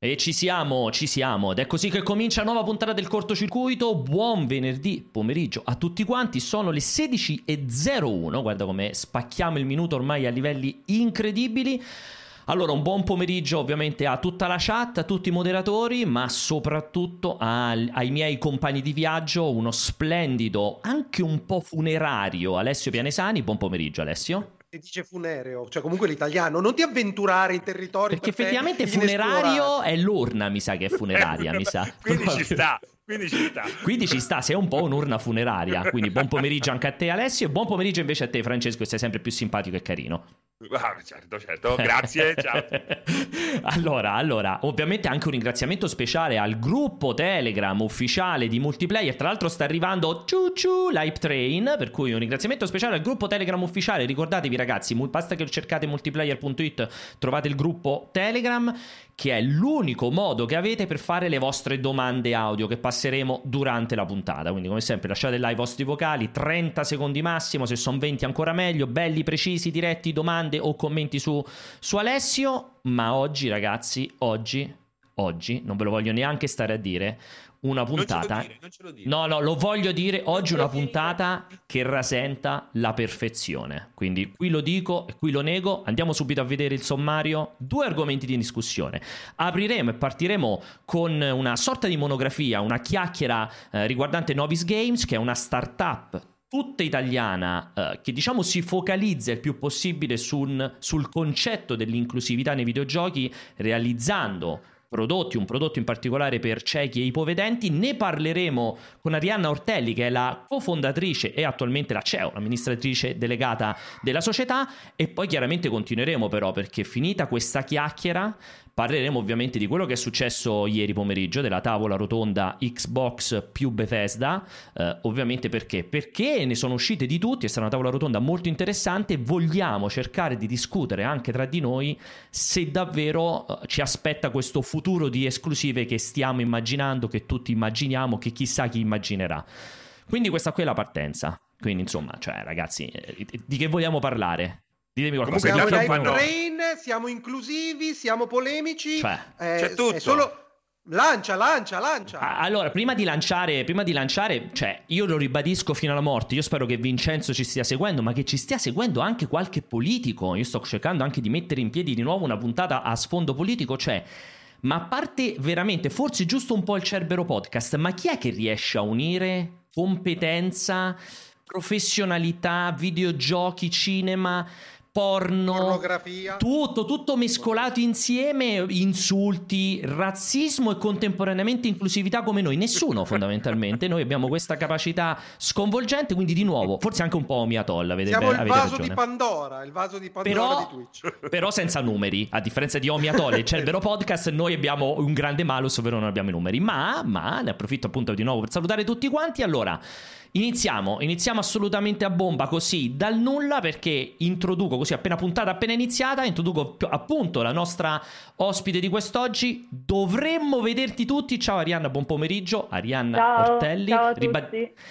E ci siamo, ci siamo, ed è così che comincia la nuova puntata del cortocircuito. Buon venerdì pomeriggio a tutti quanti, sono le 16.01, guarda come spacchiamo il minuto ormai a livelli incredibili. Allora, un buon pomeriggio ovviamente a tutta la chat, a tutti i moderatori, ma soprattutto ai, ai miei compagni di viaggio, uno splendido, anche un po' funerario Alessio Pianesani. Buon pomeriggio Alessio si dice funereo, cioè comunque l'italiano, non ti avventurare in territori perché per effettivamente funerario è l'urna, mi sa che è funeraria, mi sa. Quindi ci sta. Quindi ci sta. Quindi ci sta, sei un po' un'urna funeraria. Quindi buon pomeriggio anche a te Alessio e buon pomeriggio invece a te Francesco, sei sempre più simpatico e carino. Ah, certo, certo, grazie, ciao. allora, allora, ovviamente anche un ringraziamento speciale al gruppo Telegram ufficiale di multiplayer. Tra l'altro sta arrivando ciu ciu Live Train, per cui un ringraziamento speciale al gruppo Telegram ufficiale. Ricordatevi ragazzi, basta che cercate multiplayer.it, trovate il gruppo Telegram che è l'unico modo che avete per fare le vostre domande audio che passeremo durante la puntata. Quindi, come sempre, lasciate là i vostri vocali, 30 secondi massimo, se sono 20 ancora meglio, belli, precisi, diretti, domande o commenti su, su Alessio. Ma oggi, ragazzi, oggi, oggi, non ve lo voglio neanche stare a dire, una puntata. Dire, no, no, lo voglio dire oggi una puntata che rasenta la perfezione. Quindi qui lo dico e qui lo nego. Andiamo subito a vedere il sommario. Due argomenti di discussione. Apriremo e partiremo con una sorta di monografia, una chiacchiera eh, riguardante Novis Games, che è una startup tutta italiana eh, che diciamo si focalizza il più possibile sul, sul concetto dell'inclusività nei videogiochi realizzando prodotti, un prodotto in particolare per ciechi e ipovedenti. Ne parleremo con Arianna Ortelli, che è la cofondatrice e attualmente la CEO, l'amministratrice delegata della società. E poi chiaramente continueremo però, perché finita questa chiacchiera, Parleremo ovviamente di quello che è successo ieri pomeriggio della tavola rotonda Xbox più Bethesda, eh, ovviamente perché? Perché ne sono uscite di tutti, è stata una tavola rotonda molto interessante, vogliamo cercare di discutere anche tra di noi se davvero eh, ci aspetta questo futuro di esclusive che stiamo immaginando, che tutti immaginiamo, che chissà chi immaginerà. Quindi questa qui è la partenza. Quindi insomma, cioè ragazzi, eh, di che vogliamo parlare? Ditemi qualcosa. Comunque, siamo live train, siamo inclusivi, siamo polemici. Cioè, eh, c'è tutto. Solo... Lancia, lancia, lancia. Allora, prima di lanciare, prima di lanciare, cioè, io lo ribadisco fino alla morte. Io spero che Vincenzo ci stia seguendo, ma che ci stia seguendo anche qualche politico. Io sto cercando anche di mettere in piedi di nuovo una puntata a sfondo politico, cioè. Ma a parte veramente, forse giusto un po' il Cerbero Podcast, ma chi è che riesce a unire competenza, professionalità, videogiochi, cinema? Porno, pornografia, tutto, tutto mescolato insieme, insulti, razzismo e contemporaneamente inclusività come noi. Nessuno fondamentalmente, noi abbiamo questa capacità sconvolgente, quindi di nuovo, forse anche un po' Omiatolla, avete, Siamo il vaso ragione. di Pandora, il vaso di Pandora però, di Twitch. Però senza numeri, a differenza di Omiatolla e Cerbero Podcast, noi abbiamo un grande malus, ovvero non abbiamo i numeri. Ma, ma, ne approfitto appunto di nuovo per salutare tutti quanti. Allora, Iniziamo, iniziamo assolutamente a bomba così dal nulla perché introduco così appena puntata, appena iniziata, introduco appunto la nostra ospite di quest'oggi. Dovremmo vederti tutti. Ciao Arianna, buon pomeriggio. Arianna ciao, Ortelli. Ciao Riba-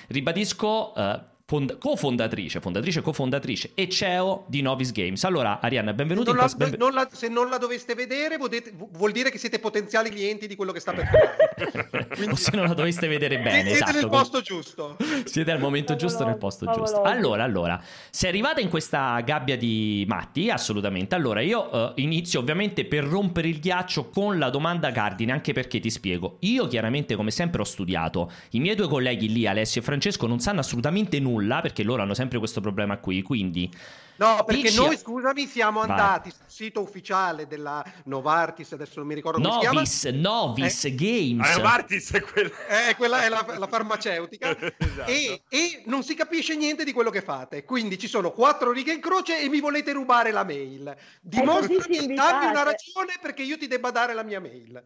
ribadisco uh, fond- cofondatrice, fondatrice, cofondatrice e CEO di Novis Games. Allora, Arianna, benvenuta. Non la, benven- non la, se non la doveste vedere, potete, vuol dire che siete potenziali clienti di quello che sta per fare. Quindi... o se non la doveste vedere bene. Siete esatto, nel posto giusto. Siete al momento giusto, nel posto giusto. Allora, allora, sei arrivata in questa gabbia di matti? Assolutamente. Allora, io uh, inizio ovviamente per rompere il ghiaccio con la domanda cardine, anche perché ti spiego. Io chiaramente, come sempre, ho studiato. I miei due colleghi lì, Alessio e Francesco, non sanno assolutamente nulla nulla perché loro hanno sempre questo problema qui. Quindi. No, perché Dici... noi, scusami, siamo Vai. andati sul sito ufficiale della Novartis, adesso non mi ricordo come Novis, si chiama. Novis eh? Games. Novartis è quella. Eh, quella è la, la farmaceutica. esatto. e, e, non si capisce niente di quello che fate. Quindi ci sono quattro righe in croce e mi volete rubare la mail. Dimostrami, dammi una ragione perché io ti debba dare la mia mail.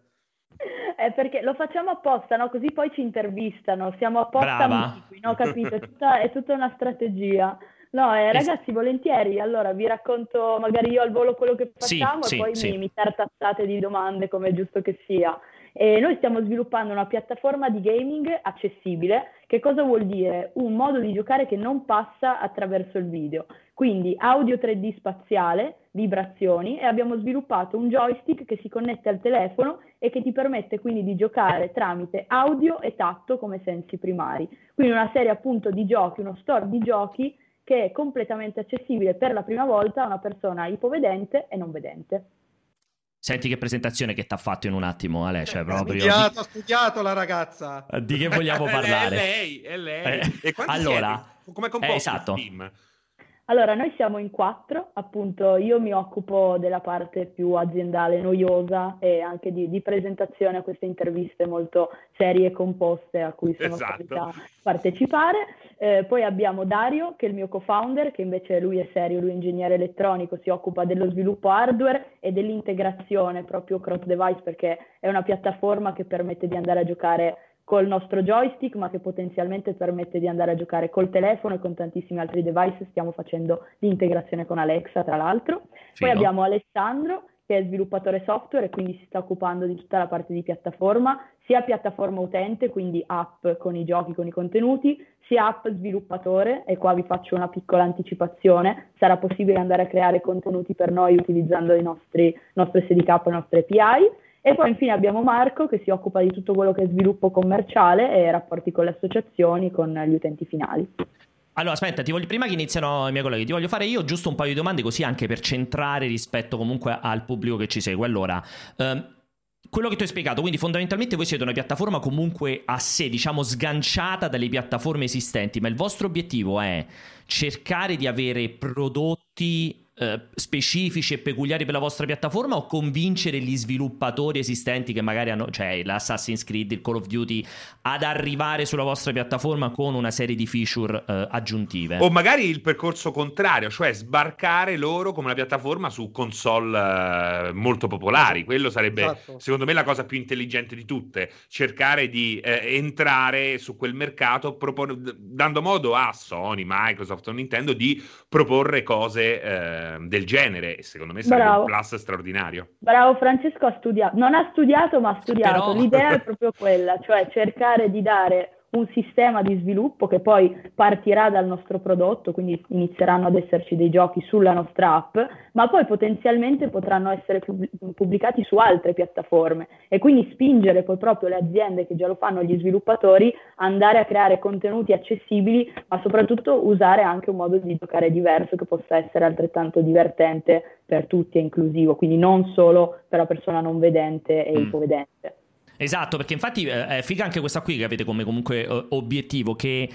È perché lo facciamo apposta, no? Così poi ci intervistano, siamo apposta amici, no? Capito? È tutta, è tutta una strategia. No, eh, ragazzi, volentieri, allora vi racconto magari io al volo quello che facciamo sì, e poi sì, mi, mi tartassate di domande come è giusto che sia. E noi stiamo sviluppando una piattaforma di gaming accessibile. Che cosa vuol dire? Un modo di giocare che non passa attraverso il video. Quindi audio 3D spaziale, vibrazioni e abbiamo sviluppato un joystick che si connette al telefono e che ti permette quindi di giocare tramite audio e tatto come sensi primari. Quindi una serie appunto di giochi, uno store di giochi che è completamente accessibile per la prima volta a una persona ipovedente e non vedente. Senti che presentazione che ti ha fatto in un attimo, Ale. Cioè, proprio... studiato, ha studiato la ragazza. Di che vogliamo parlare? è lei, è lei. Eh, e allora, siete? come composto eh, esatto. il team? Allora, noi siamo in quattro, appunto io mi occupo della parte più aziendale, noiosa e anche di, di presentazione a queste interviste molto serie e composte a cui sono Esatto. solita partecipare. Eh, poi abbiamo Dario, che è il mio co-founder, che invece lui è serio, lui è ingegnere elettronico, si occupa dello sviluppo hardware e dell'integrazione proprio cross device perché è una piattaforma che permette di andare a giocare col nostro joystick, ma che potenzialmente permette di andare a giocare col telefono e con tantissimi altri device. Stiamo facendo l'integrazione con Alexa, tra l'altro. Figo. Poi abbiamo Alessandro, che è sviluppatore software e quindi si sta occupando di tutta la parte di piattaforma, sia piattaforma utente, quindi app con i giochi, con i contenuti, sia app sviluppatore, e qua vi faccio una piccola anticipazione, sarà possibile andare a creare contenuti per noi utilizzando i nostri, nostre SDK e le nostre API. E poi infine abbiamo Marco che si occupa di tutto quello che è sviluppo commerciale e rapporti con le associazioni, con gli utenti finali. Allora, aspetta, voglio, prima che iniziano i miei colleghi, ti voglio fare io giusto un paio di domande così anche per centrare rispetto comunque al pubblico che ci segue. Allora, ehm, quello che ti ho spiegato, quindi fondamentalmente voi siete una piattaforma comunque a sé, diciamo sganciata dalle piattaforme esistenti, ma il vostro obiettivo è cercare di avere prodotti eh, specifici e peculiari per la vostra piattaforma o convincere gli sviluppatori esistenti che magari hanno, cioè l'Assassin's Creed, il Call of Duty, ad arrivare sulla vostra piattaforma con una serie di feature eh, aggiuntive? O magari il percorso contrario, cioè sbarcare loro come una piattaforma su console eh, molto popolari. Quello sarebbe, Esatto. secondo me, la cosa più intelligente di tutte. Cercare di eh, entrare su quel mercato propon- dando modo a Sony, Microsoft o Nintendo di proporre cose eh, del genere. E secondo me sarebbe Bravo. un plus straordinario. Bravo Francesco ha studiato, non ha studiato ma ha studiato, Però- l'idea è proprio quella, cioè cercare di dare un sistema di sviluppo che poi partirà dal nostro prodotto, quindi inizieranno ad esserci dei giochi sulla nostra app, ma poi potenzialmente potranno essere pub- pubblicati su altre piattaforme e quindi spingere poi proprio le aziende che già lo fanno, gli sviluppatori, andare a creare contenuti accessibili, ma soprattutto usare anche un modo di giocare diverso che possa essere altrettanto divertente per tutti e inclusivo, quindi non solo per la persona non vedente e Mm. ipovedente. Esatto, perché infatti eh, è figa anche questa qui che avete come comunque eh, obiettivo che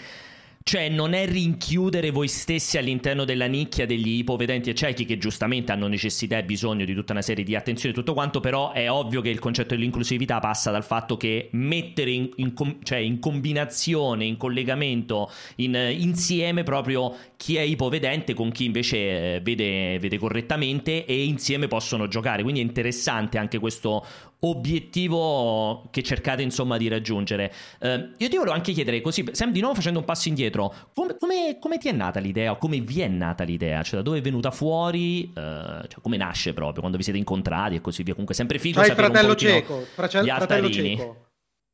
cioè non è rinchiudere voi stessi all'interno della nicchia degli ipovedenti e ciechi che giustamente hanno necessità e bisogno di tutta una serie di attenzione e tutto quanto, però è ovvio che il concetto dell'inclusività passa dal fatto che mettere in, in com- cioè in combinazione, in collegamento, in- insieme proprio chi è ipovedente con chi invece eh, vede, vede correttamente e insieme possono giocare. Quindi è interessante anche questo obiettivo che cercate insomma di raggiungere. Eh, io ti volevo anche chiedere così, sempre di nuovo facendo un passo indietro, come, come- come ti è nata l'idea o come vi è nata l'idea? Cioè da dove è venuta fuori? Eh, cioè, come nasce proprio quando vi siete incontrati e così via? Comunque sempre figo C'hai il fratello cieco, fratello altarini. cieco.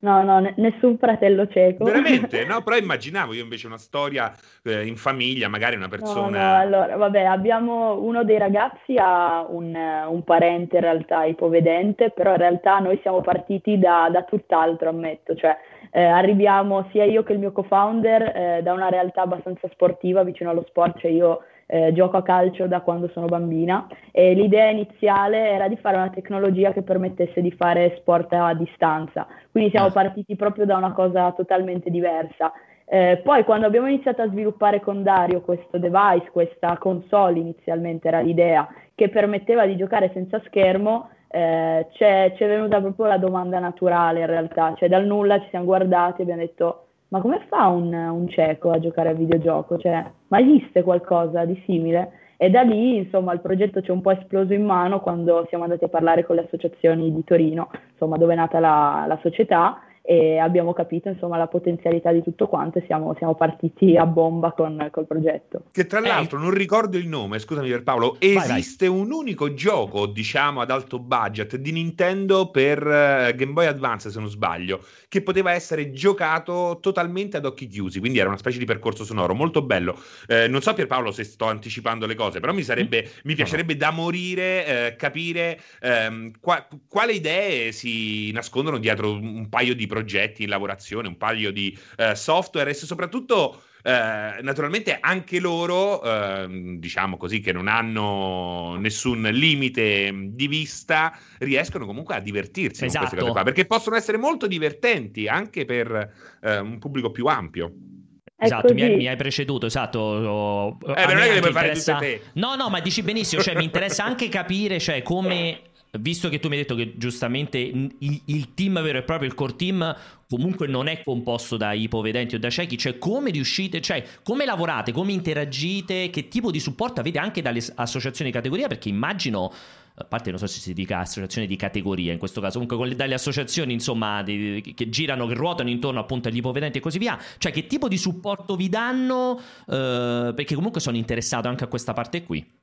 No, no, ne- nessun fratello cieco. Veramente? No, però immaginavo io invece una storia eh, in famiglia, magari una No, persona... no, allora, vabbè, abbiamo uno dei ragazzi ha un, un parente in realtà ipovedente, però in realtà noi siamo partiti da, da tutt'altro, ammetto, cioè eh, arriviamo sia io che il mio co-founder eh, da una realtà abbastanza sportiva vicino allo sport, cioè io eh, gioco a calcio da quando sono bambina e l'idea iniziale era di fare una tecnologia che permettesse di fare sport a distanza, quindi siamo Ah. partiti proprio da una cosa totalmente diversa. Eh, poi quando abbiamo iniziato a sviluppare con Dario questo device, questa console inizialmente era l'idea che permetteva di giocare senza schermo, eh, c'è, ci è venuta proprio la domanda naturale in realtà, cioè dal nulla ci siamo guardati e abbiamo detto ma come fa un, un cieco a giocare a videogioco? Cioè, ma esiste qualcosa di simile? E da lì, insomma, il progetto ci è un po' esploso in mano quando siamo andati a parlare con le associazioni di Torino, insomma, dove è nata la, la società, e abbiamo capito insomma la potenzialità di tutto quanto e siamo, siamo partiti a bomba con col progetto. Che tra l'altro eh. non ricordo il nome, scusami per Paolo, esiste vai, vai. un unico gioco diciamo ad alto budget di Nintendo per uh, Game Boy Advance se non sbaglio, che poteva essere giocato totalmente ad occhi chiusi, quindi era una specie di percorso sonoro molto bello. Eh, non so Pierpaolo se sto anticipando le cose, però mi, sarebbe, mm. mi piacerebbe da morire eh, capire ehm, qua, quale idee si nascondono dietro un paio di progetti in lavorazione, un paio di eh, software e soprattutto eh, naturalmente anche loro, eh, diciamo così, che non hanno nessun limite di vista, riescono comunque a divertirsi esatto. con queste cose qua, perché possono essere molto divertenti anche per eh, un pubblico più ampio. Esatto, mi hai, mi hai, preceduto, esatto. Eh, non è che le puoi interessa... fare tutte te. No, no, ma dici benissimo, cioè mi interessa anche capire, cioè, come visto che tu mi hai detto che giustamente il, il, team vero e proprio, il core team, comunque non è composto da ipovedenti o da ciechi, cioè come riuscite, cioè come lavorate, come interagite, che tipo di supporto avete anche dalle associazioni di categoria, perché immagino a parte non so se si dica associazione di categoria in questo caso, comunque le, dalle associazioni insomma di, che girano, che ruotano intorno appunto agli ipovedenti e così via, cioè che tipo di supporto vi danno, eh, perché comunque sono interessato anche a questa parte qui.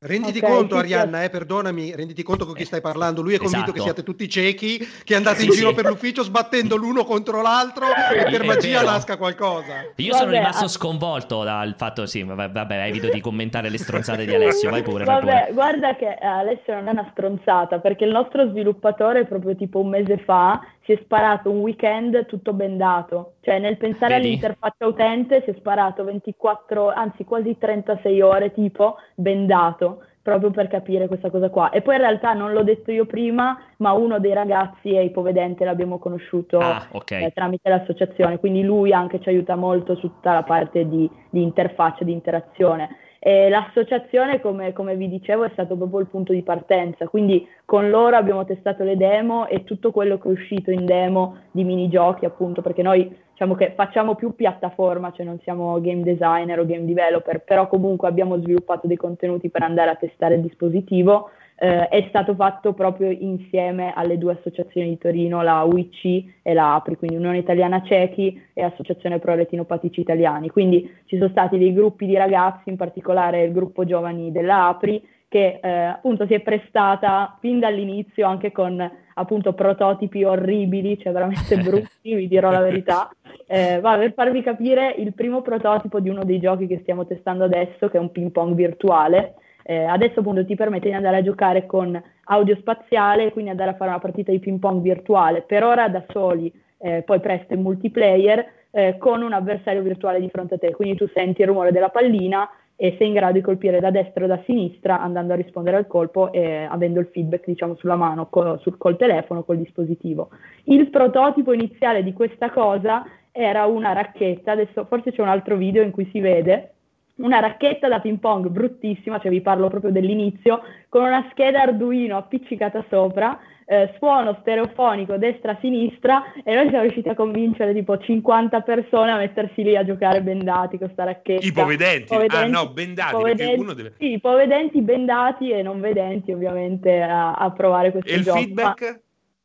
Renditi okay, conto, Arianna, eh, perdonami, renditi conto con chi stai parlando. Lui è convinto esatto. che siate tutti ciechi, che andate in giro sì. per l'ufficio sbattendo l'uno contro l'altro e per magia nasca qualcosa. Io vabbè, sono rimasto a... sconvolto dal fatto, sì, vabbè, evito di commentare le stronzate di Alessio, vai pure. Vabbè, vai pure. guarda che eh, Alessio non è una stronzata, perché il nostro sviluppatore proprio tipo un mese fa si è sparato un weekend tutto bendato, cioè nel pensare Vedi? all'interfaccia utente si è sparato 24, anzi quasi 36 ore tipo bendato proprio per capire questa cosa qua. E poi in realtà non l'ho detto io prima, ma uno dei ragazzi è ipovedente, l'abbiamo conosciuto ah, okay. eh, tramite l'associazione, quindi lui anche ci aiuta molto su tutta la parte di, di interfaccia, di interazione. E l'associazione, come, come, vi dicevo, è stato proprio il punto di partenza, quindi con loro abbiamo testato le demo e tutto quello che è uscito in demo di minigiochi, appunto, perché noi diciamo che facciamo più piattaforma, cioè non siamo game designer o game developer, però comunque abbiamo sviluppato dei contenuti per andare a testare il dispositivo eh, è stato fatto proprio insieme alle due associazioni di Torino, la UIC e la APRI, quindi Unione Italiana Cechi e Associazione Pro Retinopatici Italiani. Quindi ci sono stati dei gruppi di ragazzi, in particolare il gruppo giovani della APRI, che eh, appunto si è prestata fin dall'inizio anche con appunto prototipi orribili, cioè veramente brutti, vi dirò la verità. Eh, va, per farvi capire il primo prototipo di uno dei giochi che stiamo testando adesso, che è un ping pong virtuale, eh, adesso appunto ti permette di andare a giocare con audio spaziale, quindi andare a fare una partita di ping pong virtuale, per ora da soli, eh, poi presto in multiplayer, eh, con un avversario virtuale di fronte a te, quindi tu senti il rumore della pallina e sei in grado di colpire da destra o da sinistra andando a rispondere al colpo e avendo il feedback diciamo sulla mano col, sul, col telefono, col dispositivo. Il prototipo iniziale di questa cosa era una racchetta, adesso forse c'è un altro video in cui si vede, una racchetta da ping pong bruttissima, cioè vi parlo proprio dell'inizio, con una scheda Arduino appiccicata sopra, eh, suono stereofonico destra-sinistra e noi siamo riusciti a convincere tipo 50 persone a mettersi lì a giocare bendati con questa racchetta. Ipovedenti, ah no, bendati, ipovedenti, deve... Sì, ipovedenti, bendati e non vedenti ovviamente a, a provare questo e gioco. E il feedback? Ma...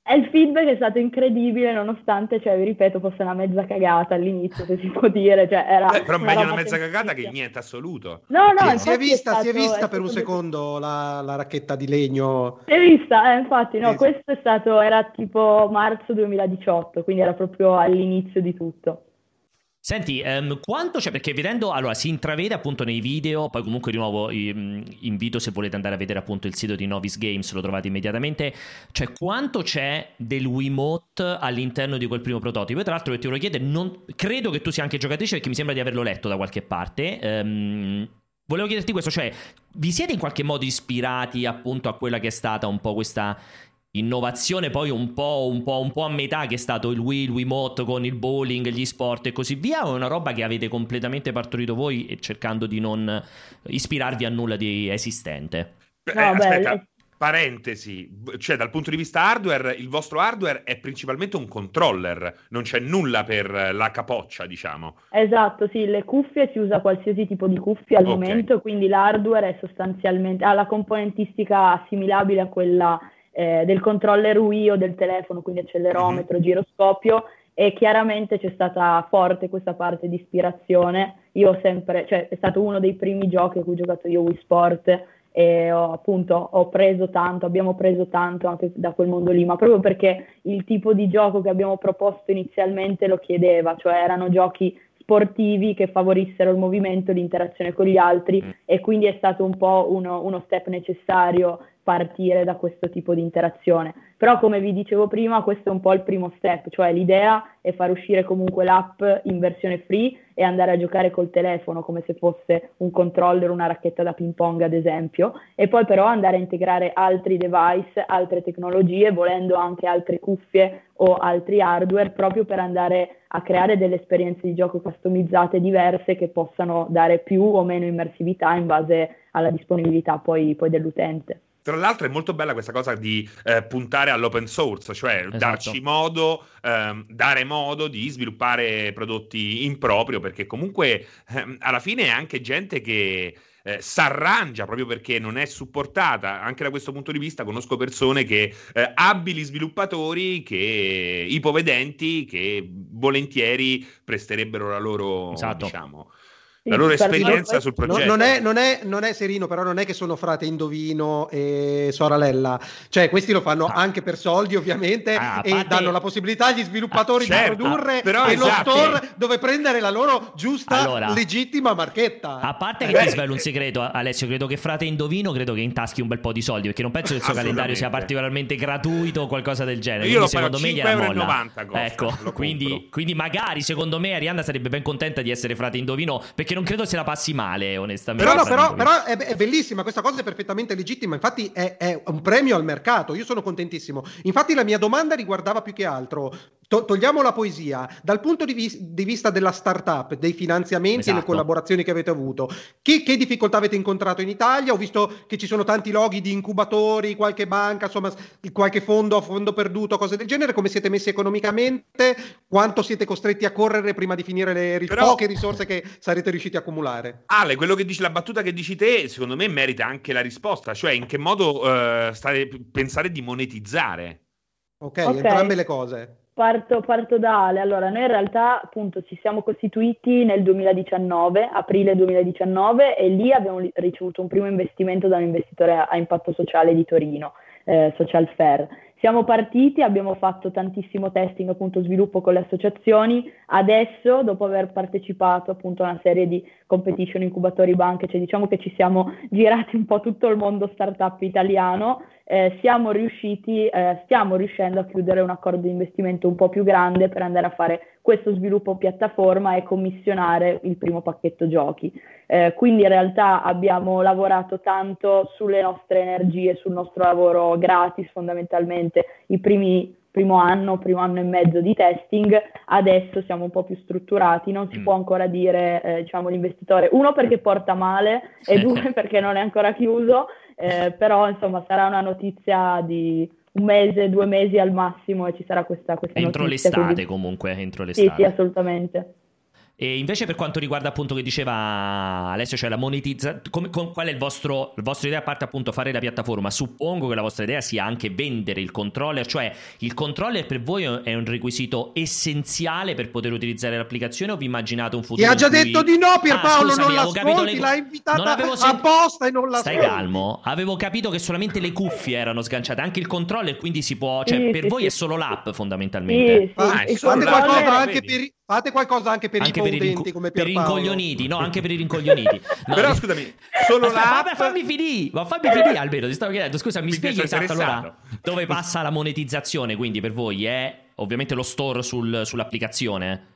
E il feedback è stato incredibile, nonostante, cioè, vi ripeto, fosse una mezza cagata all'inizio, se si può dire. Cioè, era Beh, però meglio una mezza cagata che niente assoluto. No, no, si, si è vista, stato, si è vista per un secondo la, la, racchetta di legno. Si è vista, eh, infatti, no, questo è stato, era tipo marzo 2018, quindi era proprio all'inizio di tutto. Senti, um, quanto c'è? Perché vedendo, allora si intravede appunto nei video, poi comunque di nuovo um, invito se volete andare a vedere appunto il sito di Novis Games, lo trovate immediatamente, cioè quanto c'è del Wiimote all'interno di quel primo prototipo? E tra l'altro ti volevo chiedere, non, credo che tu sia anche giocatrice perché mi sembra di averlo letto da qualche parte. Um, volevo chiederti questo, cioè vi siete in qualche modo ispirati appunto a quella che è stata un po' questa innovazione poi un po', un, po', un po', a metà che è stato il Wii, il Wiimote con il bowling, gli sport e così via o è una roba che avete completamente partorito voi cercando di non ispirarvi a nulla di esistente? No, eh, aspetta, parentesi, cioè dal punto di vista hardware, il vostro hardware è principalmente un controller, non c'è nulla per la capoccia, diciamo. Esatto, sì, le cuffie si usa qualsiasi tipo di cuffia al okay. momento, quindi l'hardware è sostanzialmente ha la componentistica assimilabile a quella eh, del controller Wii o del telefono, quindi accelerometro, mm-hmm. giroscopio e chiaramente c'è stata forte questa parte di ispirazione. Io ho sempre, cioè è stato uno dei primi giochi a cui ho giocato io Wii Sport e ho, appunto ho preso tanto, abbiamo preso tanto anche da quel mondo lì, ma proprio perché il tipo di gioco che abbiamo proposto inizialmente lo chiedeva, cioè erano giochi sportivi che favorissero il movimento, l'interazione con gli altri mm. e quindi è stato un po' uno, uno step necessario partire da questo tipo di interazione. Però come vi dicevo prima, questo è un po' il primo step, cioè l'idea è far uscire comunque l'app in versione free e andare a giocare col telefono come se fosse un controller, una racchetta da ping pong ad esempio, e poi però andare a integrare altri device, altre tecnologie, volendo anche altre cuffie o altri hardware, proprio per andare a creare delle esperienze di gioco customizzate diverse che possano dare più o meno immersività in base alla disponibilità poi, poi dell'utente. Tra l'altro è molto bella questa cosa di eh, puntare all'open source, cioè esatto. darci modo, ehm, dare modo di sviluppare prodotti in proprio, perché comunque ehm, alla fine è anche gente che eh, s'arrangia proprio perché non è supportata. Anche da questo punto di vista conosco persone che eh, abili sviluppatori, che ipovedenti, che volentieri presterebbero la loro, esatto. diciamo, la loro esperienza sul progetto. Non è, non, è, non è, Serino, però non è che sono frate Indovino e Soralella, cioè questi lo fanno ah. anche per soldi ovviamente ah, e parte... danno la possibilità agli sviluppatori ah, certo. di produrre ah, e esatto. lo store dove prendere la loro giusta, allora, legittima marchetta. A parte che eh. ti svelo un segreto, Alessio, credo che frate Indovino credo che intaschi un bel po' di soldi perché non penso che il suo calendario sia particolarmente gratuito o qualcosa del genere. Io quindi, lo secondo me gliela molla. Ecco, quindi, quindi magari secondo me Arianna sarebbe ben contenta di essere frate Indovino perché perché non credo se la passi male, onestamente. Però, no, però, però è, è, bellissima, questa cosa è perfettamente legittima. Infatti, è, è, un premio al mercato. Io sono contentissimo. Infatti, la mia domanda riguardava più che altro to- togliamo la poesia, dal punto di, vis- di, vista della startup, dei finanziamenti esatto. e le collaborazioni che avete avuto, che, che, difficoltà avete incontrato in Italia? Ho visto che ci sono tanti loghi di incubatori, qualche banca, insomma, qualche fondo a fondo perduto, cose del genere. Come siete messi economicamente? Quanto siete costretti a correre prima di finire le ri- Però... poche risorse che sarete riusciti a accumulare? Ale, quello che dici, la battuta che dici te, secondo me merita anche la risposta, cioè in che modo uh, state pensare di monetizzare? Ok, okay. entrambe le cose. Parto, parto, da Ale. Allora, noi in realtà appunto ci siamo costituiti nel 2019, aprile 2019, e lì abbiamo ricevuto un primo investimento da un investitore a, impatto sociale di Torino, eh, Social Fair. Siamo partiti, abbiamo fatto tantissimo testing, appunto sviluppo con le associazioni. Adesso, dopo aver partecipato appunto a una serie di competition, incubatori, banche, cioè diciamo che ci siamo girati un po' tutto il mondo startup italiano, eh, siamo riusciti, eh, stiamo riuscendo a chiudere un accordo di investimento un po' più grande per andare a fare questo sviluppo piattaforma e commissionare il primo pacchetto giochi. Eh, quindi in realtà abbiamo lavorato tanto sulle nostre energie, sul nostro lavoro gratis fondamentalmente i primi primo anno, primo anno e mezzo di testing, adesso siamo un po' più strutturati, non si mm. può ancora dire eh, diciamo l'investitore, uno perché porta male e due perché non è ancora chiuso, eh, però insomma sarà una notizia di un mese, due mesi al massimo e ci sarà questa, questa entro notizia. Entro l'estate quindi... comunque, entro l'estate. Sì, sì, assolutamente. E invece per quanto riguarda appunto che diceva Alessio, cioè la monetizzazione, qual è il vostro, la vostra idea a parte appunto fare la piattaforma? Suppongo che la vostra idea sia anche vendere il controller, cioè il controller per voi è un requisito essenziale per poter utilizzare l'applicazione o vi immaginate un futuro? Ti ha già cui... detto di no Pierpaolo, ah, scusami, non l'ascolti, le... l'ha invitata non sen... apposta e non la Stai calmo, avevo capito che solamente le cuffie erano sganciate, anche il controller quindi si può, cioè sì, per sì, voi sì. è solo l'app fondamentalmente. Sì, ah, e fate qualcosa anche per Fate qualcosa anche per anche i per i come per i rincoglioniti, no, anche per i rincoglioniti. No, Però scusami, solo. Vabbè, fammi finire, ma fammi finire Alberto, ti stavo chiedendo, scusa, mi, mi spieghi esatto allora dove passa la monetizzazione, quindi per voi è ovviamente lo store sul, sull'applicazione?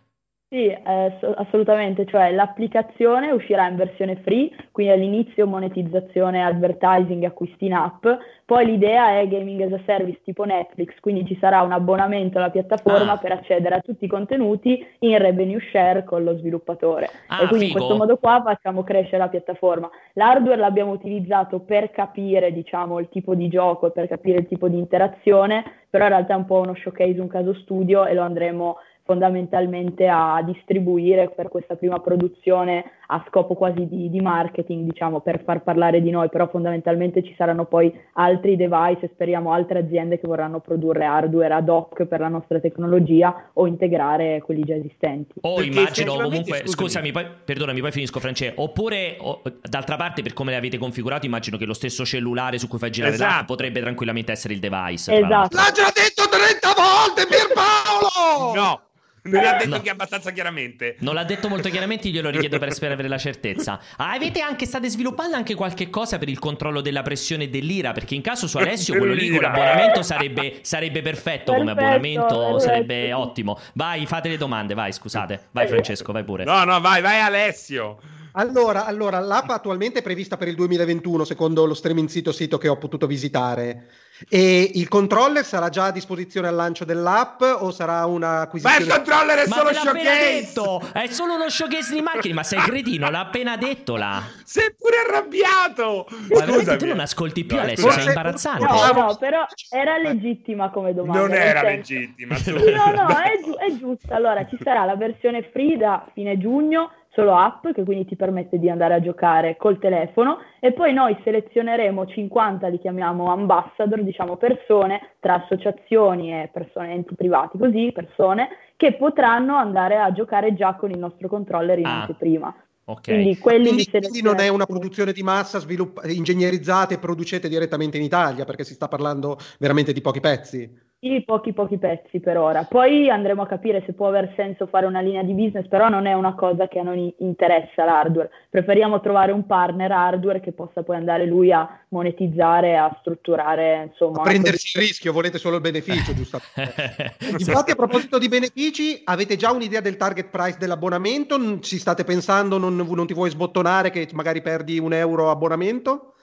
Sì, eh, assolutamente, cioè l'applicazione uscirà in versione free, quindi all'inizio monetizzazione, advertising, acquisti in app, poi l'idea è gaming as a service tipo Netflix, quindi ci sarà un abbonamento alla piattaforma ah. per accedere a tutti i contenuti in revenue share con lo sviluppatore. Ah, e quindi figo. in questo modo qua facciamo crescere la piattaforma. L'hardware l'abbiamo utilizzato per capire, diciamo, il tipo di gioco e per capire il tipo di interazione, però in realtà è un po' uno showcase, un caso studio e lo andremo fondamentalmente a distribuire per questa prima produzione a scopo quasi di, di, marketing, diciamo, per far parlare di noi, però fondamentalmente ci saranno poi altri device e speriamo altre aziende che vorranno produrre hardware ad hoc per la nostra tecnologia o integrare quelli già esistenti. O Perché immagino comunque, scusami, scusami poi, perdonami, poi finisco Francesco, oppure o, d'altra parte per come le avete configurato immagino che lo stesso cellulare su cui fai girare esatto. l'app potrebbe tranquillamente essere il device. Esatto. L'ha già detto 30 volte Pierpaolo! no! Non l'ha detto no. che abbastanza chiaramente. Non l'ha detto molto chiaramente, glielo richiedo per avere la certezza. Avete anche, state sviluppando anche qualche cosa per il controllo della pressione dell'ira? Perché in caso su Alessio, quello lì con l'abbonamento sarebbe, sarebbe perfetto, perfetto, come abbonamento, perfetto. sarebbe ottimo. Vai, fate le domande, vai, scusate. Vai Francesco, vai pure. No, no, vai, vai Alessio. Allora, allora, l'app attualmente è prevista per il 2021, secondo lo streaming sito sito che ho potuto visitare. E il controller sarà già a disposizione al lancio dell'app o sarà un'acquisizione? Ma il controller è ma solo showcase! Detto! È solo uno showcase di macchine, ma sei cretino, l'ha appena detto là. Sei pure arrabbiato! Ma veramente tu non ascolti più no, Alessio, sei imbarazzante. No, no, però era legittima come domanda. Non era senso... legittima. no, no, è, gi- è giusta. Allora, ci sarà la versione free da fine giugno solo app che quindi ti permette di andare a giocare col telefono e poi noi selezioneremo 50, li chiamiamo ambassador, diciamo persone tra associazioni e persone, enti privati, così persone che potranno andare a giocare già con il nostro controller in ah. anteprima. Okay. Quindi, quelli quindi, non è una produzione di massa svilupp- ingegnerizzata e producete direttamente in Italia perché si sta parlando veramente di pochi pezzi. Sì, pochi pochi pezzi per ora. Poi andremo a capire se può aver senso fare una linea di business, però non è una cosa che a noi interessa l'hardware. Preferiamo trovare un partner hardware che possa poi andare lui a monetizzare, a strutturare, insomma. A prendersi il rischio, volete solo il beneficio, giustamente. Infatti, a proposito di benefici, avete già un'idea del target price dell'abbonamento? Ci state pensando, non, non ti vuoi sbottonare che magari perdi un euro abbonamento?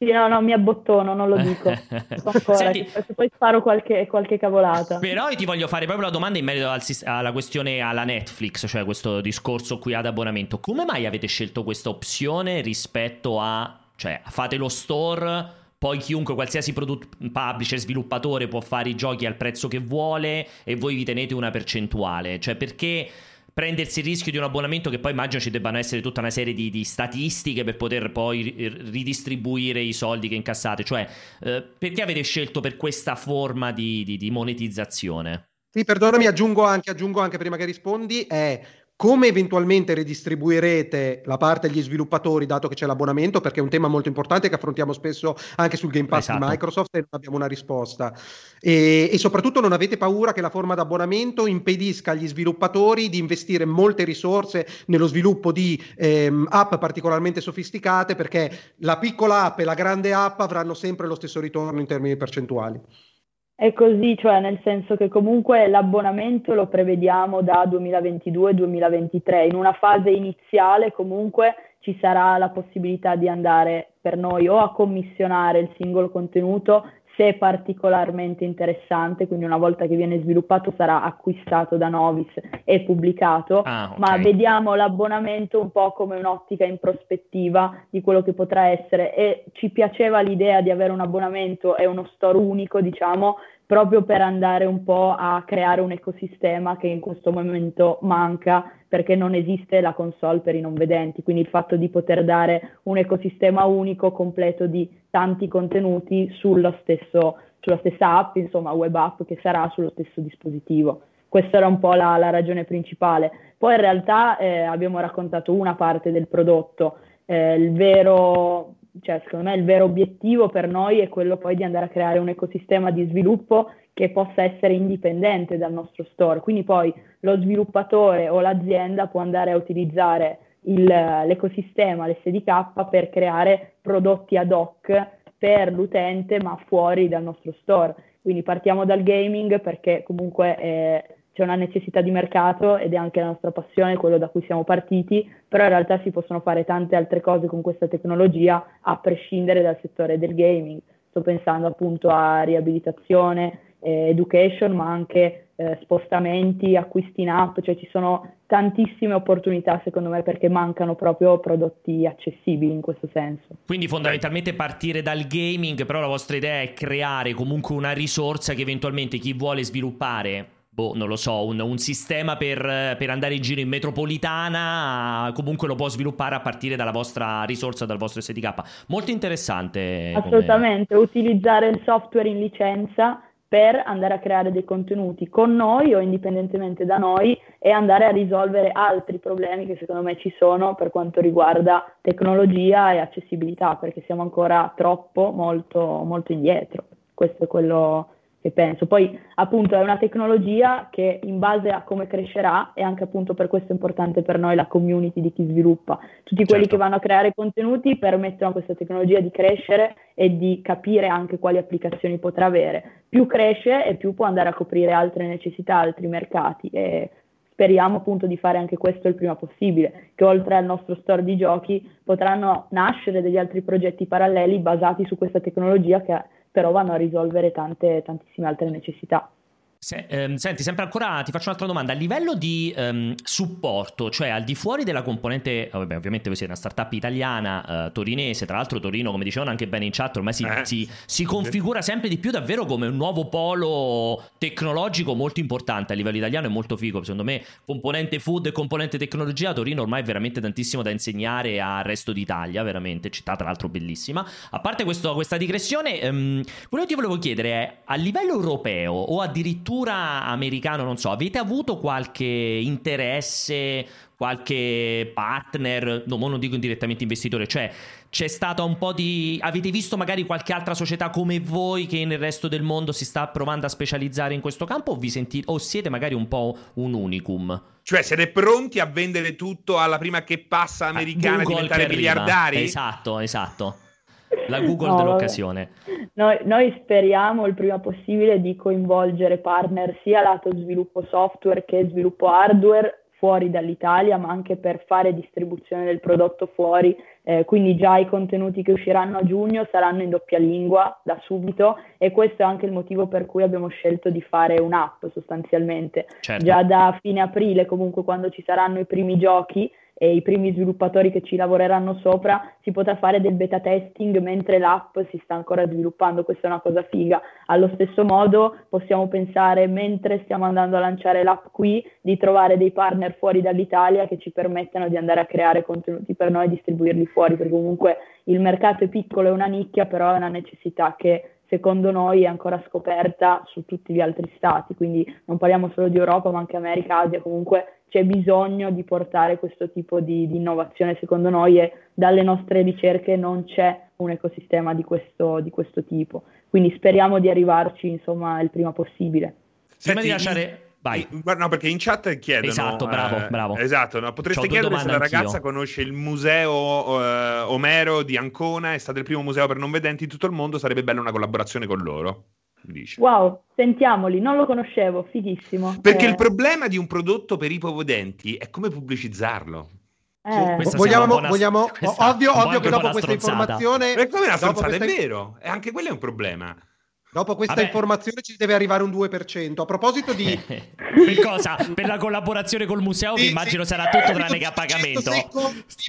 Sì, no, no, mi abbottono, non lo dico. Ancora, Senti, poi sparo qualche, qualche, cavolata. Però io ti voglio fare proprio la domanda in merito al, alla questione alla Netflix, cioè questo discorso qui ad abbonamento. Come mai avete scelto questa opzione rispetto a... cioè fate lo store, poi chiunque, qualsiasi produ- publisher, sviluppatore può fare i giochi al prezzo che vuole e voi vi tenete una percentuale? Cioè perché prendersi il rischio di un abbonamento che poi immagino ci debbano essere tutta una serie di, di statistiche per poter poi ridistribuire i soldi che incassate. Cioè, eh, perché avete scelto per questa forma di, di, di monetizzazione? Sì, perdonami, aggiungo anche, aggiungo anche prima che rispondi, è come eventualmente redistribuirete la parte degli sviluppatori dato che c'è l'abbonamento perché è un tema molto importante che affrontiamo spesso anche sul Game Pass esatto. di Microsoft e non abbiamo una risposta e, e, soprattutto non avete paura che la forma d'abbonamento impedisca agli sviluppatori di investire molte risorse nello sviluppo di ehm, app particolarmente sofisticate perché la piccola app e la grande app avranno sempre lo stesso ritorno in termini percentuali. È così, cioè nel senso che comunque l'abbonamento lo prevediamo da 2022-2023. In una fase iniziale comunque ci sarà la possibilità di andare per noi o a commissionare il singolo contenuto se particolarmente interessante, quindi una volta che viene sviluppato sarà acquistato da Novis e pubblicato, ah, okay. ma vediamo l'abbonamento un po' come un'ottica in prospettiva di quello che potrà essere e ci piaceva l'idea di avere un abbonamento e uno store unico, diciamo, proprio per andare un po' a creare un ecosistema che in questo momento manca perché non esiste la console per i non vedenti, quindi il fatto di poter dare un ecosistema unico, completo di tanti contenuti stesso, sulla stessa app, insomma web app che sarà sullo stesso dispositivo. Questa era un po' la, la ragione principale. Poi in realtà eh, abbiamo raccontato una parte del prodotto, eh, il vero, cioè secondo me il vero obiettivo per noi è quello poi di andare a creare un ecosistema di sviluppo che possa essere indipendente dal nostro store. Quindi poi lo sviluppatore o l'azienda può andare a utilizzare il, l'ecosistema, l'SDK per creare prodotti ad hoc per l'utente ma fuori dal nostro store. Quindi partiamo dal gaming perché comunque eh, c'è una necessità di mercato ed è anche la nostra passione, quello da cui siamo partiti, però in realtà si possono fare tante altre cose con questa tecnologia a prescindere dal settore del gaming. Sto pensando appunto a riabilitazione, eh, education, ma anche eh, spostamenti, acquisti in app, cioè ci sono tantissime opportunità secondo me perché mancano proprio prodotti accessibili in questo senso. Quindi fondamentalmente partire dal gaming, però la vostra idea è creare comunque una risorsa che eventualmente chi vuole sviluppare boh, non lo so, un, un sistema per, per, andare in giro in metropolitana, comunque lo può sviluppare a partire dalla vostra risorsa, dal vostro SDK. Molto interessante. Assolutamente, come... utilizzare il software in licenza per andare a creare dei contenuti con noi o indipendentemente da noi e andare a risolvere altri problemi che secondo me ci sono per quanto riguarda tecnologia e accessibilità, perché siamo ancora troppo, molto, molto indietro. Questo è quello che penso. Poi appunto è una tecnologia che in base a come crescerà e anche appunto per questo è importante per noi la community di chi sviluppa. Tutti quelli certo. che vanno a creare contenuti permettono a questa tecnologia di crescere e di capire anche quali applicazioni potrà avere. Più cresce e più può andare a coprire altre necessità, altri mercati e speriamo appunto di fare anche questo il prima possibile, che oltre al nostro store di giochi potranno nascere degli altri progetti paralleli basati su questa tecnologia che però vanno a risolvere tante, tantissime altre necessità. Se, ehm, senti, sempre ancora ti faccio un'altra domanda. A livello di ehm, supporto, cioè al di fuori della componente, vabbè, ovviamente voi siete una startup italiana, eh, torinese, tra l'altro Torino, come dicevano anche bene in chat, ormai si, eh. si, si, configura sempre di più davvero come un nuovo polo tecnologico molto importante a livello italiano e molto figo. Secondo me, componente food e componente tecnologia, Torino ormai è veramente tantissimo da insegnare al resto d'Italia, veramente, città tra l'altro bellissima. A parte questo, questa digressione, ehm, quello che ti volevo chiedere è, a livello europeo o addirittura addirittura americano, non so, avete avuto qualche interesse, qualche partner, no, non dico indirettamente investitore, cioè c'è stata un po' di... avete visto magari qualche altra società come voi che nel resto del mondo si sta provando a specializzare in questo campo o, vi sentite, o siete magari un po' un unicum? Cioè siete pronti a vendere tutto alla prima che passa ah, americana e diventare miliardari? Esatto, esatto. La Google no, dell'occasione. Noi, noi, speriamo il prima possibile di coinvolgere partner sia lato sviluppo software che sviluppo hardware fuori dall'Italia, ma anche per fare distribuzione del prodotto fuori. Eh, quindi già i contenuti che usciranno a giugno saranno in doppia lingua da subito e questo è anche il motivo per cui abbiamo scelto di fare un'app sostanzialmente. Certo. Già da fine aprile, comunque quando ci saranno i primi giochi, e i primi sviluppatori che ci lavoreranno sopra, si potrà fare del beta testing mentre l'app si sta ancora sviluppando, questa è una cosa figa. Allo stesso modo possiamo pensare, mentre stiamo andando a lanciare l'app qui, di trovare dei partner fuori dall'Italia che ci permettano di andare a creare contenuti per noi e distribuirli fuori, perché comunque il mercato è piccolo, è una nicchia, però è una necessità che secondo noi è ancora scoperta su tutti gli altri stati, quindi non parliamo solo di Europa ma anche America, Asia, comunque c'è bisogno di portare questo tipo di, di, innovazione secondo noi e dalle nostre ricerche non c'è un ecosistema di questo, di questo tipo. Quindi speriamo di arrivarci insomma il prima possibile. Prima di lasciare... Vai. No, perché in chat chiedono. Esatto, bravo, eh, bravo. Esatto, no? potreste chiedere se la ragazza anch'io. conosce il museo eh, Omero di Ancona, è stato il primo museo per non vedenti in tutto il mondo, sarebbe bella una collaborazione con loro dice. Wow, sentiamoli, non lo conoscevo, fighissimo. Perché eh. il problema di un prodotto per ipovedenti è come pubblicizzarlo. Eh. Vogliamo, vogliamo ovvio, ovvio che dopo questa informazione... È come una stronzata, questa... è vero, e anche quello è un problema. Dopo questa Vabbè. informazione ci deve arrivare un 2%. A proposito di... per cosa? Per la collaborazione col museo sì, che immagino sì. sarà tutto tranne che a pagamento.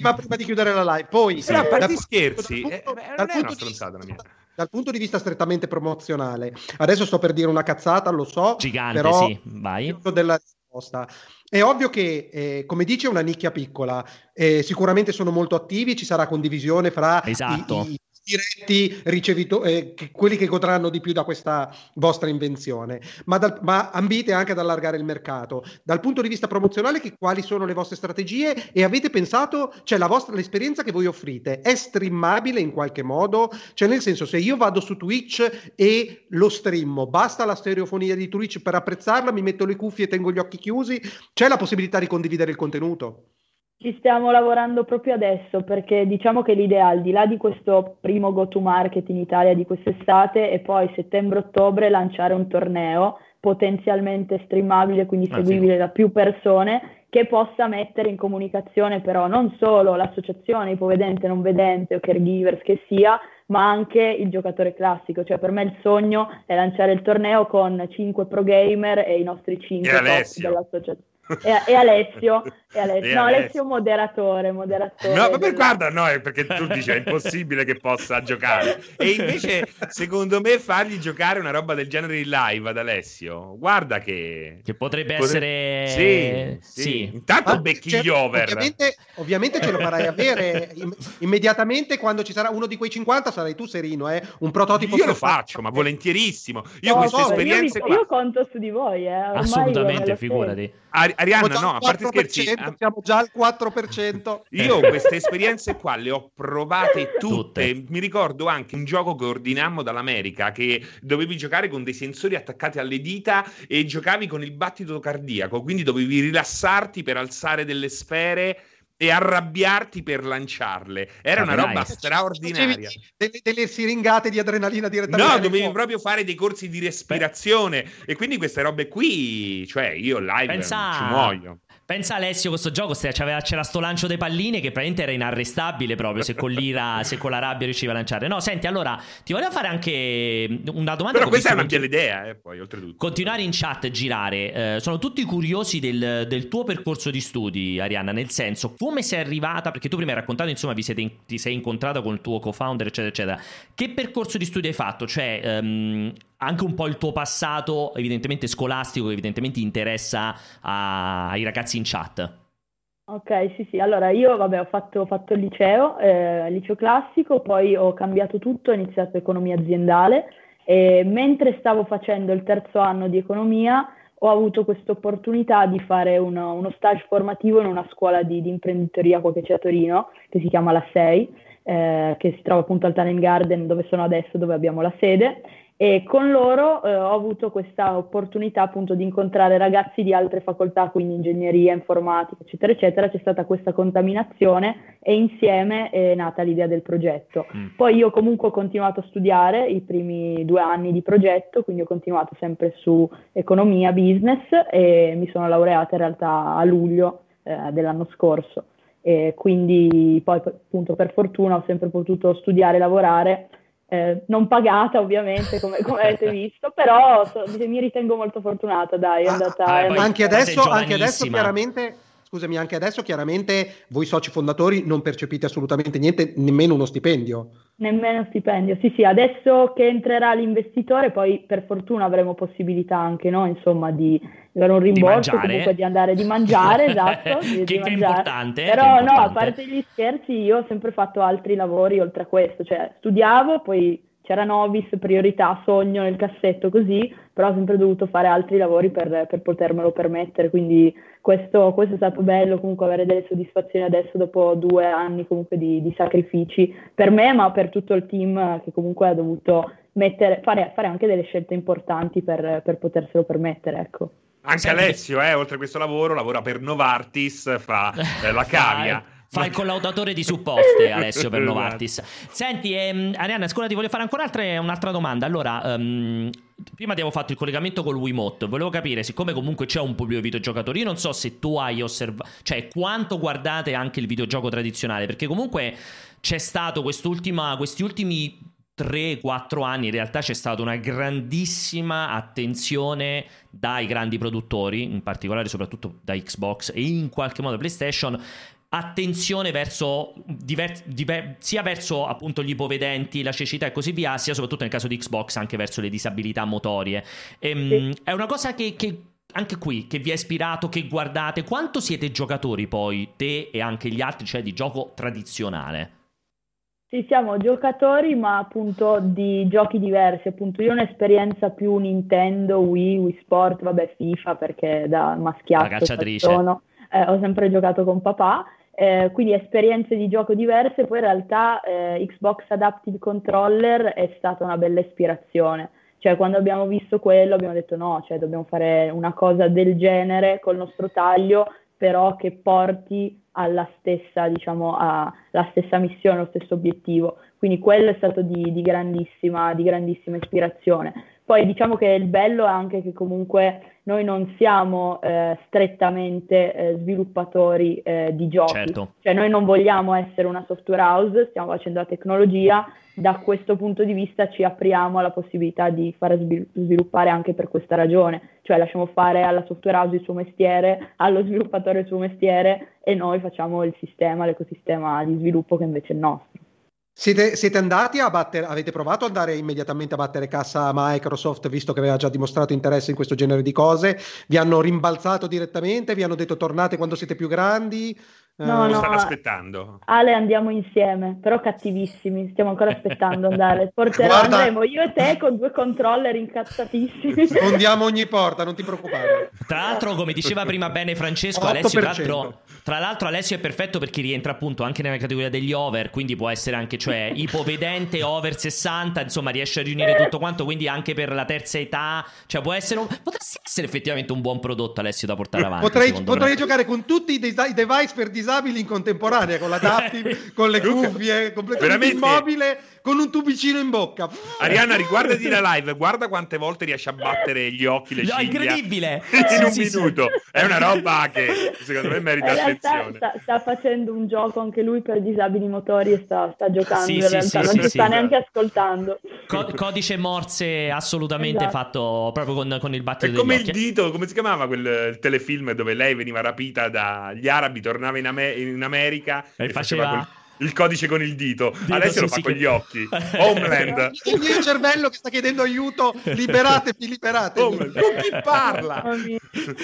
ma prima di chiudere la live. Poi... Sì, a parte scherzi, dal punto, eh, dal non è una stronzata la mia dal punto di vista strettamente promozionale. Adesso sto per dire una cazzata, lo so, Gigante, però sì, vai. della risposta. È ovvio che, eh, come dice, è una nicchia piccola. Eh, sicuramente sono molto attivi, ci sarà condivisione fra esatto. i, i diretti ricevitori, eh, quelli che godranno di più da questa vostra invenzione, ma, dal, ma, ambite anche ad allargare il mercato. Dal punto di vista promozionale, che, quali sono le vostre strategie e avete pensato, cioè la vostra, l'esperienza che voi offrite è streamabile in qualche modo? Cioè nel senso, se io vado su Twitch e lo streammo, basta la stereofonia di Twitch per apprezzarla, mi metto le cuffie e tengo gli occhi chiusi, c'è la possibilità di condividere il contenuto? Ci stiamo lavorando proprio adesso perché diciamo che l'idea, al di là di questo primo go-to-market in Italia di quest'estate e poi settembre-ottobre lanciare un torneo potenzialmente streamabile, quindi seguibile ah, sì. da più persone, che possa mettere in comunicazione però non solo l'associazione ipovedente, non vedente o caregivers che sia, ma anche il giocatore classico. Cioè per me il sogno è lanciare il torneo con 5 pro gamer e i nostri 5 top dell'associazione e, e Alessio, e Alessio. E no, Alessio moderatore, moderatore. No, vabbè, guarda, no, è perché tu dici è impossibile che possa giocare. E invece, secondo me, fargli giocare una roba del genere in live ad Alessio, guarda che... Che potrebbe essere... Sì, sì. sì. Intanto ah, becchi cioè, over. Ovviamente, ovviamente, ce lo farai avere immediatamente quando ci sarà uno di quei 50 sarai tu Serino, eh? un prototipo. Io lo faccio, ma volentierissimo. Io no, queste no, esperienze io, io, conto su di voi, eh. Assolutamente, figurati. Ari- Arianna, no, a parte scherzi, siamo già al 4%. Io queste esperienze qua le ho provate tutte. tutte. Mi ricordo anche un gioco che ordinammo dall'America che dovevi giocare con dei sensori attaccati alle dita e giocavi con il battito cardiaco, quindi dovevi rilassarti per alzare delle sfere e arrabbiarti per lanciarle. Era una roba straordinaria. Delle, delle, siringate di adrenalina direttamente. No, dovevi proprio fare dei corsi di respirazione. Beh. E quindi queste robe qui, cioè io live Pensa... ci muoio. Pensa Alessio, questo gioco c'era, c'era sto lancio dei palline che praticamente era inarrestabile proprio se con l'ira, se con la rabbia riusciva a lanciare. No, senti, allora ti volevo fare anche una domanda. Però questa è una bella idea, eh, poi oltretutto. Continuare in chat girare. Eh, sono tutti curiosi del, del, tuo percorso di studi, Arianna, nel senso, come sei arrivata, perché tu prima hai raccontato, insomma, vi siete, ti sei incontrata con il tuo co-founder, eccetera, eccetera. Che percorso di studi hai fatto? Cioè, um, anche un po' il tuo passato, evidentemente scolastico, che evidentemente interessa a, ai ragazzi in chat. Ok, sì, sì. Allora, io vabbè, ho fatto, fatto il liceo, eh, liceo classico, poi ho cambiato tutto, ho iniziato economia aziendale e mentre stavo facendo il terzo anno di economia ho avuto questa opportunità di fare uno, uno, stage formativo in una scuola di, di, imprenditoria qua che c'è a Torino, che si chiama La 6, eh, che si trova appunto al Talent Garden dove sono adesso, dove abbiamo la sede e con loro eh, ho avuto questa opportunità appunto di incontrare ragazzi di altre facoltà, quindi ingegneria, informatica, eccetera, eccetera. C'è stata questa contaminazione e insieme è nata l'idea del progetto. Mm. Poi io comunque ho continuato a studiare i primi due anni di progetto, quindi ho continuato sempre su economia, business e mi sono laureata in realtà a luglio eh, dell'anno scorso. E quindi poi appunto per fortuna ho sempre potuto studiare e lavorare eh, non pagata ovviamente come, come avete visto, però so, mi ritengo molto fortunata, dai, è andata... Ah, è anche, adesso, anche adesso chiaramente scusami, anche adesso chiaramente voi soci fondatori non percepite assolutamente niente, nemmeno uno stipendio. Nemmeno stipendio, sì sì, adesso che entrerà l'investitore poi per fortuna avremo possibilità anche noi insomma di, di avere un rimborso, di comunque di andare di mangiare, esatto. Di, che, di che è importante. Però è importante. no, a parte gli scherzi io ho sempre fatto altri lavori oltre a questo, cioè studiavo, poi c'era Novis, priorità, sogno nel cassetto così, però ho sempre dovuto fare altri lavori per, per potermelo permettere, quindi questo, questo, è stato bello comunque avere delle soddisfazioni adesso dopo due anni comunque di, di sacrifici per me, ma per tutto il team che comunque ha dovuto mettere, fare, fare, anche delle scelte importanti per, per poterselo permettere, ecco. Anche Alessio, eh, oltre a questo lavoro, lavora per Novartis, fa eh, la cavia. Fa il collaudatore di supposte Alessio per Novartis. Senti, ehm, Arianna, scusa, ti voglio fare ancora altre, un'altra domanda. Allora, um, prima abbiamo fatto il collegamento col Wiimote. Volevo capire, siccome comunque c'è un pubblico di videogiocatori, io non so se tu hai osservato, cioè quanto guardate anche il videogioco tradizionale, perché comunque c'è stato questi ultimi 3-4 anni in realtà c'è stata una grandissima attenzione dai grandi produttori, in particolare soprattutto da Xbox e in qualche modo PlayStation, attenzione verso diver- diver- sia verso appunto gli ipovedenti, la cecità e così via, sia soprattutto nel caso di Xbox anche verso le disabilità motorie. Ehm, sì. È una cosa che, che, anche qui che vi ha ispirato, che guardate, quanto siete giocatori poi, te e anche gli altri, cioè di gioco tradizionale? Sì, siamo giocatori, ma appunto di giochi diversi. Appunto, io ho un'esperienza più Nintendo, Wii, Wii Sport, vabbè, FIFA perché da maschiato sono, eh, ho sempre giocato con papà eh, quindi esperienze di gioco diverse, poi in realtà eh, Xbox Adaptive Controller è stata una bella ispirazione. Cioè, quando abbiamo visto quello abbiamo detto no, cioè, dobbiamo fare una cosa del genere col nostro taglio, però che porti alla stessa, diciamo, alla stessa missione, allo stesso obiettivo. Quindi quello è stato di, di, grandissima, di grandissima ispirazione. Poi diciamo che il bello è anche che comunque noi non siamo eh, strettamente eh, sviluppatori eh, di giochi, certo. cioè noi non vogliamo essere una software house, stiamo facendo la tecnologia, da questo punto di vista ci apriamo alla possibilità di far sviluppare anche per questa ragione, cioè lasciamo fare alla software house il suo mestiere, allo sviluppatore il suo mestiere e noi facciamo il sistema, l'ecosistema di sviluppo che invece è il nostro. Siete, siete, andati a battere, avete provato ad andare immediatamente a battere cassa a Microsoft visto che aveva già dimostrato interesse in questo genere di cose? Vi hanno rimbalzato direttamente? Vi hanno detto tornate quando siete più grandi? No, eh, no, stanno aspettando. Ale andiamo insieme, però cattivissimi, stiamo ancora aspettando andare. Porterò, Guarda... andremo io e te con due controller incazzatissimi. Sfondiamo ogni porta, non ti preoccupare. Tra l'altro, come diceva prima bene Francesco, Alessio, tra l'altro, tra l'altro, Alessio è perfetto perché rientra appunto anche nella categoria degli over, quindi può essere anche, cioè, ipovedente, over 60, insomma, riesce a riunire tutto quanto, quindi anche per la terza età, cioè può essere un... potresti essere effettivamente un buon prodotto Alessio da portare avanti. Potrei, potrei giocare con tutti i, de- i device per disabili disabili in contemporanea, con la DAPTIV, con le cuffie, completamente immobile, con un tubicino in bocca. Arianna, riguardati la live, guarda quante volte riesce a battere gli occhi, le no, ciglia. incredibile! in un sì, minuto. Sì. È una roba che secondo me merita attenzione. Sta, sta, facendo un gioco anche lui per disabili motori e sta, sta giocando sì, in realtà, non ci sta neanche ascoltando. Co- codice Morse assolutamente esatto. fatto proprio con, con il battito È come il dito, come si chiamava quel telefilm dove lei veniva rapita dagli arabi, tornava in, Amer- in America e, e faceva... faceva il codice con il dito. dito Adesso sì, lo fa sì, con che... gli occhi. Homeland. il mio cervello che sta chiedendo aiuto, liberatevi, liberatevi. Con chi parla?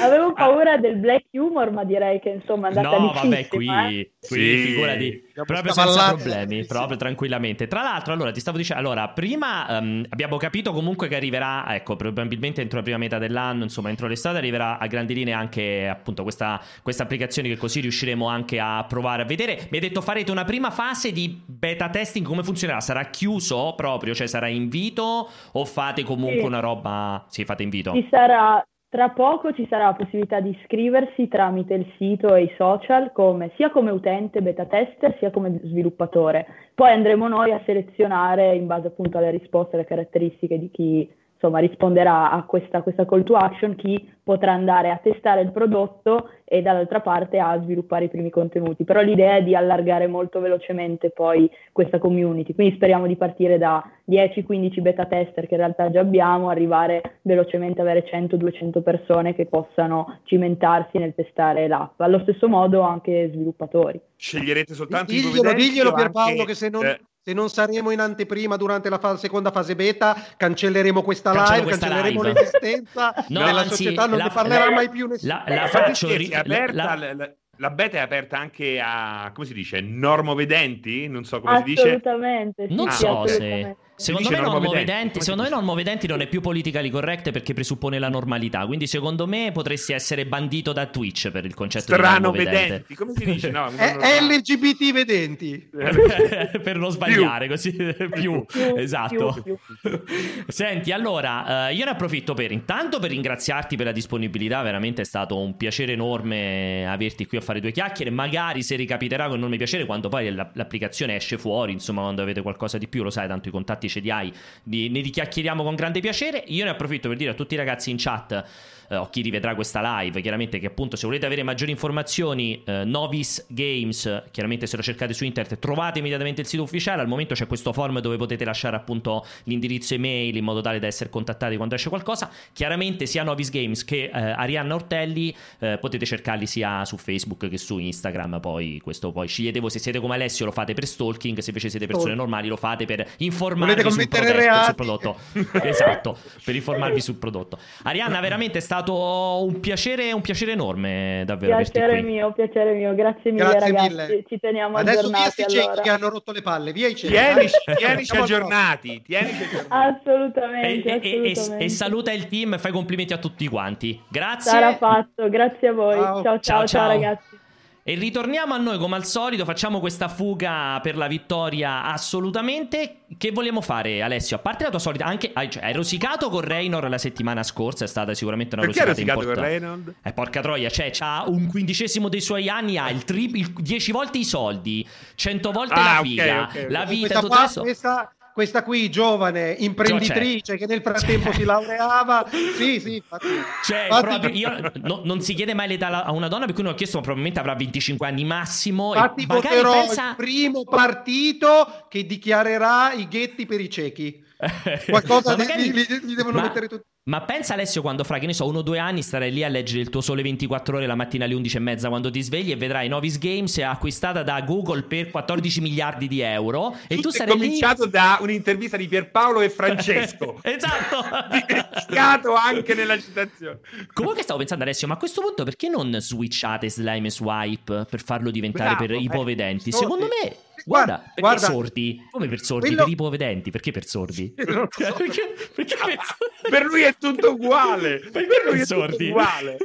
Avevo paura del black humor, ma direi che insomma andata No, vabbè, qui, eh? qui sì. figurati. Proprio senza problemi, proprio tranquillamente. Tra l'altro, allora, ti stavo dicendo, allora, prima um, abbiamo capito comunque che arriverà, ecco, probabilmente entro la prima metà dell'anno, insomma, entro l'estate arriverà a grandi linee anche appunto questa, questa applicazione che così riusciremo anche a provare a vedere. Mi hai detto farete una prima fase di beta testing, come funzionerà? Sarà chiuso proprio, cioè sarà invito o fate comunque sì. una roba... Sì, fate invito. Ci sarà, tra poco ci sarà la possibilità di iscriversi tramite il sito e i social come, sia come utente beta tester sia come sviluppatore. Poi andremo noi a selezionare in base appunto alle risposte, alle caratteristiche di chi insomma, risponderà a questa, questa, call to action, chi potrà andare a testare il prodotto e dall'altra parte a sviluppare i primi contenuti. Però l'idea è di allargare molto velocemente poi questa community, quindi speriamo di partire da 10-15 beta tester che in realtà già abbiamo, arrivare velocemente a avere 100-200 persone che possano cimentarsi nel testare l'app. Allo stesso modo anche sviluppatori. Sceglierete soltanto diglielo, i diglielo Pierpaolo anche... che se non... Eh se non saremo in anteprima durante la fa- seconda fase beta, cancelleremo questa Cancello live, questa cancelleremo live. l'esistenza no, della anzi, società, non la, ne parlerà la, mai più nessuno. La, la faccio ri- aperta, la, la beta è aperta anche a, come si dice, normovedenti? Non so come si dice. Assolutamente. non so se... Secondo me, normovedenti, secondo me normovedenti non è più politically correct perché presuppone la normalità. Quindi, secondo me, potresti essere bandito da Twitch per il concetto Strano di vedenti. Come si dice? No, LGBT vedenti. per non sbagliare, così più. esatto. Più, più. Senti, allora, uh, io ne approfitto per intanto per ringraziarti per la disponibilità. Veramente è stato un piacere enorme averti qui a fare due chiacchiere. Magari se ricapiterà con enorme piacere quando poi l'applicazione esce fuori, insomma, quando avete qualcosa di più, lo sai, tanto i contatti ce li hai, ne richiacchieriamo con grande piacere. Io ne approfitto per dire a tutti i ragazzi in chat eh, o chi rivedrà questa live, chiaramente che appunto se volete avere maggiori informazioni, eh, Novis Games, chiaramente se lo cercate su internet trovate immediatamente il sito ufficiale, al momento c'è questo form dove potete lasciare appunto l'indirizzo email in modo tale da essere contattati quando esce qualcosa, chiaramente sia Novis Games che eh, Arianna Ortelli eh, potete cercarli sia su Facebook che su Instagram, poi questo poi scegliete voi se siete come Alessio lo fate per stalking, se invece siete persone normali lo fate per informarvi sul prodotto, sul prodotto. esatto, per informarvi sul prodotto. Arianna veramente sta stato un piacere, un piacere enorme, davvero. Piacere mio, piacere mio, grazie mille grazie ragazzi, mille. ci teniamo Adesso aggiornati. Adesso allora. che hanno rotto le palle, via i ciechi. Tienici, tienici aggiornati, tienici aggiornati. Assolutamente, e, assolutamente. E, e, saluta il team, fai complimenti a tutti quanti. Grazie. Sarà fatto, grazie a voi. ciao, ciao, ciao, ciao ragazzi. E ritorniamo a noi come al solito, facciamo questa fuga per la vittoria assolutamente. Che vogliamo fare Alessio? A parte la tua solita, anche cioè, hai rosicato con Reynor la settimana scorsa, è stata sicuramente una Perché rosicata importante. Perché con Reynor? Eh, porca troia, cioè c'ha un quindicesimo dei suoi anni, ha il, tri- il dieci volte i soldi, cento volte ah, la figa, okay, okay. la vita, tutto qua, questa, questa qui giovane imprenditrice che nel frattempo si laureava. Sì, sì, infatti. Cioè, infatti... io, no, non si chiede mai l'età a una donna, per cui non ho chiesto, ma probabilmente avrà 25 anni massimo. Infatti voterò pensa... il primo partito che dichiarerà i ghetti per i ciechi. Qualcosa magari... li, li, li, devono ma... mettere tutti. Ma pensa Alessio quando fra, che ne so, uno o due anni starai lì a leggere il tuo sole 24 ore la mattina alle 11 e mezza quando ti svegli e vedrai Novis Games acquistata da Google per 14 miliardi di euro e Tutto tu sarai è cominciato lì... da un'intervista di Pierpaolo e Francesco. esatto! Dimenticato anche nella citazione. Comunque stavo pensando Alessio, ma a questo punto perché non switchate slime e swipe per farlo diventare Bravo, per eh, ipovedenti? Secondo me Guarda, perché guarda, sordi? Come per sordi? Quello... Per ipovedenti? Perché per sordi? So. perché, perché per... per... lui è tutto uguale. Perché per, per sordi? uguale.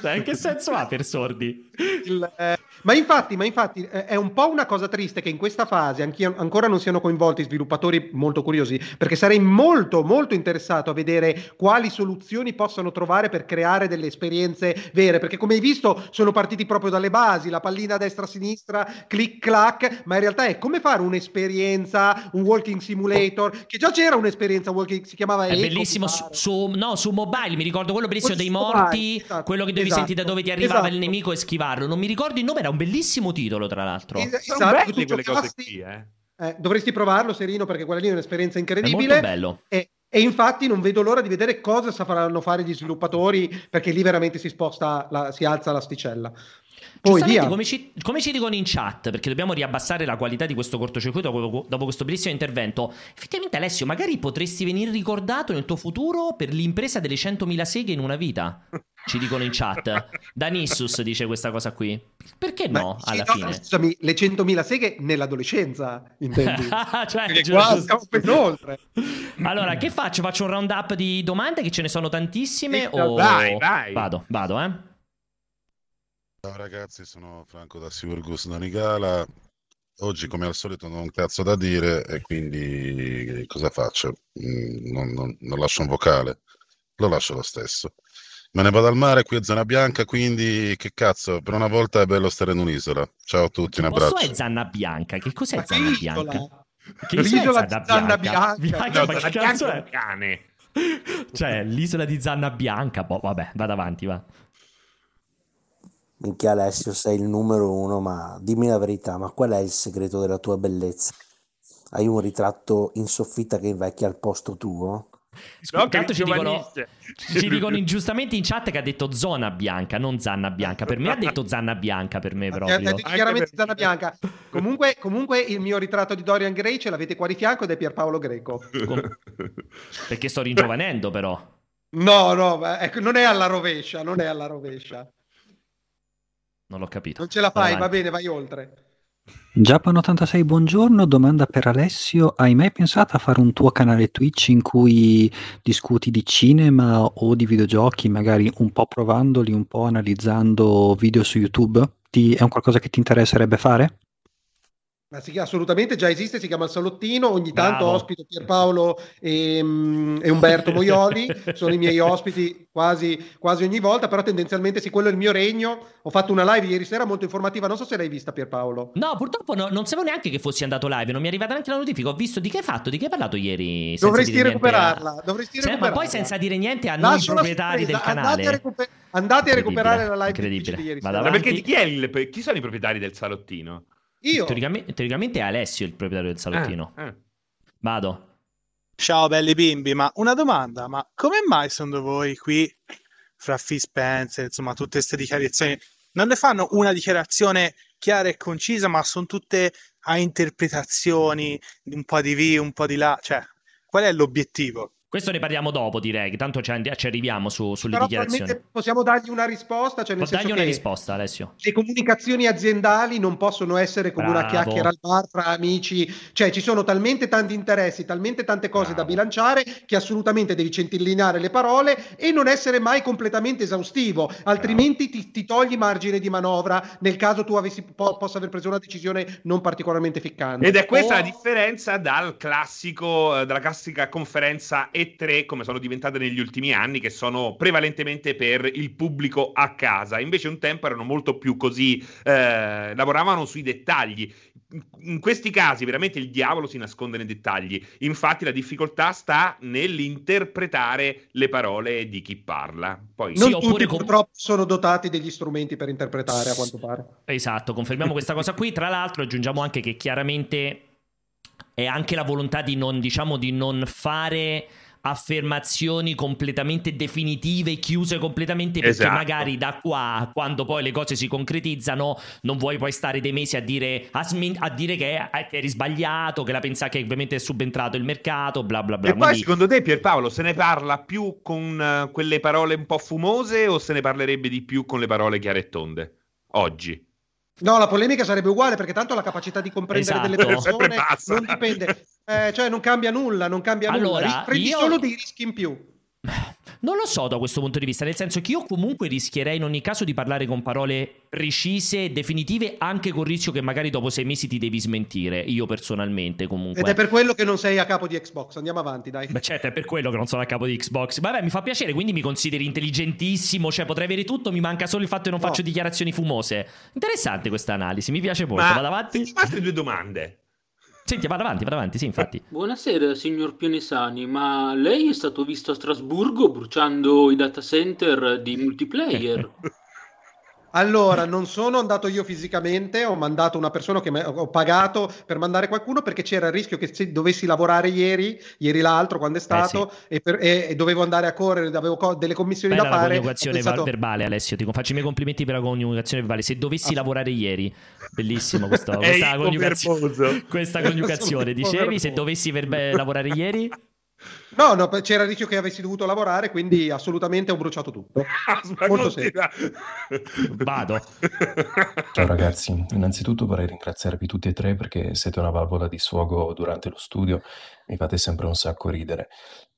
Cioè, in che senso ha per sordi? Il, eh, ma infatti, ma infatti eh, è un po' una cosa triste che in questa fase ancora non siano coinvolti sviluppatori molto curiosi, perché sarei molto, molto interessato a vedere quali soluzioni possano trovare per creare delle esperienze vere, perché come hai visto sono partiti proprio dalle basi, la pallina destra-sinistra, clic clac, ma in realtà è come fare un'esperienza, un walking simulator, che già c'era un'esperienza walking, si chiamava È Eco, bellissimo su, su, no, su mobile, mi ricordo quello bellissimo dei morti, esatto, quello che dovevi esatto, sentire da dove ti arrivava esatto. il nemico e schivarlo. Non mi ricordo il nome, era un bellissimo titolo, tra l'altro. Es- esatto, tu quelle cose qui, eh. Eh, dovresti provarlo, Serino, perché quella lì è un'esperienza incredibile. È molto bello. E, e infatti non vedo l'ora di vedere cosa faranno fare gli sviluppatori, perché lì veramente si sposta, la, si alza l'asticella. Poi. Come ci, come ci, dicono in chat, perché dobbiamo riabbassare la qualità di questo cortocircuito dopo, dopo questo bellissimo intervento. Effettivamente, Alessio, magari potresti venire ricordato nel tuo futuro per l'impresa delle 100.000 seghe in una vita. Ci dicono in chat. Danissus dice questa cosa qui. Perché no, Beh, alla sì, fine? No, scusami, le 100.000 seghe nell'adolescenza, intendi? cioè, Perché qua stiamo ben oltre. Allora, che faccio? Faccio un round up di domande, che ce ne sono tantissime? Sì, o... Vai, vai. Vado, vado, eh. Ciao ragazzi, sono Franco da Siurgus da Nigala. Oggi, come al solito, non ho un cazzo da dire e quindi cosa faccio? Mm, non, non, non lascio un vocale, lo lascio lo stesso. Me ne vado al mare, qui è zona bianca, quindi che cazzo, per una volta è bello stare in un'isola. Ciao a tutti, un abbraccio. Cosa è zanna bianca? Che cos'è Ma zanna bianca? Che isola di zanna bianca? bianca? No, ma che cazzo è? cane. Cioè, l'isola di zanna bianca, boh, vabbè, vado avanti, va. Minchia Alessio, sei il numero uno, ma dimmi la verità, ma qual è il segreto della tua bellezza? Hai un ritratto in soffitta che invecchia al posto tuo? No, Tanto ci dicono, ci dicono ingiustamente in chat che ha detto zona bianca, non zanna bianca. Per me ha detto zanna bianca, per me proprio. Ha detto chiaramente zanna bianca. Comunque, comunque, il mio ritratto di Dorian Gray ce l'avete qua di fianco ed è Pierpaolo Greco. Com- perché sto ringiovanendo però. No, no, ecco, non è alla rovescia, non è alla rovescia. Non l'ho capito. Non ce la fai, va bene, vai oltre. Japan86, buongiorno. Domanda per Alessio: hai mai pensato a fare un tuo canale Twitch in cui discuti di cinema o di videogiochi, magari un po' provandoli, un po' analizzando video su YouTube? Ti, è un qualcosa che ti interesserebbe fare? Ma sì, assolutamente già esiste, si chiama il Salottino, ogni tanto Bravo. ospito Pierpaolo e, um, e Umberto Moioli, sono i miei ospiti quasi, quasi, ogni volta, però tendenzialmente sì, quello è il mio regno. Ho fatto una live ieri sera molto informativa, non so se l'hai vista Pierpaolo. No, purtroppo no, non sapevo neanche che fossi andato live, non mi è arrivata neanche la notifica, ho visto di che hai fatto, di che hai parlato ieri. Dovresti recuperarla, a... dovresti recuperarla. ma poi senza dire niente a noi proprietari del canale. Andate a, recuper- andate a recuperare la live incredibile. di ieri sera. Ma perché chi, è il, chi sono i proprietari del Salottino? Io. Teoricamente, teoricamente, è Alessio il proprietario del salottino. Eh, eh. Vado. Ciao belli bimbi, ma una domanda, ma come mai secondo voi qui fra Phil Spencer, insomma, tutte queste dichiarazioni non ne fanno una dichiarazione chiara e concisa, ma sono tutte a interpretazioni, un po' di qui, un po' di là, cioè, qual è l'obiettivo? Questo ne parliamo dopo, direi, che tanto ci, arriviamo su, sulle Però dichiarazioni. Possiamo dargli una risposta? Cioè nel dargli una risposta, Alessio. Le comunicazioni aziendali non possono essere come Bravo. una chiacchiera al bar fra amici, cioè ci sono talmente tanti interessi, talmente tante cose Bravo. da bilanciare che assolutamente devi centellinare le parole e non essere mai completamente esaustivo, altrimenti ti, ti, togli margine di manovra nel caso tu avessi, po- possa aver preso una decisione non particolarmente ficcante. Ed è questa oh. la differenza dal classico, eh, dalla classica conferenza e tre, come sono diventate negli ultimi anni, che sono prevalentemente per il pubblico a casa. Invece un tempo erano molto più così, eh, lavoravano sui dettagli in questi casi veramente il diavolo si nasconde nei dettagli. Infatti la difficoltà sta nell'interpretare le parole di chi parla. Poi, non sì, tutti com- purtroppo sono dotati degli strumenti per interpretare a quanto pare. Esatto, confermiamo questa cosa qui. Tra l'altro aggiungiamo anche che chiaramente è anche la volontà di non, diciamo, di non fare affermazioni completamente definitive, chiuse completamente, perché esatto. magari da qua, quando poi le cose si concretizzano, non vuoi poi stare dei mesi a dire, a, smin- a dire che, eh, che, eri sbagliato, che la pensa che ovviamente è subentrato il mercato, bla bla bla. E Quindi... poi secondo te Pierpaolo se ne parla più con uh, quelle parole un po' fumose o se ne parlerebbe di più con le parole chiare e tonde? Oggi. No, la polemica sarebbe uguale perché tanto la capacità di comprendere esatto. delle persone non dipende, eh, cioè non cambia nulla, non cambia allora, nulla, prendi io... solo dei rischi in più. Non lo so da questo punto di vista, nel senso che io comunque rischierei in ogni caso di parlare con parole precise e definitive, anche con il rischio che magari dopo sei mesi ti devi smentire, io personalmente comunque. Ed è per quello che non sei a capo di Xbox, andiamo avanti dai. Beh certo, è per quello che non sono a capo di Xbox. Vabbè, mi fa piacere, quindi mi consideri intelligentissimo, cioè potrei avere tutto, mi manca solo il fatto che non no. faccio dichiarazioni fumose. Interessante questa analisi, mi piace molto, Ma vado avanti. Altre due domande. Senti, vado avanti, vado avanti, sì, infatti. Buonasera, signor Pionesani, ma lei è stato visto a Strasburgo bruciando i data center di multiplayer? Allora, non sono andato io fisicamente, ho mandato una persona che ho pagato per mandare qualcuno perché c'era il rischio che se dovessi lavorare ieri, ieri l'altro quando è stato, eh sì. e, per, e, e, dovevo andare a correre, avevo co- delle commissioni Bella da fare. La coniugazione pensato... verbale, Alessio, ti faccio i miei complimenti per la coniugazione verbale. Se dovessi ah. lavorare ieri, bellissimo questo, questa, coniugazione, questa coniugazione. Dicevi, se dovessi verbe- lavorare ieri? No, no, c'era il rischio che avessi dovuto lavorare, quindi assolutamente ho bruciato tutto. Molto semplice. Vado. Ciao ragazzi, innanzitutto vorrei ringraziarvi tutti e tre perché siete una valvola di sfogo durante lo studio, mi fate sempre un sacco ridere.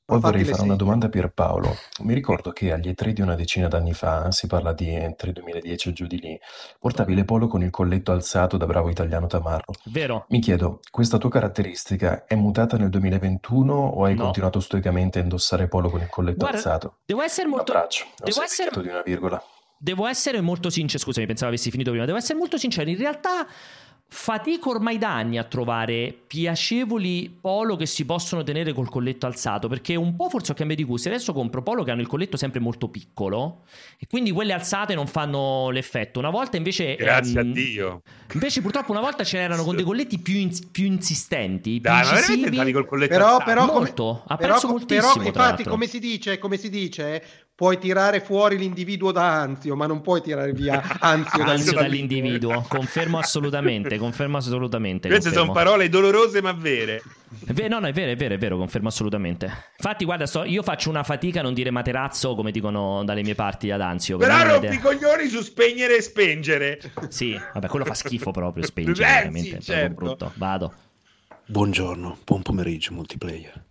Poi vorrei fare una domanda a Pierpaolo. Mi ricordo che agli E3 di una decina d'anni fa, si parla di entre 2010 e giù di lì, portavi le polo con il colletto alzato da bravo italiano tamarro. Vero. Mi chiedo, questa tua caratteristica è mutata nel 2021 o hai No. continuato stoicamente a indossare polo con il colletto Guarda, alzato? devo essere Un molto... abbraccio, ho Devo essere... segnato di una virgola. Devo essere molto sincero, scusami, pensavo avessi finito prima. Devo essere molto sincero, in realtà fatico ormai da anni a trovare piacevoli polo che si possono tenere col colletto alzato, perché un po' forse ho cambiato di gusti. Adesso compro polo che hanno il colletto sempre molto piccolo e quindi quelle alzate non fanno l'effetto. Una volta invece Grazie ehm, a Dio. Invece purtroppo una volta ce n'erano con dei colletti più, in, più insistenti, più Dai, ma incisivi. veramente andavi col colletto Però, alzato? però, come- Molto, apprezzo però, moltissimo, però, infatti, come si dice, come si dice, puoi tirare fuori l'individuo da Anzio, ma non puoi tirare via Anzio, Anzio dall'individuo. dall'individuo, confermo assolutamente, confermo assolutamente. Queste sono confermo. parole dolorose ma vere. No, no, è vero, è vero, è vero, confermo assolutamente. Infatti, guarda, sto- io faccio una fatica a non dire materazzo come dicono dalle mie parti ad Anzio. Però rompi i coglioni su spegnere e spengere. Sì, vabbè, quello fa schifo proprio, spingere, Eh, veramente, sì, certo. brutto. Vado. Buongiorno, buon pomeriggio multiplayer.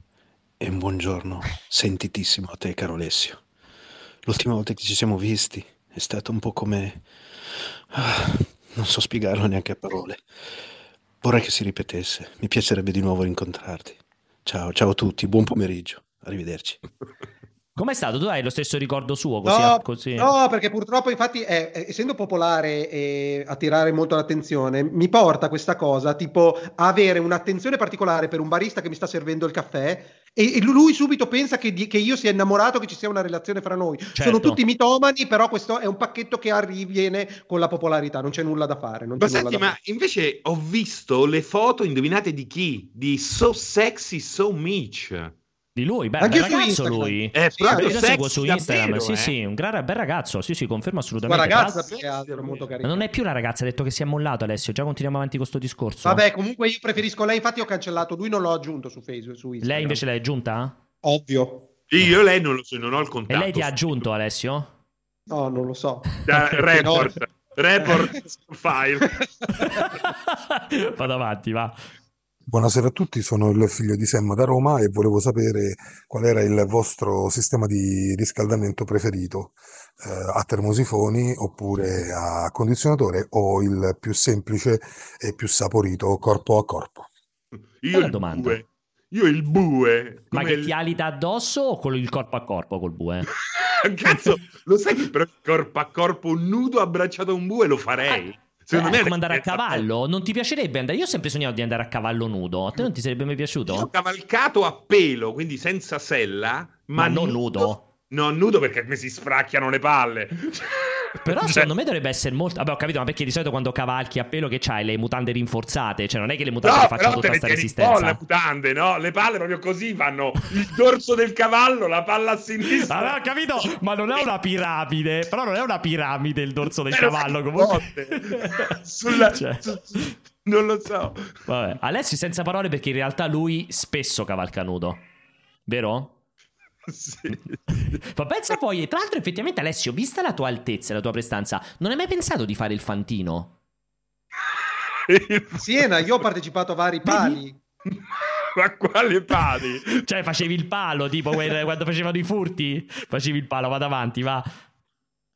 E un buongiorno sentitissimo a te, caro Alessio. L'ultima volta che ci siamo visti è stato un po' come... ah, non so spiegarlo neanche a parole. Vorrei che si ripetesse. Mi piacerebbe di nuovo rincontrarti. Ciao, ciao a tutti, buon pomeriggio. Arrivederci. Com'è stato? Tu hai lo stesso ricordo suo? Così, No, così... no, perché purtroppo infatti è- è- essendo popolare e attirare molto l'attenzione, mi porta questa cosa tipo a avere un'attenzione particolare per un barista che mi sta servendo il caffè e, e lui subito pensa che, di- che io sia innamorato, che ci sia una relazione fra noi. Sono Certo. tutti mitomani, però questo è un pacchetto che arriviene con la popolarità, non c'è nulla da fare. Non Ma c'è nulla senti, da ma invece ho visto le foto, indovinate di chi? Di So Sexy So Mitch. Di lui, beh, Anche bel su ragazzo lui. È Sì, proprio Io seguo su Instagram, davvero, sì, eh. sì, un gran, bel ragazzo, sì, sì, confermo Una assolutamente. Tra ragazza più che altro, molto Ma carina. non è più una ragazza, ha detto che si è mollato Alessio, già continuiamo avanti con sto discorso. Vabbè, comunque io preferisco lei, infatti ho cancellato lui, non l'ho aggiunto su Facebook, su Instagram. Lei invece l'hai aggiunta? Ovvio. Io lei non lo so, non ho il E contatto. lei ti ha aggiunto Alessio? No, non lo so. Da- report. Report file. Vado avanti, va. Buonasera a tutti, sono il figlio di Sam da Roma e volevo sapere qual era il vostro sistema di riscaldamento preferito, eh, a termosifoni oppure a condizionatore o il più semplice e più saporito corpo a corpo. Io il domanda. bue. Io il bue. Ma che il- ti alita addosso o con il corpo a corpo col bue? Cazzo, lo sai che però corpo a corpo un nudo abbracciato a un bue lo farei. Secondo eh, me come andare a cavallo? Non ti piacerebbe andare? Io ho sempre sognato di andare a cavallo nudo. A te non ti sarebbe mai piaciuto? Ho cavalcato a pelo, quindi senza sella, ma, ma non nudo. Non nudo perché mi si sfracchiano le palle. Però cioè... secondo me dovrebbe essere molto. Vabbè, ho capito, ma perché di solito quando cavalchi a pelo che c'hai le mutande rinforzate? Cioè, non è che le mutande no, facciano tutta questa resistenza. No, le mutande, no? Le palle proprio così vanno il dorso del cavallo, la palla a sinistra. Allora, ho capito, ma non è una piramide. Però non è una piramide il dorso del Però cavallo. Comunque. Sulla... cioè... su... Non lo so. Vabbè, Alessio senza parole perché in realtà lui spesso cavalca nudo. Vero? Sì. Ma pensa poi, tra l'altro, effettivamente, Alessio, vista la tua altezza e la tua prestanza, non hai mai pensato di fare il fantino? Siena, io ho partecipato a vari pali. Ma quali pali? cioè, facevi il palo, tipo quando facevano i furti, facevi il palo, vado avanti, va.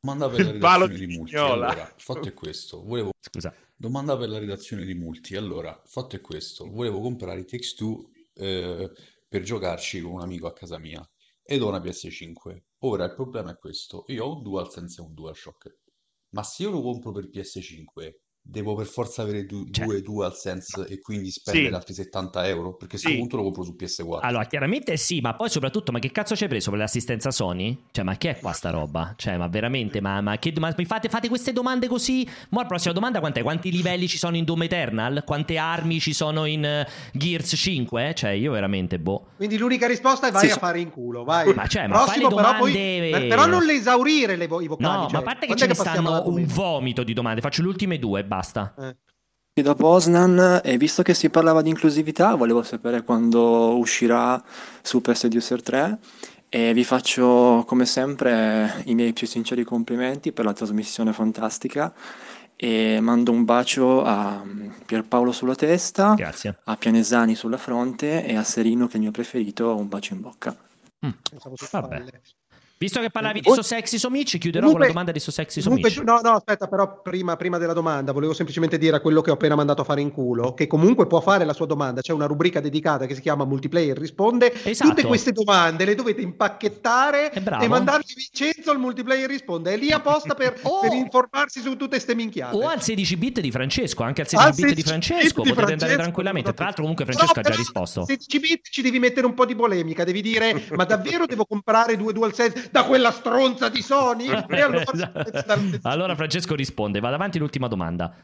Domanda per la redazione di, di Multi. Allora, il fatto è questo. Volevo... Scusa. Domanda per la redazione di Multi. Allora, il fatto è questo. Volevo comprare i Takes 2 eh, per giocarci con un amico a casa mia ed ho una PS5. Ora il problema è questo, io ho un DualSense e un DualShock, ma se io lo compro per PS5 devo per forza avere du- cioè, due DualSense e quindi spendere sì. altri 70 euro? Perché a sì. questo punto lo compro su PS4. Allora, chiaramente sì, ma poi soprattutto, ma che cazzo ci hai preso per l'assistenza Sony? Cioè, ma che è qua sta roba? Cioè, ma veramente, ma, ma, che, ma fate, fate, queste domande così? Ma la prossima domanda quant'è? Quanti livelli ci sono in Doom Eternal? Quante armi ci sono in uh, Gears 5? Cioè, io veramente, boh. Quindi l'unica risposta è vai sì, a fare in culo, vai. Ma cioè, ma Prossimo, domande... però, poi, però non le esaurire le vo- i vocali. No, cioè, ma a parte che ce ne stanno un vomito di domande, faccio le ultime due e basta. Eh da Poznan e visto che si parlava di inclusività, volevo sapere quando uscirà Super Seducer 3 e vi faccio come sempre i miei più sinceri complimenti per la trasmissione fantastica e mando un bacio a Pierpaolo sulla testa, Grazie. a Pianesani sulla fronte e a Serino che è il mio preferito, un bacio in bocca. Mm. Vabbè. Visto che parlavi di So Sexy So Mitch, chiuderò comunque, con la domanda di So Sexy So Mitch. No, no, aspetta, però prima, prima, della domanda volevo semplicemente dire a quello che ho appena mandato a fare in culo che comunque può fare la sua domanda. C'è una rubrica dedicata che si chiama Multiplayer Risponde. Esatto. Tutte queste domande le dovete impacchettare e mandarle a Vincenzo al Multiplayer Risponde. È lì apposta per, oh. per informarsi su tutte queste minchiate. O al 16 bit di Francesco, anche al 16 bit di Francesco, potete Francesco, andare tranquillamente. Tra l'altro comunque Francesco però, ha già risposto. Al 16 bit ci devi mettere un po' di polemica, devi dire ma davvero devo comprare due DualSense da quella stronza di Sony? allora... allora Francesco risponde, va avanti l'ultima domanda.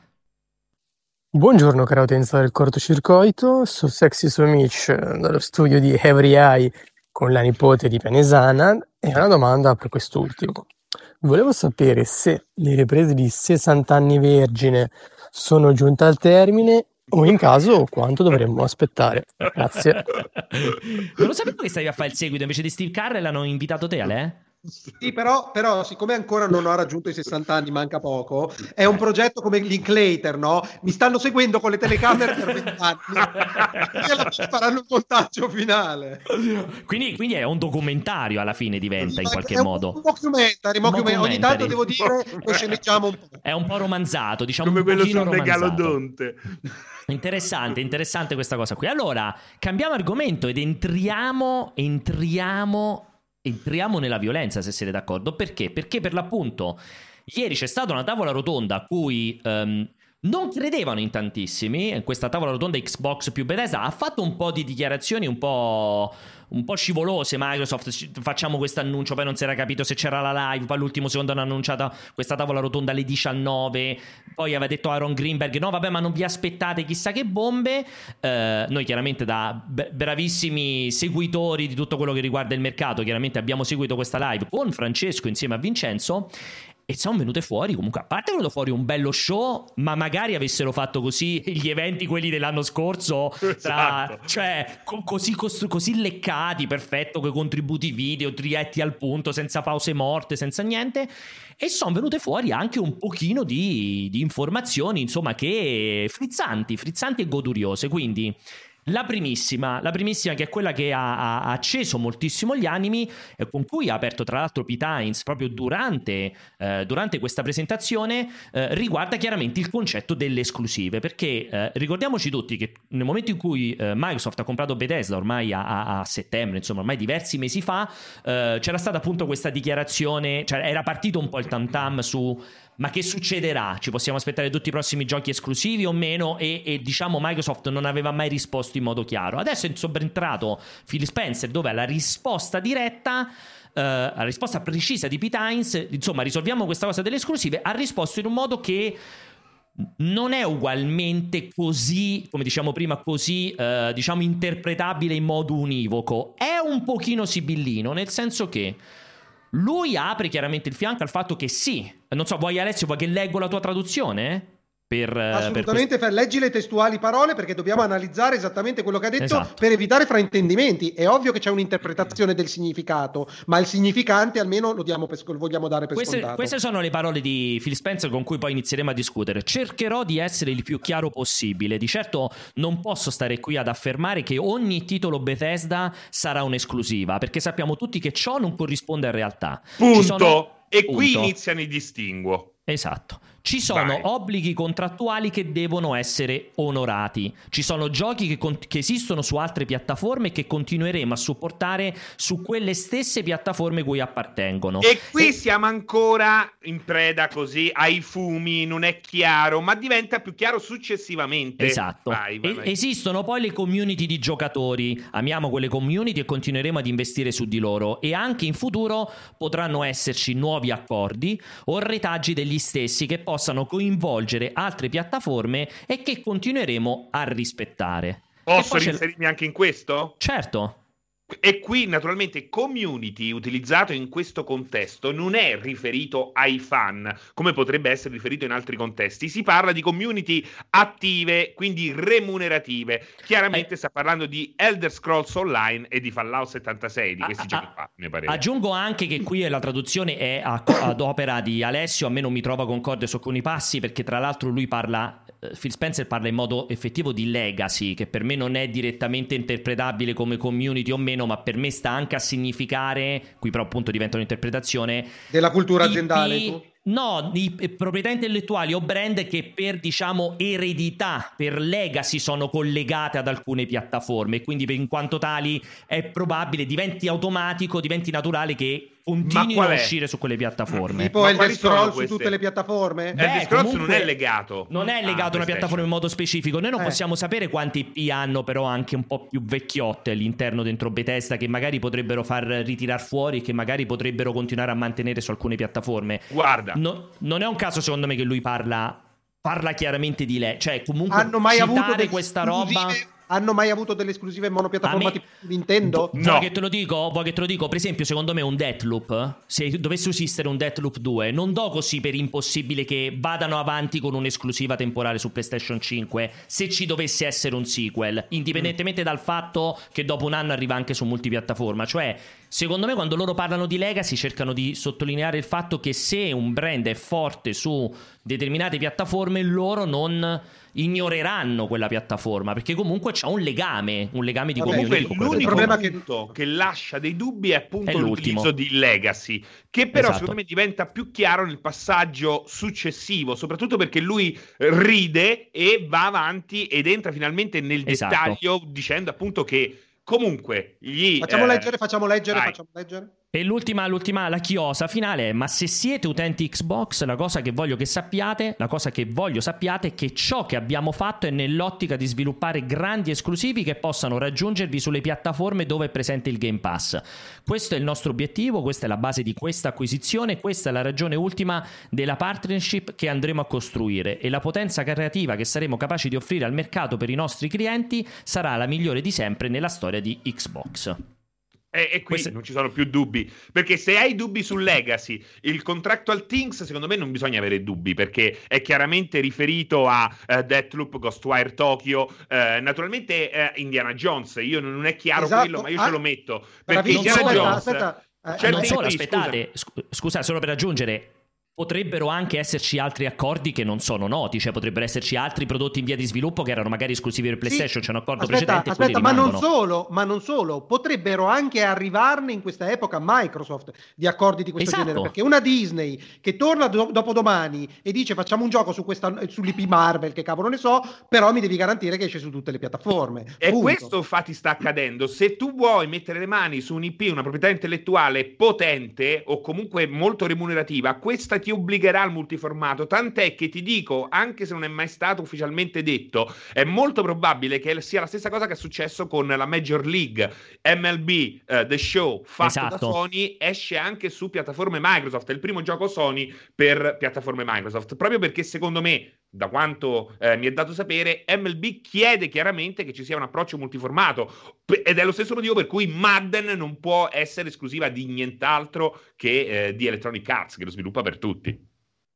Buongiorno cara utenza del cortocircuito, su Sexy Sumic dallo studio di Every Eye con la nipote di Panesana e una domanda per quest'ultimo. Volevo sapere se le riprese di 60 anni vergine sono giunte al termine o in caso quanto dovremmo aspettare. Grazie. non lo sapevo che stavi a fare il seguito invece di Steve Carrell hanno invitato te, Ale? Sì, però, però, siccome ancora non ho raggiunto i 60 anni, manca poco, è un progetto come Linklater, no? Mi stanno seguendo con le telecamere per 20 anni e alla fine faranno il montaggio finale. Quindi, quindi, è un documentario alla fine diventa in qualche è modo. Un documentary, documentary. Ogni tanto devo dire, lo sceneggiamo un po'. È un po' romanzato, diciamo come quello sul megalodonte. Interessante, interessante questa cosa qui. Allora, cambiamo argomento ed entriamo, entriamo entriamo nella violenza, se siete d'accordo. Perché? Perché per l'appunto ieri c'è stata una tavola rotonda a cui um, non credevano in tantissimi. Questa tavola rotonda Xbox più Bethesda ha fatto un po' di dichiarazioni un po' un po' scivolose Microsoft, facciamo questo annuncio, poi non si era capito se c'era la live, poi all'ultimo secondo hanno annunciato questa tavola rotonda alle 19, poi aveva detto Aaron Greenberg, no vabbè ma non vi aspettate chissà che bombe, eh, noi chiaramente da bravissimi seguitori di tutto quello che riguarda il mercato, chiaramente abbiamo seguito questa live con Francesco insieme a Vincenzo e sono venute fuori comunque a parte è venuto fuori un bello show ma magari avessero fatto così gli eventi quelli dell'anno scorso tra, esatto. cioè co- così, costru- così leccati perfetto con i contributi video diretti al punto senza pause morte senza niente e sono venute fuori anche un pochino di, di informazioni insomma che frizzanti frizzanti e goduriose quindi la primissima, la primissima che è quella che ha, ha acceso moltissimo gli animi e con cui ha aperto tra l'altro P-Times proprio durante, eh, durante questa presentazione eh, riguarda chiaramente il concetto delle esclusive. Perché eh, ricordiamoci tutti che nel momento in cui eh, Microsoft ha comprato Bethesda ormai a, a, a, settembre, insomma ormai diversi mesi fa, eh, c'era stata appunto questa dichiarazione, cioè era partito un po' il tam tam su ma che succederà? Ci possiamo aspettare tutti i prossimi giochi esclusivi o meno? E, e, diciamo Microsoft non aveva mai risposto in modo chiaro. Adesso è sobentrato Phil Spencer, dove la risposta diretta. Uh, la risposta precisa di Pete Hines, insomma, risolviamo questa cosa delle esclusive. Ha risposto in un modo che non è ugualmente così, come diciamo prima, così uh, diciamo interpretabile in modo univoco. È un pochino sibillino, nel senso che lui apre chiaramente il fianco al fatto che sì, non so, vuoi Alessio, vuoi che leggo la tua traduzione? Per, eh, Assolutamente, per, leggi le testuali parole perché dobbiamo analizzare esattamente quello che ha detto Esatto. per evitare fraintendimenti. È ovvio che c'è un'interpretazione del significato, ma il significante almeno lo, diamo per, lo vogliamo dare per Queste, scontato. queste sono le parole di Phil Spencer con cui poi inizieremo a discutere. Cercherò di essere il più chiaro possibile. Di certo non posso stare qui ad affermare che ogni titolo Bethesda sarà un'esclusiva, perché sappiamo tutti che ciò non corrisponde a realtà. Punto. sono- E qui punto. iniziano i distinguo. Esatto. Ci sono Vai. obblighi contrattuali che devono essere onorati. Ci sono giochi che, con- che esistono su altre piattaforme e che continueremo a supportare su quelle stesse piattaforme cui appartengono. E qui siamo ancora in preda così ai fumi, non è chiaro, ma diventa più chiaro successivamente. Esatto. Vai, vai, E- esistono poi le community di giocatori. Amiamo quelle community e continueremo ad investire su di loro. E anche in futuro potranno esserci nuovi accordi o retaggi degli stessi che possano coinvolgere altre piattaforme e che continueremo a rispettare. Posso inserirmi anche in questo? Certo. E qui naturalmente community utilizzato in questo contesto non è riferito ai fan, come potrebbe essere riferito in altri contesti. Si parla di community attive, quindi remunerative. Chiaramente sta parlando di Elder Scrolls Online e di Fallout 76, di questi giochi qua, mi pare. Aggiungo anche che qui la traduzione è a- ad opera di Alessio, a me non mi trova concorde su alcuni passi perché tra l'altro lui parla, eh, Phil Spencer parla in modo effettivo di legacy, che per me non è direttamente interpretabile come community o meno, ma per me sta anche a significare, qui però appunto diventa un'interpretazione, Della cultura IP aziendale. tu? No, eh, proprietà intellettuali o brand che per diciamo eredità, per legacy sono collegate ad alcune piattaforme, quindi in quanto tali è probabile diventi automatico, diventi naturale che continuino a uscire su quelle piattaforme. Tipo Elder sono Scrolls su tutte le piattaforme? Beh, Elder Scrolls non è legato. Non è a legato a una piattaforma in modo specifico. Noi non Eh. possiamo sapere quante IP hanno, però anche un po' più vecchiotte all'interno dentro Bethesda, che magari potrebbero far ritirare fuori e che magari potrebbero continuare a mantenere su alcune piattaforme. Guarda, No- non è un caso, secondo me, che lui parla, parla chiaramente di lei. Cioè, comunque, Hanno mai avuto questa roba. Hanno mai avuto delle esclusive monopiattaforma me- tipo Nintendo? Vuoi No. che te lo dico? Vuoi che te lo dico? Per esempio, secondo me un Deathloop, se dovesse esistere un Deathloop 2, non do così per impossibile che vadano avanti con un'esclusiva temporale su PlayStation 5, se ci dovesse essere un sequel, indipendentemente dal fatto che dopo un anno arriva anche su multipiattaforma. Cioè, secondo me quando loro parlano di legacy cercano di sottolineare il fatto che se un brand è forte su determinate piattaforme, loro non ignoreranno quella piattaforma, perché comunque c'è un legame, un legame di Vabbè, Comunque l'unico problema che- punto che... lascia dei dubbi è appunto È l'utilizzo di legacy, che però Esatto. secondo me diventa più chiaro nel passaggio successivo, soprattutto perché lui ride e va avanti ed entra finalmente nel Esatto. dettaglio dicendo appunto che comunque gli... Facciamo eh, leggere, facciamo leggere, vai. facciamo leggere. E l'ultima, l'ultima, la chiosa finale è: ma se siete utenti Xbox, la cosa che voglio che sappiate, la cosa che voglio sappiate è che ciò che abbiamo fatto è nell'ottica di sviluppare grandi esclusivi che possano raggiungervi sulle piattaforme dove è presente il Game Pass. Questo è il nostro obiettivo, questa è la base di questa acquisizione, questa è la ragione ultima della partnership che andremo a costruire e la potenza creativa che saremo capaci di offrire al mercato per i nostri clienti sarà la migliore di sempre nella storia di Xbox. E, e qui Queste- non ci sono più dubbi, perché se hai dubbi sul Legacy, il Contractual Things, secondo me non bisogna avere dubbi, perché è chiaramente riferito a eh, Deathloop, Ghostwire Tokyo, eh, naturalmente eh, Indiana Jones, io non non è chiaro Esatto, quello, ma io ah, ce lo metto, perché Indiana aspetta, Jones... aspetta, eh, certe non solo, aspettate, scu- scusa, solo per aggiungere. Potrebbero anche esserci altri accordi che non sono noti, cioè potrebbero esserci altri prodotti in via di sviluppo che erano magari esclusivi per PlayStation, c'è un accordo aspetta, precedente aspetta, ma non solo, ma non solo, potrebbero anche arrivarne in questa epoca Microsoft di accordi di questo Esatto. genere, perché una Disney che torna do- dopodomani e dice facciamo un gioco su questa, sull'IP Marvel, che cavolo ne so, però mi devi garantire che esce su tutte le piattaforme. E Punto. questo infatti sta accadendo. Se tu vuoi mettere le mani su un IP, una proprietà intellettuale potente o comunque molto remunerativa, questa ti obbligherà al multiformato, tant'è che ti dico, anche se non è mai stato ufficialmente detto, è molto probabile che sia la stessa cosa che è successo con la Major League. MLB uh, The Show fatto esatto. da Sony, esce anche su piattaforme Microsoft, è il primo gioco Sony per piattaforme Microsoft, proprio perché secondo me da quanto eh, mi è dato sapere, MLB chiede chiaramente che ci sia un approccio multiformato ed è lo stesso motivo per cui Madden non può essere esclusiva di nient'altro che eh, di Electronic Arts, che lo sviluppa per tutti.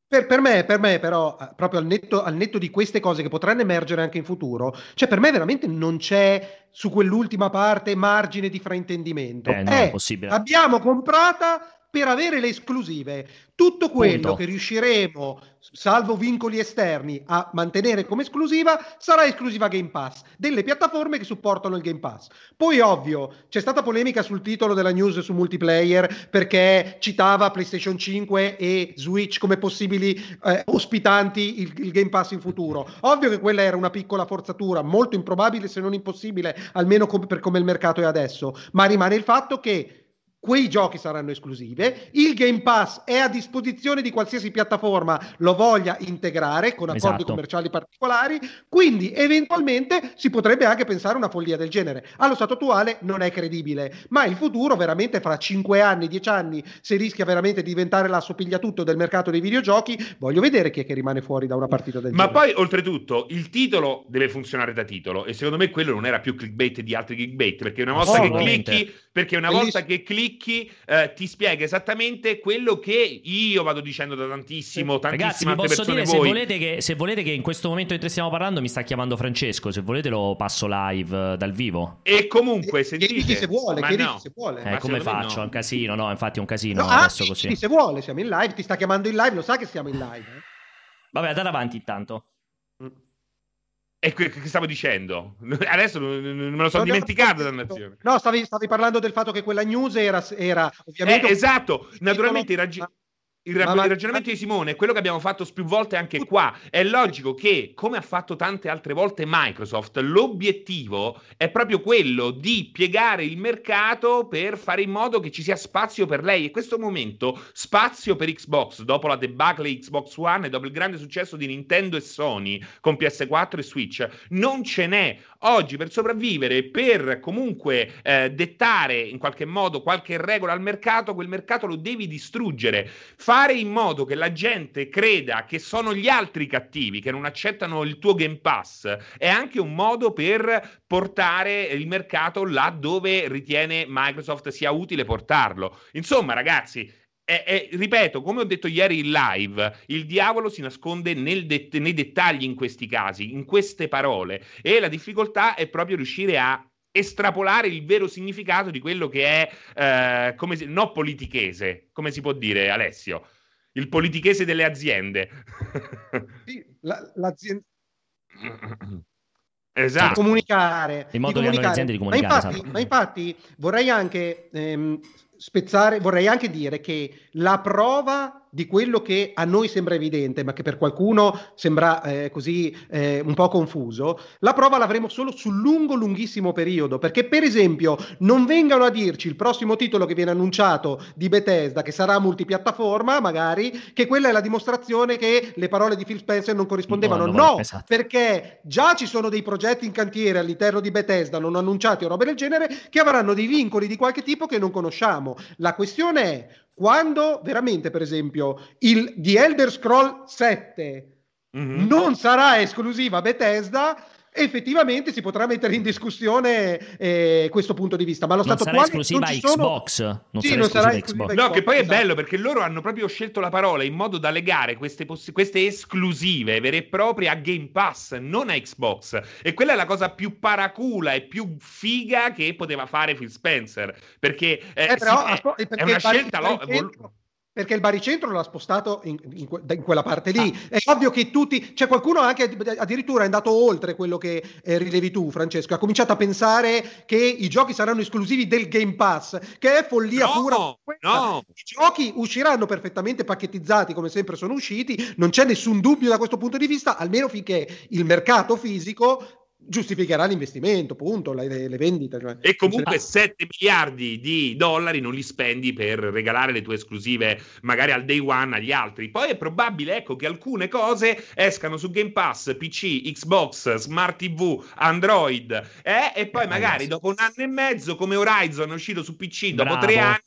Per, per, me, per me, però, eh, proprio al netto, al netto, di queste cose che potranno emergere anche in futuro, cioè per me veramente non c'è su quell'ultima parte margine di fraintendimento. Eh, no, è, è possibile. L'abbiamo comprata per avere le esclusive. Tutto quello Punto. che riusciremo, salvo vincoli esterni, a mantenere come esclusiva sarà esclusiva Game Pass, delle piattaforme che supportano il Game Pass. Poi, ovvio, c'è stata polemica sul titolo della news su multiplayer perché citava PlayStation 5 e Switch come possibili eh, ospitanti il, il Game Pass in futuro. Ovvio che quella era una piccola forzatura, molto improbabile se non impossibile, almeno com- per come il mercato è adesso, ma rimane il fatto che quei giochi saranno esclusive. Il Game Pass è a disposizione di qualsiasi piattaforma lo voglia integrare con accordi esatto. commerciali particolari, quindi eventualmente si potrebbe anche pensare una follia del genere. Allo stato attuale non è credibile, ma il futuro veramente fra 5 anni, 10 anni, se rischia veramente di diventare la sopigliatutto del mercato dei videogiochi, voglio vedere chi è che rimane fuori da una partita del ma genere. Ma poi oltretutto il titolo deve funzionare da titolo e secondo me quello non era più clickbait di altri clickbait, perché una volta oh, che clicchi perché una volta che clicchi eh, ti spiega esattamente quello che io vado dicendo da tantissimo, tantissime Ragazzi, posso dire, voi. Se volete, che, se volete che in questo momento mentre stiamo parlando mi sta chiamando Francesco, se volete lo passo live uh, dal vivo. E comunque sentite, se vuole, che no. se vuole. Eh, come faccio? No. È un casino, no, infatti è un casino no, adesso ah, così. Sì, se vuole, siamo in live, ti sta chiamando in live, lo sa che siamo in live. Eh? Vabbè, andate avanti intanto. E che, che stavo dicendo? Adesso me lo sono dimenticato, dannazione. No, stavi, stavi, parlando del fatto che quella news era, era ovviamente... Eh, esatto, naturalmente i, raggi- il, ma, il ragionamento ma... di Simone è quello che abbiamo fatto più volte anche qua. È logico che, come ha fatto tante altre volte Microsoft, l'obiettivo è proprio quello di piegare il mercato per fare in modo che ci sia spazio per lei. E in questo momento spazio per Xbox, dopo la debacle Xbox One e dopo il grande successo di Nintendo e Sony con PS4 e Switch, non ce n'è. Oggi per sopravvivere, per comunque eh, dettare in qualche modo qualche regola al mercato, quel mercato lo devi distruggere. Fare in modo che la gente creda che sono gli altri cattivi, che non accettano il tuo Game Pass, è anche un modo per portare il mercato là dove ritiene Microsoft sia utile portarlo. Insomma, ragazzi, è, è, ripeto, come ho detto ieri in live, il diavolo si nasconde det- nei dettagli in questi casi, in queste parole, e la difficoltà è proprio riuscire a estrapolare il vero significato di quello che è, eh, come si, no politichese, come si può dire Alessio, il politichese delle aziende. sì, la, l'azienda... Esatto. Di comunicare. Il modo di comunicare. Di comunicare. Ma infatti, esatto. ma infatti vorrei anche ehm, spezzare, vorrei anche dire che la prova di quello che a noi sembra evidente, ma che per qualcuno sembra eh, così eh, un po' confuso, la prova l'avremo solo sul lungo, lunghissimo periodo. Perché, per esempio, non vengano a dirci il prossimo titolo che viene annunciato di Bethesda, che sarà multipiattaforma, magari, che quella è la dimostrazione che le parole di Phil Spencer non corrispondevano. No, no esatto. perché già ci sono dei progetti in cantiere all'interno di Bethesda non annunciati o robe del genere che avranno dei vincoli di qualche tipo che non conosciamo. La questione è quando veramente, per esempio, il The Elder Scroll 7 mm-hmm. non sarà esclusiva Bethesda, effettivamente si potrà mettere in discussione eh, questo punto di vista. Ma allo stato sarà attuale esclusiva non ci Xbox. Sono... Non sì, sarà non esclusiva sarà Xbox. Xbox. No, che poi esatto. è bello perché loro hanno proprio scelto la parola in modo da legare queste, poss- queste esclusive vere e proprie a Game Pass, non a Xbox. E quella è la cosa più paracula e più figa che poteva fare Phil Spencer. Perché, eh, eh, però, sì, aspo- è, è una scelta lo- vol- perché il baricentro l'ha spostato in, in, in quella parte lì. Ah. È ovvio che tutti, cioè qualcuno anche addirittura è andato oltre quello che eh, rilevi tu, Francesco. Ha cominciato a pensare che i giochi saranno esclusivi del Game Pass, che è follia no, pura. No. I giochi usciranno perfettamente pacchettizzati come sempre sono usciti, non c'è nessun dubbio da questo punto di vista, almeno finché il mercato fisico giustificherà l'investimento, punto, le, le vendite. Cioè, e comunque 7 miliardi di dollari non li spendi per regalare le tue esclusive magari al day one agli altri. Poi è probabile ecco, che alcune cose escano su Game Pass, PC, Xbox, Smart TV, Android eh? e poi eh, magari dopo un anno e mezzo come Horizon è uscito su PC, dopo Bravo. tre anni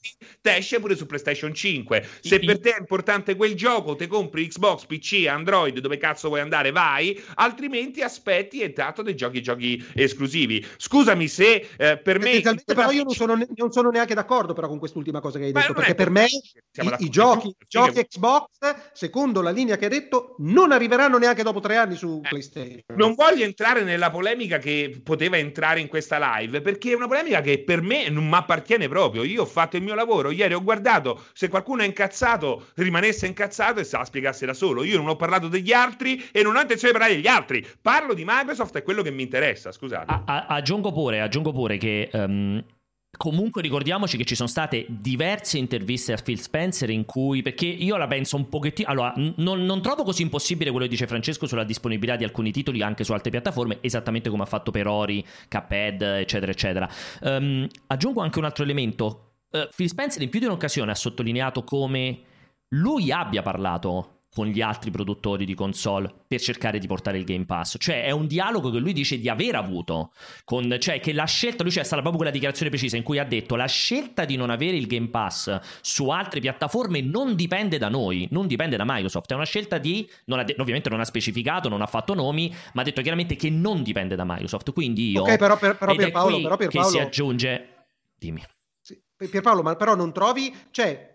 te esce pure su PlayStation 5. Se per te è importante quel gioco, te compri Xbox, PC, Android, dove cazzo vuoi andare, vai, altrimenti aspetti e dato dei giochi giochi esclusivi. Scusami se eh, per me però io non sono, non sono, neanche d'accordo però con quest'ultima cosa che hai detto, perché per me i, i giochi, giochi Xbox, secondo la linea che hai detto, non arriveranno neanche dopo tre anni su eh, PlayStation. Non voglio entrare nella polemica che poteva entrare in questa live, perché è una polemica che per me non mi appartiene proprio. Io ho fatto il mio lavoro, ieri ho guardato, se qualcuno è incazzato, rimanesse incazzato e se la spiegasse da solo. Io non ho parlato degli altri e non ho intenzione di parlare degli altri. Parlo di Microsoft e quello che mi interessa, scusate. A- a- aggiungo, pure, aggiungo pure che... Um... Comunque ricordiamoci che ci sono state diverse interviste a Phil Spencer in cui, perché io la penso un pochettino, allora non, non, trovo così impossibile quello che dice Francesco sulla disponibilità di alcuni titoli anche su altre piattaforme, esattamente come ha fatto per Ori, Cuphead, eccetera, eccetera. Um, aggiungo anche un altro elemento. Uh, Phil Spencer in più di un'occasione ha sottolineato come lui abbia parlato con gli altri produttori di console per cercare di portare il Game Pass. Cioè, è un dialogo che lui dice di aver avuto. Con, cioè, che la scelta, lui c'è stata proprio quella dichiarazione precisa in cui ha detto: la scelta di non avere il Game Pass su altre piattaforme non dipende da noi, non dipende da Microsoft. È una scelta di. Non ha, ovviamente non ha specificato, non ha fatto nomi, ma ha detto chiaramente che non dipende da Microsoft. Quindi io. Ok, però, per, però Pierpaolo, però Pierpaolo. Che si aggiunge. Dimmi. Sì, Pierpaolo, ma però non trovi. Cioè,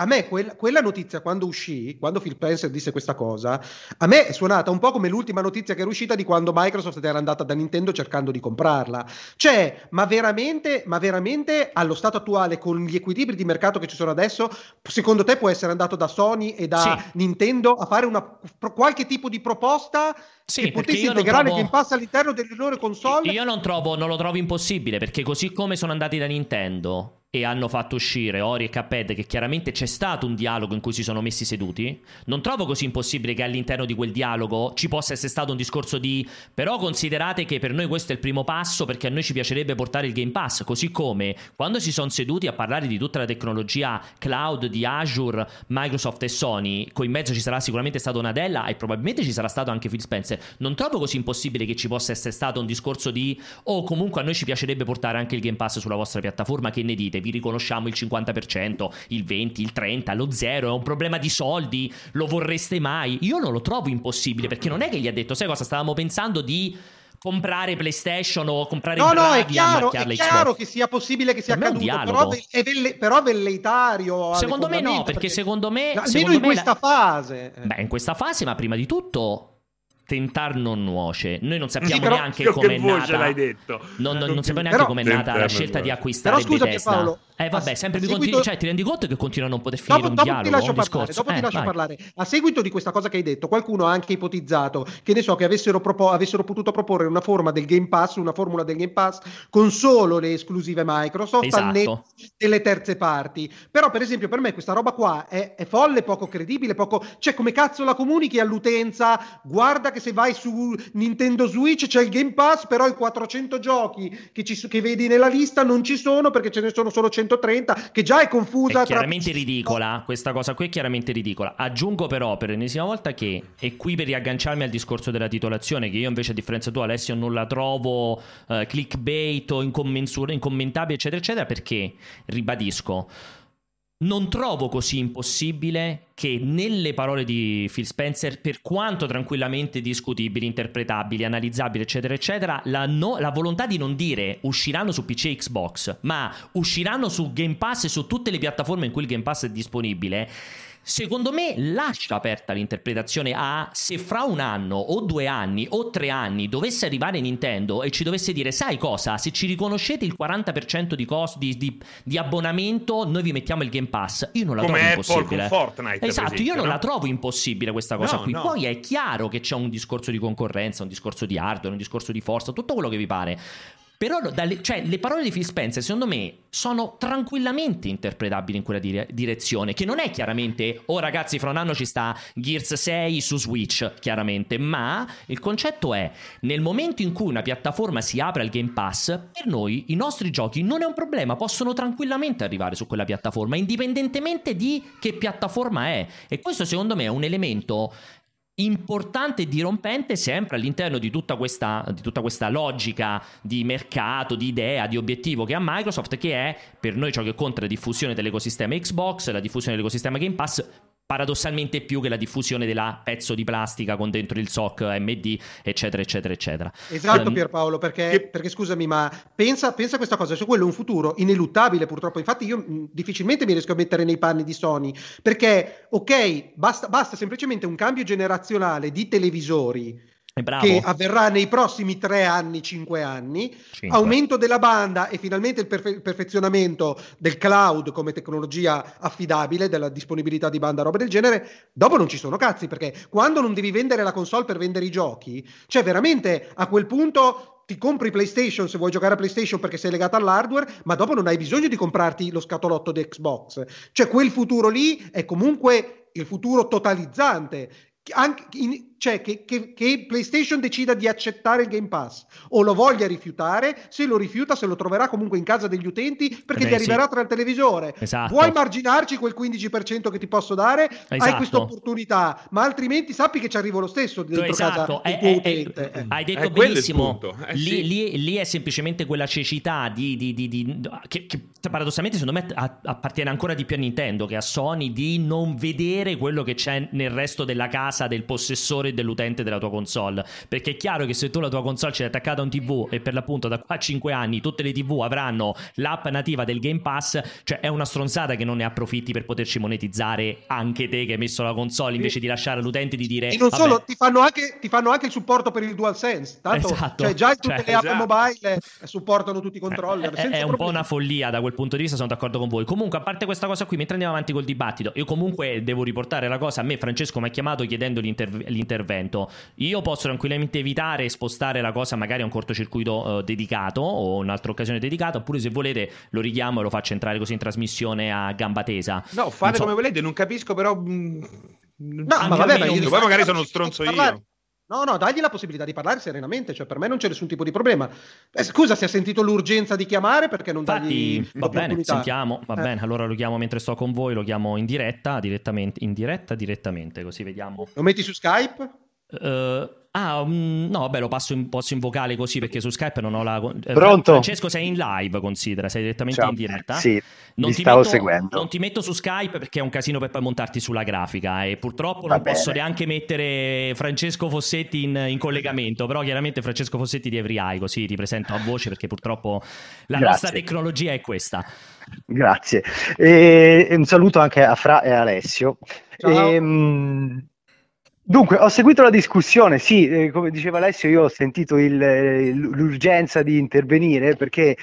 a me quella, quella, notizia quando uscì, quando Phil Spencer disse questa cosa, a me è suonata un po' come l'ultima notizia che era uscita di quando Microsoft era andata da Nintendo cercando di comprarla. Cioè, ma veramente, ma veramente allo stato attuale, con gli equilibri di mercato che ci sono adesso, secondo te può essere andato da Sony e da sì. Nintendo a fare una, qualche tipo di proposta sì, che potesse integrare trovo... Game Pass all'interno delle loro console? Io non, trovo, non lo trovo impossibile, perché così come sono andati da Nintendo e hanno fatto uscire Ori e Cuphead che chiaramente c'è stato un dialogo in cui si sono messi seduti non trovo così impossibile che all'interno di quel dialogo ci possa essere stato un discorso di però considerate che per noi questo è il primo passo perché a noi ci piacerebbe portare il Game Pass così come quando si sono seduti a parlare di tutta la tecnologia cloud di Azure, Microsoft e Sony con in mezzo ci sarà sicuramente stato Nadella e probabilmente ci sarà stato anche Phil Spencer non trovo così impossibile che ci possa essere stato un discorso di o oh, comunque a noi ci piacerebbe portare anche il Game Pass sulla vostra piattaforma che ne dite vi riconosciamo il 50%, il 20%, il 30%, lo 0%, è un problema di soldi, lo vorreste mai? Io non lo trovo impossibile perché non è che gli ha detto, sai cosa, stavamo pensando di comprare PlayStation o comprare no, no, è chiaro, è chiaro che sia possibile che sia per accaduto, però è, velle, però velleitario. Secondo me no, perché, perché secondo me... Almeno secondo in me questa la... fase. Beh, in questa fase, ma prima di tutto tentar non nuoce. Noi non sappiamo sì, neanche come è nata. L'hai detto. Non, non, non sappiamo neanche come è nata la scelta di acquistare però, scusa, Bethesda. Paolo, eh vabbè, sempre seguito... continui, cioè ti rendi conto che continuano a non poter finire dopo, un dopo dialogo, ti lascio un parlare. Dopo eh, ti lascio parlare. A seguito di questa cosa che hai detto, qualcuno ha anche ipotizzato che ne so che avessero, propo- avessero potuto proporre una forma del Game Pass, una formula del Game Pass con solo le esclusive Microsoft esatto. delle terze parti. Però per esempio per me questa roba qua è, è folle, poco credibile, poco cioè come cazzo la comunichi all'utenza? Guarda che se vai su Nintendo Switch c'è il Game Pass, però i 400 giochi che, ci, che vedi nella lista non ci sono perché ce ne sono solo 130 che già è confusa. È chiaramente tra... ridicola, questa cosa qui è chiaramente ridicola. Aggiungo però per l'ennesima volta che, e qui per riagganciarmi al discorso della titolazione, che io invece a differenza tua Alessio non la trovo uh, clickbait o incommentabile eccetera eccetera perché, ribadisco, non trovo così impossibile che nelle parole di Phil Spencer, per quanto tranquillamente discutibili, interpretabili, analizzabili, eccetera, eccetera, la, no, la, volontà di non dire usciranno su PC e Xbox, ma usciranno su Game Pass e su tutte le piattaforme in cui il Game Pass è disponibile secondo me lascia aperta l'interpretazione a se fra un anno o due anni o tre anni dovesse arrivare Nintendo e ci dovesse dire sai cosa? Se ci riconoscete il 40% di, cost, di, di, di abbonamento noi vi mettiamo il Game Pass. Io non la Come trovo Apple impossibile. con Fortnite esatto esempio, io non no? la trovo impossibile questa cosa no, qui. no. poi è chiaro che c'è un discorso di concorrenza un discorso di hardware un discorso di forza tutto quello che vi pare Però dalle, cioè, le parole di Phil Spencer, secondo me, sono tranquillamente interpretabili in quella dire- direzione. Che non è chiaramente, oh ragazzi, fra un anno ci sta Gears 6 su Switch, chiaramente. Ma il concetto è, nel momento in cui una piattaforma si apre al Game Pass, per noi i nostri giochi non è un problema, possono tranquillamente arrivare su quella piattaforma, indipendentemente di che piattaforma è. E questo secondo me è un elemento importante e dirompente sempre all'interno di tutta, questa, di tutta questa logica di mercato, di idea, di obiettivo che ha Microsoft, che è per noi ciò che conta la diffusione dell'ecosistema Xbox, la diffusione dell'ecosistema Game Pass, paradossalmente più che la diffusione della pezzo di plastica con dentro il SOC MD, eccetera, eccetera, eccetera. Esatto, um, Pierpaolo, perché, che... perché, scusami, ma pensa, pensa a questa cosa, cioè quello è un futuro ineluttabile purtroppo. Infatti io mh, difficilmente mi riesco a mettere nei panni di Sony, perché, ok, basta, basta semplicemente un cambio generazionale di televisori che avverrà nei prossimi tre anni, cinque anni, cinque. aumento della banda e finalmente il perfe- perfezionamento del cloud come tecnologia affidabile, della disponibilità di banda, roba del genere, dopo non ci sono cazzi, perché quando non devi vendere la console per vendere i giochi, cioè veramente a quel punto ti compri PlayStation se vuoi giocare a PlayStation perché sei legato all'hardware, ma dopo non hai bisogno di comprarti lo scatolotto di Xbox. Cioè quel futuro lì è comunque il futuro totalizzante. In, cioè che, che, che, PlayStation decida di accettare il Game Pass o lo voglia rifiutare, se lo rifiuta se lo troverà comunque in casa degli utenti perché Beh, gli arriverà sì. tra il televisore. Esatto. Vuoi marginarci quel 15% che ti posso dare? Esatto. Hai questa opportunità, ma altrimenti sappi che ci arrivo lo stesso dentro esatto. casa è, è, è, Hai detto è benissimo, eh, lì, sì. lì, lì, è semplicemente quella cecità di, di, di, di che, che, paradossalmente secondo me appartiene ancora di più a Nintendo che a Sony di non vedere quello che c'è nel resto della casa del possessore e dell'utente della tua console. Perché è chiaro che se tu la tua console ce l'hai attaccata a un TV e per l'appunto da qua a 5 anni tutte le TV avranno l'app nativa del Game Pass, cioè è una stronzata che non ne approfitti per poterci monetizzare anche te che hai messo la console invece di lasciare all'utente di dire... E non solo, ti fanno, anche, ti fanno, anche, il supporto per il DualSense. Tanto, esatto. Cioè già tutte cioè, le app esatto. mobile supportano tutti i controller. È, è un po' una follia da quel punto di vista, sono d'accordo con voi. Comunque, a parte questa cosa qui, mentre andiamo avanti col dibattito, io comunque devo riportare la cosa. A me Francesco mi ha chiamato chiedendo l'inter- l'intervento. Io posso tranquillamente evitare e spostare la cosa magari a un cortocircuito uh, dedicato o un'altra dedicata, oppure se volete lo richiamo e lo faccio entrare così in trasmissione a gamba tesa. No, fate so. come volete, non capisco però... Mm, no, ma vabbè, ma io poi magari sono stronzo io. No, no, dagli la possibilità di parlare serenamente, cioè per me non c'è nessun tipo di problema. Eh, scusa, se ha sentito l'urgenza di chiamare perché non dagli Infatti, va bene, sentiamo, va eh. bene, allora lo chiamo mentre sto con voi, lo chiamo in diretta, direttamente, in diretta, direttamente, così vediamo. Lo metti su Skype? Uh, Ah, um, no, vabbè, lo passo in, posso in vocale così perché su Skype non ho la. Eh, Pronto? Francesco, sei in live, considera, sei direttamente Ciao. in diretta. Sì, non ti stavo metto, seguendo. Non ti metto su Skype perché è un casino per poi montarti sulla grafica e purtroppo Va non bene. posso neanche mettere Francesco Fossetti in, in, collegamento. Però chiaramente Francesco Fossetti di Every così ti presento a voce perché purtroppo la Grazie. nostra tecnologia è questa. Grazie. E un saluto anche a Fra e Alessio. Ciao. E, ehm, Dunque, ho seguito la discussione, sì, eh, come diceva Alessio, io ho sentito il, eh, l'urgenza di intervenire perché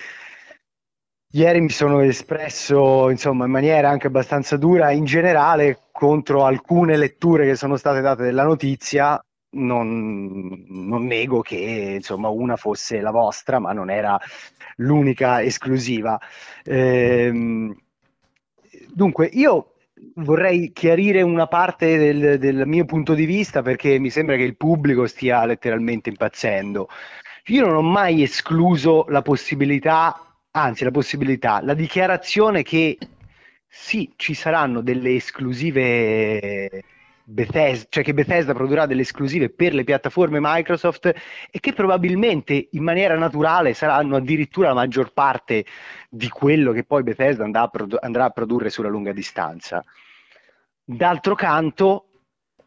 ieri mi sono espresso insomma, in maniera anche abbastanza dura in generale contro alcune letture che sono state date della notizia. Non, non nego che insomma, una fosse la vostra, ma non era l'unica esclusiva. Ehm, dunque, io vorrei chiarire una parte del, del, mio punto di vista perché mi sembra che il pubblico stia letteralmente impazzendo. Io non ho mai escluso la possibilità, anzi la possibilità, la dichiarazione che sì, ci saranno delle esclusive Bethesda, cioè che Bethesda produrrà delle esclusive per le piattaforme Microsoft e che probabilmente in maniera naturale saranno addirittura la maggior parte di quello che poi Bethesda andrà a, produ- andrà a produrre sulla lunga distanza. D'altro canto,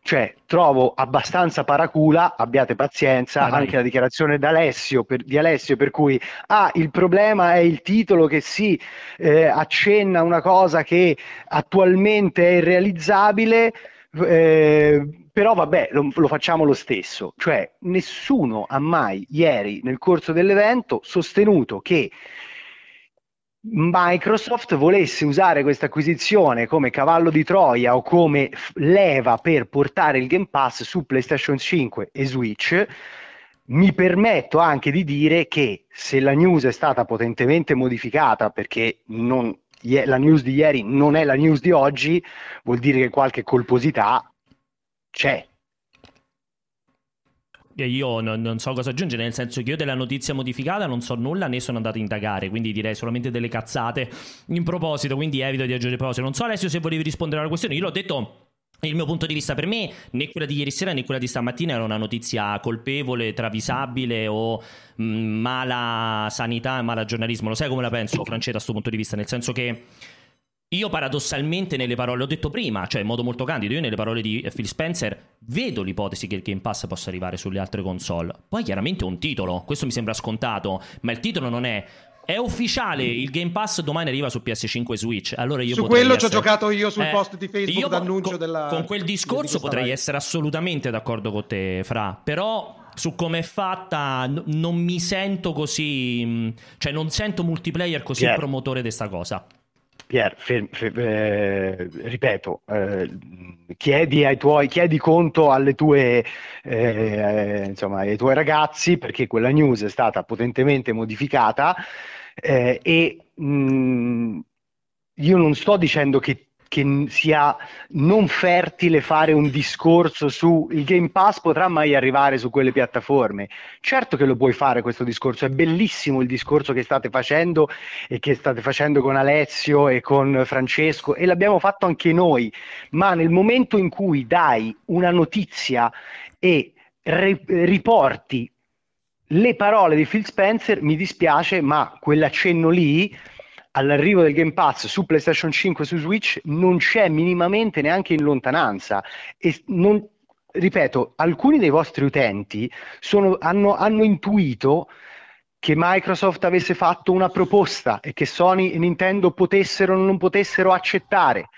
cioè, trovo abbastanza paracula, abbiate pazienza, ah, anche la dichiarazione per, di Alessio per cui ah, il problema è il titolo che si eh, accenna una cosa che attualmente è irrealizzabile eh, però vabbè, lo, lo, facciamo lo stesso. Cioè, nessuno ha mai ieri nel corso dell'evento sostenuto che Microsoft volesse usare questa acquisizione come cavallo di Troia o come leva per portare il Game Pass su PlayStation 5 e Switch mi permetto anche di dire che se la news è stata potentemente modificata perché non, la news di ieri non è la news di oggi, vuol dire che qualche colposità c'è. Io non, non, so cosa aggiungere, nel senso che io della notizia modificata non so nulla né sono andato a indagare, quindi direi solamente delle cazzate in proposito, quindi evito di aggiungere proposito. Non so Alessio se volevi rispondere alla questione, io l'ho detto il mio punto di vista per me, né quella di ieri sera né quella di stamattina era una notizia colpevole, travisabile o mh, mala sanità mala giornalismo. Lo sai come la penso, Francesca, da questo punto di vista? Nel senso che io paradossalmente nelle parole, l'ho detto prima, cioè in modo molto candido, io nelle parole di Phil Spencer vedo l'ipotesi che il Game Pass possa arrivare sulle altre console. Poi chiaramente un titolo, questo mi sembra scontato, ma il titolo non è è ufficiale, il Game Pass domani arriva su PS5 e Switch. Allora io su quello essere... ci ho giocato io sul eh, post di Facebook io d'annuncio con, della... Con quel discorso potrei live. essere assolutamente d'accordo con te, Fra, però su come è fatta n- non mi sento così... Cioè non sento multiplayer così yeah. promotore di questa cosa. Pier, fer, fer, eh, ripeto, eh, chiedi, ai tuoi, chiedi conto alle tue, eh, insomma, ai tuoi ragazzi perché quella news è stata potentemente modificata eh, e mh, mm, io non sto dicendo che che sia non fertile fare un discorso su il Game Pass potrà mai arrivare su quelle piattaforme. Certo che lo puoi fare questo discorso, è bellissimo il discorso che state facendo e che state facendo con Alessio e con Francesco e l'abbiamo fatto anche noi, ma nel momento in cui dai una notizia e riporti le parole di Phil Spencer, mi dispiace, ma quell'accenno lì all'arrivo del Game Pass su PlayStation 5 e su Switch non c'è minimamente neanche in lontananza. E non, ripeto, alcuni dei vostri utenti sono, hanno, hanno intuito che Microsoft avesse fatto una proposta e che Sony e Nintendo potessero o non potessero accettare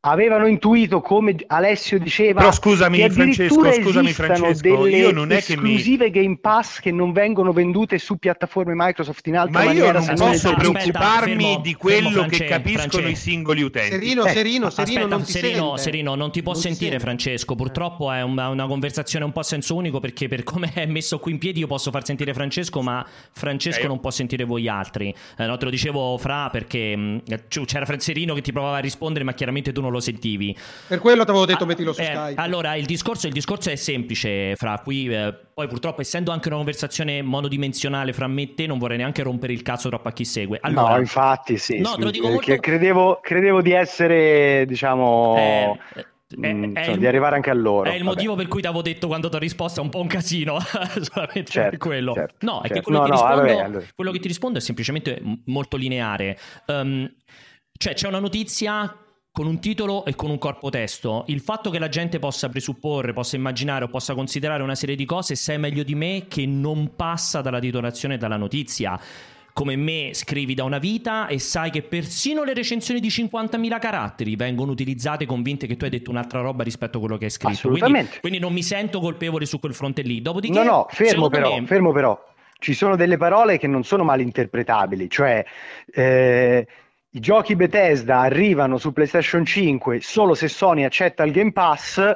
avevano intuito come Alessio diceva però scusami Francesco scusami Francesco io non è che mi esclusive Game Pass che non vengono vendute su piattaforme Microsoft in altra ma maniera io non posso preoccuparmi fermo, di quello fermo, che capiscono Francesco. i singoli utenti. Serino eh, Serino Serino aspetta, non ti Serino, sente. Serino non ti può non sentire ti Francesco. Purtroppo è una, una, conversazione un po' a senso unico perché per come è messo qui in piedi io posso far sentire Francesco ma Francesco eh, non può sentire voi altri. Eh, no, te lo dicevo fra perché mh, c'era Serino che ti provava a rispondere ma chiaramente tu non lo sentivi per quello ti avevo detto ah, mettilo su eh, Skype. Allora, il discorso, il discorso, è semplice, fra qui... Eh, poi purtroppo essendo anche una conversazione monodimensionale fra me e te non vorrei neanche rompere il cazzo troppo a chi segue. Allora, no, infatti sì. No, sì, te lo dico molto... credevo, credevo di essere, diciamo... Eh, è, mm, è cioè, il, di arrivare anche a loro. È il motivo per cui ti avevo detto quando ti ho risposto è un po' un casino, solamente certo, per quello. Certo, no, è certo. che quello, no, che no, rispondo, vabbè, allora. quello che ti rispondo è semplicemente molto lineare. Um, cioè, c'è una notizia con un titolo e con un corpo testo. Il fatto che la gente possa presupporre, possa immaginare o possa considerare una serie di cose, sai meglio di me che non passa dalla titolazione e dalla notizia. Come me scrivi da una vita e sai che persino le recensioni di 50.000 caratteri vengono utilizzate convinte che tu hai detto un'altra roba rispetto a quello che hai scritto. Assolutamente. Quindi, quindi non mi sento colpevole su quel fronte lì. Dopodiché, no, no, fermo però, me... fermo però. Ci sono delle parole che non sono mal interpretabili, cioè... Eh i giochi Bethesda arrivano su PlayStation 5 solo se Sony accetta il Game Pass,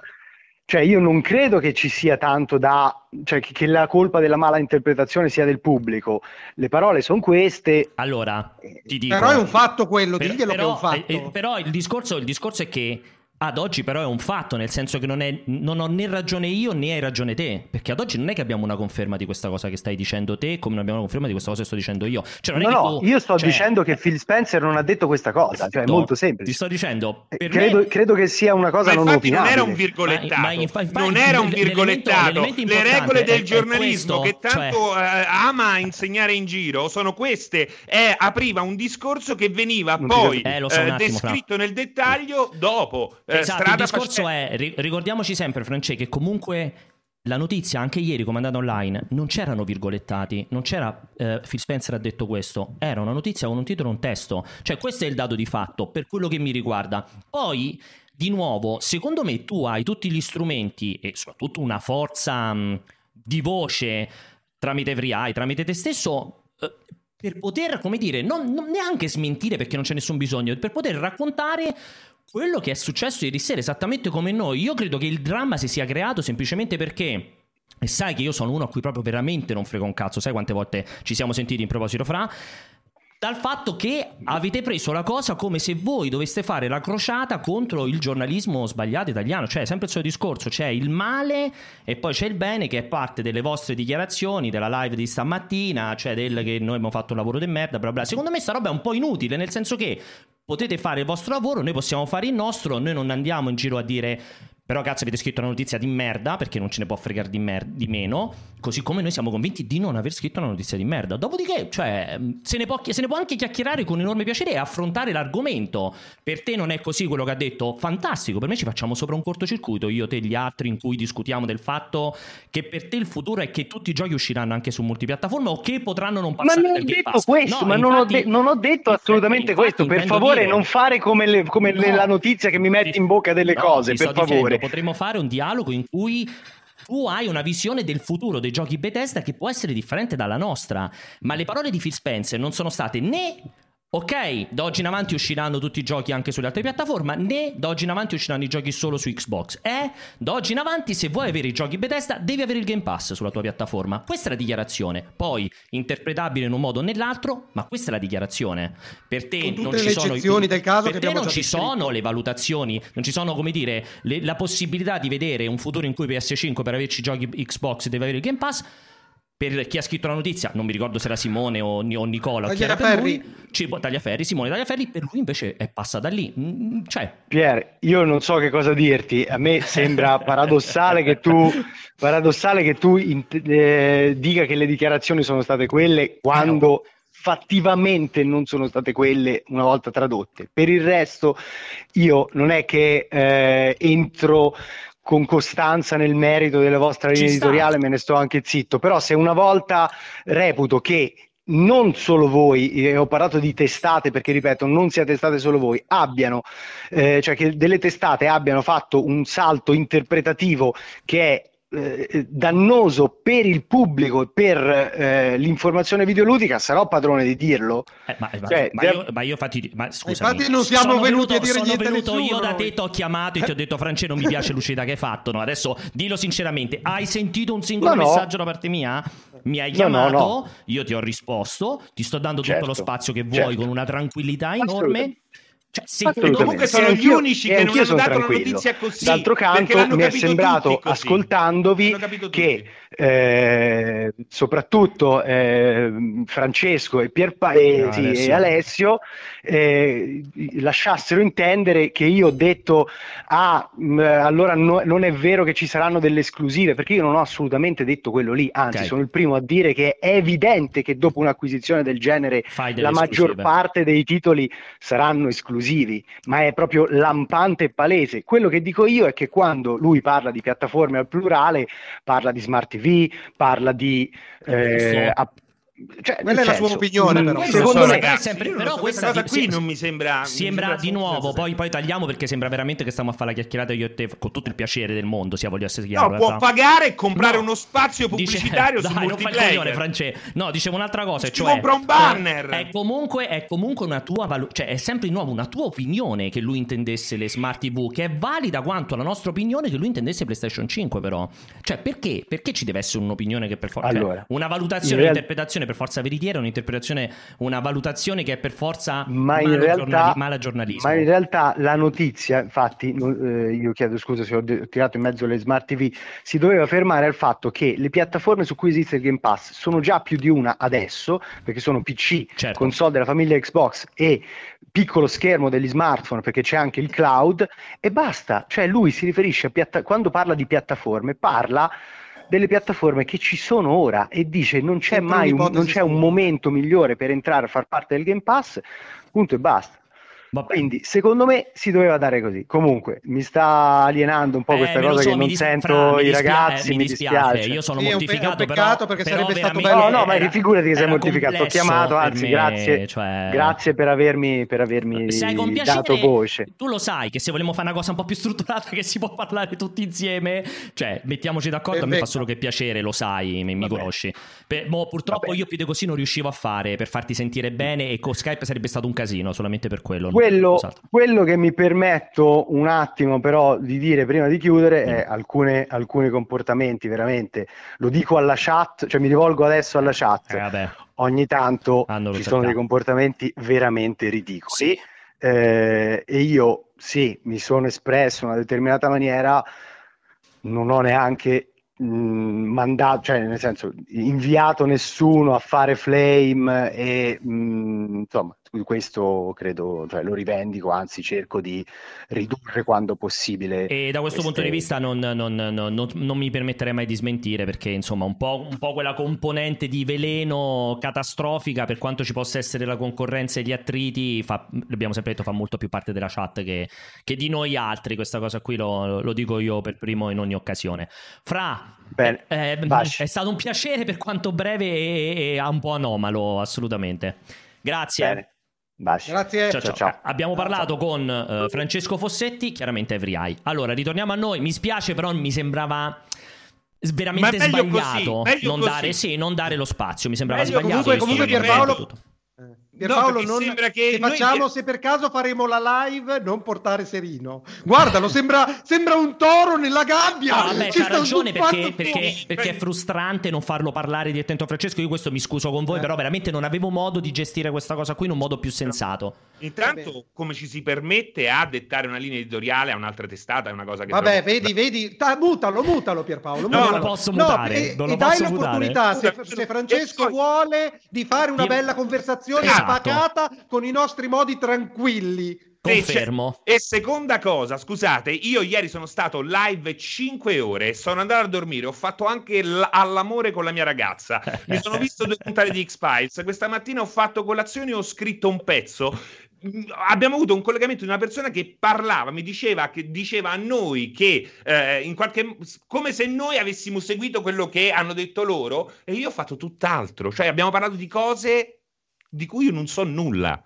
cioè io non credo che ci sia tanto da, cioè che la colpa della mala interpretazione sia del pubblico. Le parole sono queste. Allora, ti dico. Però è un fatto quello, per, diglielo però, che è un fatto. Eh, però il discorso, il discorso è che ad oggi però è un fatto, nel senso che non, è, non, ho né ragione io né hai ragione te, perché ad oggi non è che abbiamo una conferma di questa cosa che stai dicendo te, come non abbiamo una conferma di questa cosa che sto dicendo io. Cioè, no, no, tu, io sto cioè... dicendo che Phil Spencer non ha detto questa cosa, cioè è molto semplice. Ti sto dicendo, eh, credo, me... credo, che sia una cosa ma non opinabile. non era un virgolettato, ma, ma infa- infatti, non era un virgolettato. Le regole del giornalismo questo, che tanto cioè... uh, ama insegnare in giro sono queste. È, apriva un discorso che veniva non poi eh, so, uh, descritto fra. nel dettaglio dopo. Esatto, uh, il discorso è ricordiamoci sempre, Francesco, che comunque la notizia, anche ieri come è andata online, non c'erano virgolettati, non c'era eh, Phil Spencer ha detto questo, era una notizia con un titolo e un testo. Cioè questo è il dato di fatto per quello che mi riguarda. Poi, di nuovo, secondo me tu hai tutti gli strumenti e soprattutto una forza mh, di voce tramite FreeEye, tramite te stesso, eh, per poter, come dire, non, non neanche smentire perché non c'è nessun bisogno, per poter raccontare quello che è successo ieri sera, esattamente come noi, io credo che il dramma si sia creato semplicemente perché e sai che io sono uno a cui proprio veramente non frega un cazzo, sai quante volte ci siamo sentiti in proposito fra dal fatto che avete preso la cosa come se voi doveste fare la crociata contro il giornalismo sbagliato italiano, cioè sempre il suo discorso, c'è il male e poi c'è il bene che è parte delle vostre dichiarazioni, della live di stamattina, cioè del che noi abbiamo fatto un lavoro di merda, bla bla. Secondo me sta roba è un po' inutile, nel senso che potete fare il vostro lavoro, noi possiamo fare il nostro, noi non andiamo in giro a dire però cazzo avete scritto una notizia di merda perché non ce ne può fregare di, mer- di, meno, così come noi siamo convinti di non aver scritto una notizia di merda. Dopodiché, cioè, se ne, può, se ne può anche chiacchierare con enorme piacere e affrontare l'argomento. Per te non è così quello che ha detto? Fantastico, per me ci facciamo sopra un cortocircuito, io, te, gli altri, in cui discutiamo del fatto che per te il futuro è che tutti i giochi usciranno anche su multipiattaforma o che potranno non passare Ma non ho detto Pass. questo, no, ma infatti, non, ho de- non, ho detto assolutamente infatti, questo. Per favore, dire... non fare come, le, come no, la notizia che mi metti in bocca delle no, cose, per favore. Dicendo, potremmo fare un dialogo in cui tu hai una visione del futuro dei giochi Bethesda che può essere differente dalla nostra, ma le parole di Phil Spencer non sono state né Ok, da oggi in avanti usciranno tutti i giochi anche sulle altre piattaforme, né da oggi in avanti usciranno i giochi solo su Xbox. E da oggi in avanti, se vuoi avere i giochi Bethesda, devi avere il Game Pass sulla tua piattaforma. Questa è la dichiarazione. Poi, interpretabile in un modo o nell'altro, ma questa è la dichiarazione. Per te non ci sono i del caso per te non ci sono le valutazioni, non ci sono, come dire, le, la possibilità di vedere un futuro in cui PS5 per averci i giochi Xbox deve avere il Game Pass per chi ha scritto la notizia, non mi ricordo se era Simone o, o Nicola, Tagliaferri. Lui, Tagliaferri, Simone Tagliaferri, per lui invece è passata lì. Cioè... Pier, io non so che cosa dirti, a me sembra paradossale che tu, paradossale che tu in, eh, dica che le dichiarazioni sono state quelle quando... fattivamente non sono state quelle una volta tradotte. Per il resto, io non è che eh, entro con costanza nel merito della vostra linea editoriale, me ne sto anche zitto, però se una volta reputo che non solo voi, eh, ho parlato di testate perché ripeto, non siate state solo voi, abbiano, eh, cioè che delle testate abbiano fatto un salto interpretativo che è eh, dannoso per il pubblico e per eh, l'informazione videoludica, sarò padrone di dirlo. Eh, ma, cioè, ma, io, ma, io, infatti, ma scusami, infatti non siamo venuti venuto, a dire sono niente venuto nessuno, io da te, ti ho chiamato e ti ho detto Francesco non mi piace l'uscita che hai fatto. No? Adesso dillo sinceramente, hai sentito un singolo no, no. messaggio da parte mia? Mi hai No, chiamato, no, io ti ho risposto, ti sto dando Certo, tutto lo spazio che vuoi certo. con una tranquillità enorme. Cioè, Assolutamente. Comunque sono gli unici che non hanno dato una tranquillo. notizia così. D'altro perché canto mi è sembrato, ascoltandovi, che eh, soprattutto eh, Francesco e, Pierpa- e, Ah, sì, e Alessio eh, lasciassero intendere che io ho detto ah mh, allora no- non è vero che ci saranno delle esclusive perché io non ho assolutamente detto quello lì anzi Ok. sono il primo a dire che è evidente che dopo un'acquisizione del genere la maggior esclusive. parte dei titoli saranno esclusivi, ma è proprio lampante e palese. Quello che dico io è che quando lui parla di piattaforme al plurale, parla di smart TV, parla di eh, app- cioè, Quella è la sua opinione, mh, però. Secondo so, me, ragazzi, sempre- però so, questa questa cosa di- qui non mi sembra mi Sembra sembra di nuovo, poi, poi tagliamo perché sembra veramente che stiamo a fare la chiacchierata io e te con tutto il piacere del mondo, sia voglio essere chiaro. No, eh, può pagare e comprare No. uno spazio Dice- pubblicitario su Dai, multiplayer. coglione. No, dicevo un'altra cosa, cioè compra un banner. È comunque, è comunque una tua valu- cioè è sempre di nuovo una tua opinione che lui intendesse le smart TV, che è valida quanto la nostra opinione che lui intendesse PlayStation 5 però. Cioè, perché? Perché ci deve essere un'opinione che per forza Allora, una valutazione, un'interpretazione per forza veritiera, un'interpretazione, una valutazione che è per forza ma in, realtà, giornali- mala giornalismo. ma in realtà la notizia, infatti, eh, io chiedo scusa se ho tirato in mezzo le smart TV, si doveva fermare al fatto che le piattaforme su cui esiste il Game Pass sono già più di una adesso, perché sono PC, Certo. console della famiglia Xbox e piccolo schermo degli smartphone, perché c'è anche il cloud, e basta. Cioè lui si riferisce a piatta- quando parla di piattaforme, parla delle piattaforme che ci sono ora e dice non c'è Sempre mai un, non c'è un momento migliore per entrare a far parte del Game Pass, punto e basta. Vabbè. Quindi, secondo me, si doveva dare così. Comunque, mi sta alienando un po' Eh, questa cosa so, che mi non dis- sento Fra, mi i dispia- ragazzi, eh, mi dispiace. Io sono Sì, mortificato, è un peccato però, perché però sarebbe stato veramente No, no, ma figurati che sei mortificato. Ho chiamato, anzi, me, grazie, cioè- grazie per avermi, per avermi Sai, con piacere, dato voce. tu lo sai che se vogliamo fare una cosa un po' più strutturata che si può parlare tutti insieme, cioè mettiamoci d'accordo, a me fa Perfetto. solo che piacere, lo sai, mi, mi conosci. Per- mo, purtroppo Vabbè. io più di così non riuscivo a fare per farti sentire bene e con Skype sarebbe stato un casino solamente per quello. Quello, quello, che mi permetto un attimo però di dire prima di chiudere è alcune, alcuni comportamenti veramente, lo dico alla chat, cioè mi rivolgo adesso alla chat, eh, ogni tanto ci sono dei comportamenti veramente ridicoli. Sì. Eh, e io sì, mi sono espresso in una determinata maniera, non ho neanche mandato, cioè nel senso inviato nessuno a fare flame e mh, insomma questo credo, cioè, lo rivendico, anzi cerco di ridurre quando possibile. E da questo queste... punto di vista non, non, non, non, mi permetterei mai di smentire perché insomma un po', un po', quella componente di veleno catastrofica per quanto ci possa essere la concorrenza e gli attriti, fa, l'abbiamo sempre detto, fa molto più parte della chat che, che di noi altri, questa cosa qui lo, lo, dico io per primo in ogni occasione. Fra, Bene, eh, è stato un piacere per quanto breve e, e un po' anomalo, assolutamente. Grazie. Bene. Baci. Grazie. Ciao, ciao. Ciao. Abbiamo parlato con uh, Francesco Fossetti, chiaramente Every Eye. Allora, ritorniamo a noi. Mi spiace, però mi sembrava veramente sbagliato non dare, sì, non dare, lo spazio. Mi sembrava meglio sbagliato. Comunque, comunque Pierpaolo, Pierpaolo, no, non, sembra che facciamo, noi... se per caso faremo la live, non portare Serino. Guardalo, sembra, sembra un toro nella gabbia. No, vabbè, c'ha ragione perché, perché, perché, è frustrante non farlo parlare direttamente a Francesco. Io questo mi scuso con voi, eh. però veramente non avevo modo di gestire questa cosa qui in un modo più sensato. Intanto, come ci si permette a dettare una linea editoriale a un'altra testata è una cosa che... Vabbè, vedi, vedi, ta, mutalo, mutalo Pierpaolo. Mutalo. No, non lo posso mutare. No, e, non lo e dai posso l'opportunità, se, se, Francesco vuole, di fare una bella conversazione esatto. Spacata con i nostri modi tranquilli. Confermo. E seconda cosa, scusate, io ieri sono stato live 5 ore, sono andato a dormire, ho fatto anche l- all'amore con la mia ragazza, mi sono visto due puntate di X-Files, questa mattina ho fatto colazione e ho scritto un pezzo abbiamo avuto un collegamento di una persona che parlava, mi diceva, che diceva a noi che eh, in qualche come se noi avessimo seguito quello che hanno detto loro e io ho fatto tutt'altro, cioè abbiamo parlato di cose di cui io non so nulla.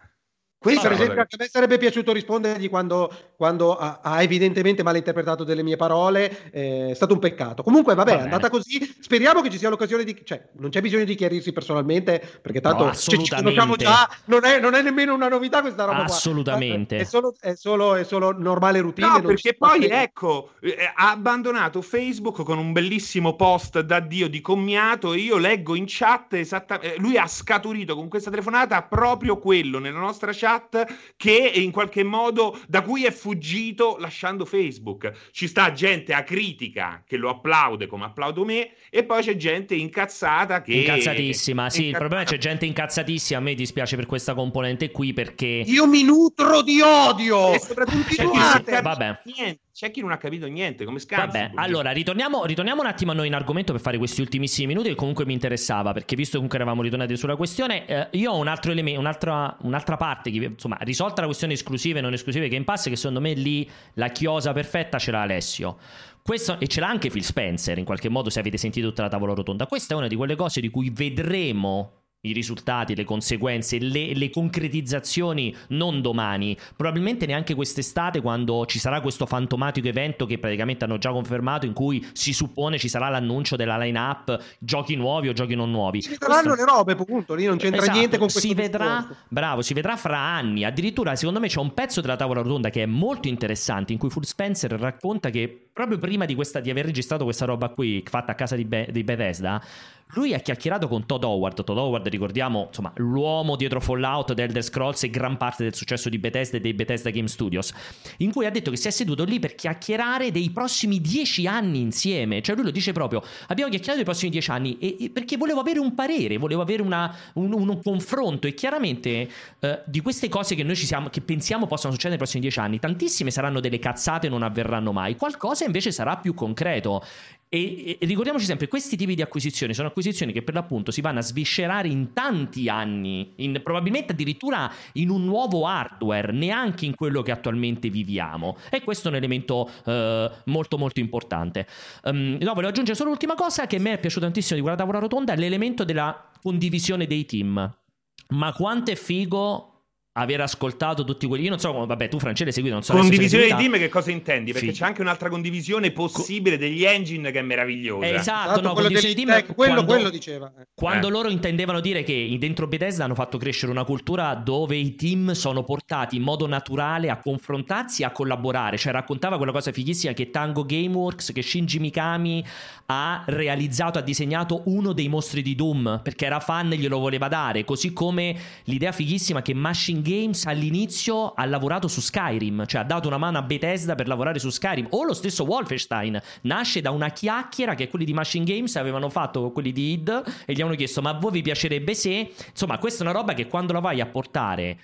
Questo, per esempio, a me sarebbe piaciuto rispondergli quando, quando ha, ha, evidentemente malinterpretato delle mie parole. Eh, è stato un peccato. Comunque, vabbè, Va è andata così. Speriamo che ci sia l'occasione di. Cioè, non c'è bisogno di chiarirsi personalmente, perché tanto no, cioè, ci conosciamo già. Non è, non è, nemmeno una novità questa roba. Assolutamente. Qua. È, solo, è, solo, è solo normale routine. No, perché poi, ecco, eh, ha abbandonato Facebook con un bellissimo post da Dio di commiato. E io leggo in chat esattamente. Eh, lui ha scaturito con questa telefonata proprio quello nella nostra chat chat che in qualche modo da cui è fuggito lasciando Facebook. Ci sta gente a critica che lo applaude come applaudo me e poi c'è gente incazzata che incazzatissima. Sì, incazzata. il problema è che c'è gente incazzatissima, a me dispiace per questa componente qui perché io mi nutro di odio e soprattutto continuate. Vabbè. Niente c'è chi non ha capito niente, come scazzo. Vabbè, allora ritorniamo, ritorniamo, un attimo a noi in argomento per fare questi ultimissimi minuti che comunque mi interessava, perché visto che comunque eravamo ritornati sulla questione, eh, io ho un altro elemento, un'altra, un'altra parte, che, insomma, risolta la questione esclusive e non esclusive Game Pass, che secondo me lì la chiosa perfetta ce l'ha Alessio. Questo, e ce l'ha anche Phil Spencer, in qualche modo, se avete sentito tutta la tavola rotonda. Questa è una di quelle cose di cui vedremo i risultati, le conseguenze, le, le, concretizzazioni non domani, probabilmente neanche quest'estate quando ci sarà questo fantomatico evento che praticamente hanno già confermato in cui si suppone ci sarà l'annuncio della line-up, giochi nuovi o giochi non nuovi. Si vedranno questo... le robe, punto, lì non c'entra esatto, niente con questo si vedrà, bravo, si vedrà fra anni, addirittura secondo me c'è un pezzo della tavola rotonda che è molto interessante in cui Full Spencer racconta che proprio prima di, questa, di aver registrato questa roba qui fatta a casa di, Be- di Bethesda lui ha chiacchierato con Todd Howard. Todd Howard, ricordiamo, insomma, l'uomo dietro Fallout, The Elder Scrolls e gran parte del successo di Bethesda e dei Bethesda Game Studios, in cui ha detto che si è seduto lì per chiacchierare dei prossimi dieci anni insieme. Cioè lui lo dice proprio, abbiamo chiacchierato dei prossimi dieci anni e, e perché volevo avere un parere, volevo avere una, un, un, confronto e chiaramente eh, di queste cose che noi ci siamo, che pensiamo possano succedere nei prossimi dieci anni, tantissime saranno delle cazzate e non avverranno mai, qualcosa invece sarà più concreto. E, e, ricordiamoci sempre, questi tipi di acquisizioni sono acquisizioni che per l'appunto si vanno a sviscerare in tanti anni, in, probabilmente addirittura in un nuovo hardware, neanche in quello che attualmente viviamo. E questo è un elemento eh, molto molto importante. Um, no, volevo aggiungere solo l'ultima cosa che a me è piaciuta tantissimo di quella tavola rotonda, è l'elemento della condivisione dei team. Ma quanto è figo aver ascoltato tutti quelli. Io non so come, vabbè, tu Francesco seguito, non so Condivisione di team, che cosa intendi? Perché sì. c'è anche un'altra condivisione possibile degli engine che è meravigliosa. esatto, esatto, no, condivisione di team. quello, quando, quello diceva. Quando eh. loro intendevano dire che dentro Bethesda hanno fatto crescere una cultura dove i team sono portati in modo naturale a confrontarsi e a collaborare. Cioè, raccontava quella cosa fighissima che Tango Gameworks, che Shinji Mikami ha realizzato, ha disegnato uno dei mostri di Doom perché era fan e glielo voleva dare. Così come l'idea fighissima che Machine Games all'inizio ha lavorato su Skyrim, cioè ha dato una mano a Bethesda per lavorare su Skyrim, o lo stesso Wolfenstein nasce da una chiacchiera che quelli di Machine Games avevano fatto con quelli di id e gli hanno chiesto ma a voi vi piacerebbe se... Insomma, questa è una roba che quando la vai a portare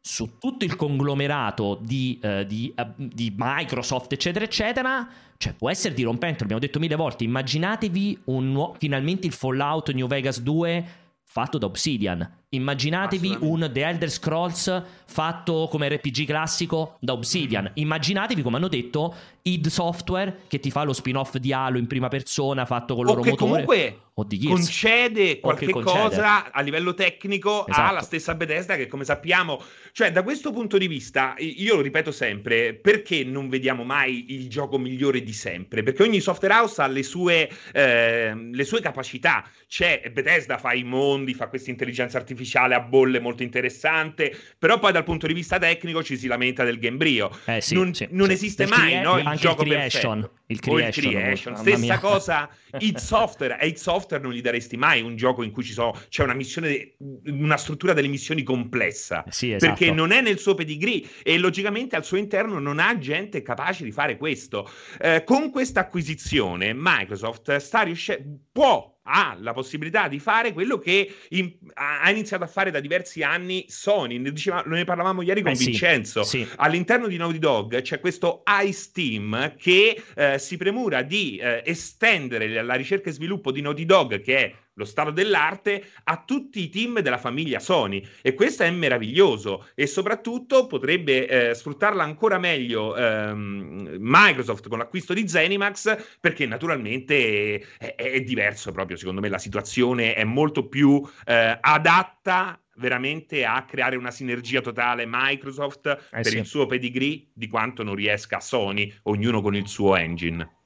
su tutto il conglomerato di, uh, di, uh, di, Microsoft, eccetera, eccetera, cioè può essere dirompente. L'abbiamo detto mille volte. Immaginatevi nu- finalmente il Fallout New Vegas 2 fatto da Obsidian. Immaginatevi un The Elder Scrolls fatto come RPG classico da Obsidian. Mm. Immaginatevi, come hanno detto, id Software che ti fa lo spin-off di Halo in prima persona fatto con il loro motore. Comunque concede qualche concede. cosa a livello tecnico esatto. alla stessa Bethesda che come sappiamo, cioè da questo punto di vista, io lo ripeto sempre, perché non vediamo mai il gioco migliore di sempre? Perché ogni software house ha le sue, eh, le sue capacità. C'è Bethesda fa i mondi, fa questa intelligenza artificiale a bolle molto interessante, però poi dal punto di vista tecnico ci si lamenta del gambrio. Eh sì, non, sì, non sì. esiste Perché mai no, il gioco il creation, perfetto. Il creation, il creation. stessa cosa id Software, e id Software non gli daresti mai un gioco in cui ci sono, c'è una missione, una struttura delle missioni complessa, sì, esatto. perché non è nel suo pedigree e logicamente al suo interno non ha gente capace di fare questo. Eh, con questa acquisizione Microsoft sta riuscendo, può ha la possibilità di fare quello che in, ha iniziato a fare da diversi anni Sony. Ne, diceva, ne parlavamo ieri con eh Vincenzo. Sì, sì. All'interno di Naughty Dog c'è questo Ice Team che eh, si premura di eh, estendere la ricerca e sviluppo di Naughty Dog, che è lo stato dell'arte a tutti i team della famiglia Sony e questo è meraviglioso e soprattutto potrebbe eh, sfruttarla ancora meglio ehm, Microsoft con l'acquisto di Zenimax perché naturalmente è, è, diverso proprio secondo me la situazione è molto più eh, adatta veramente a creare una sinergia totale Microsoft eh per sì. il suo pedigree di quanto non riesca Sony ognuno con il suo engine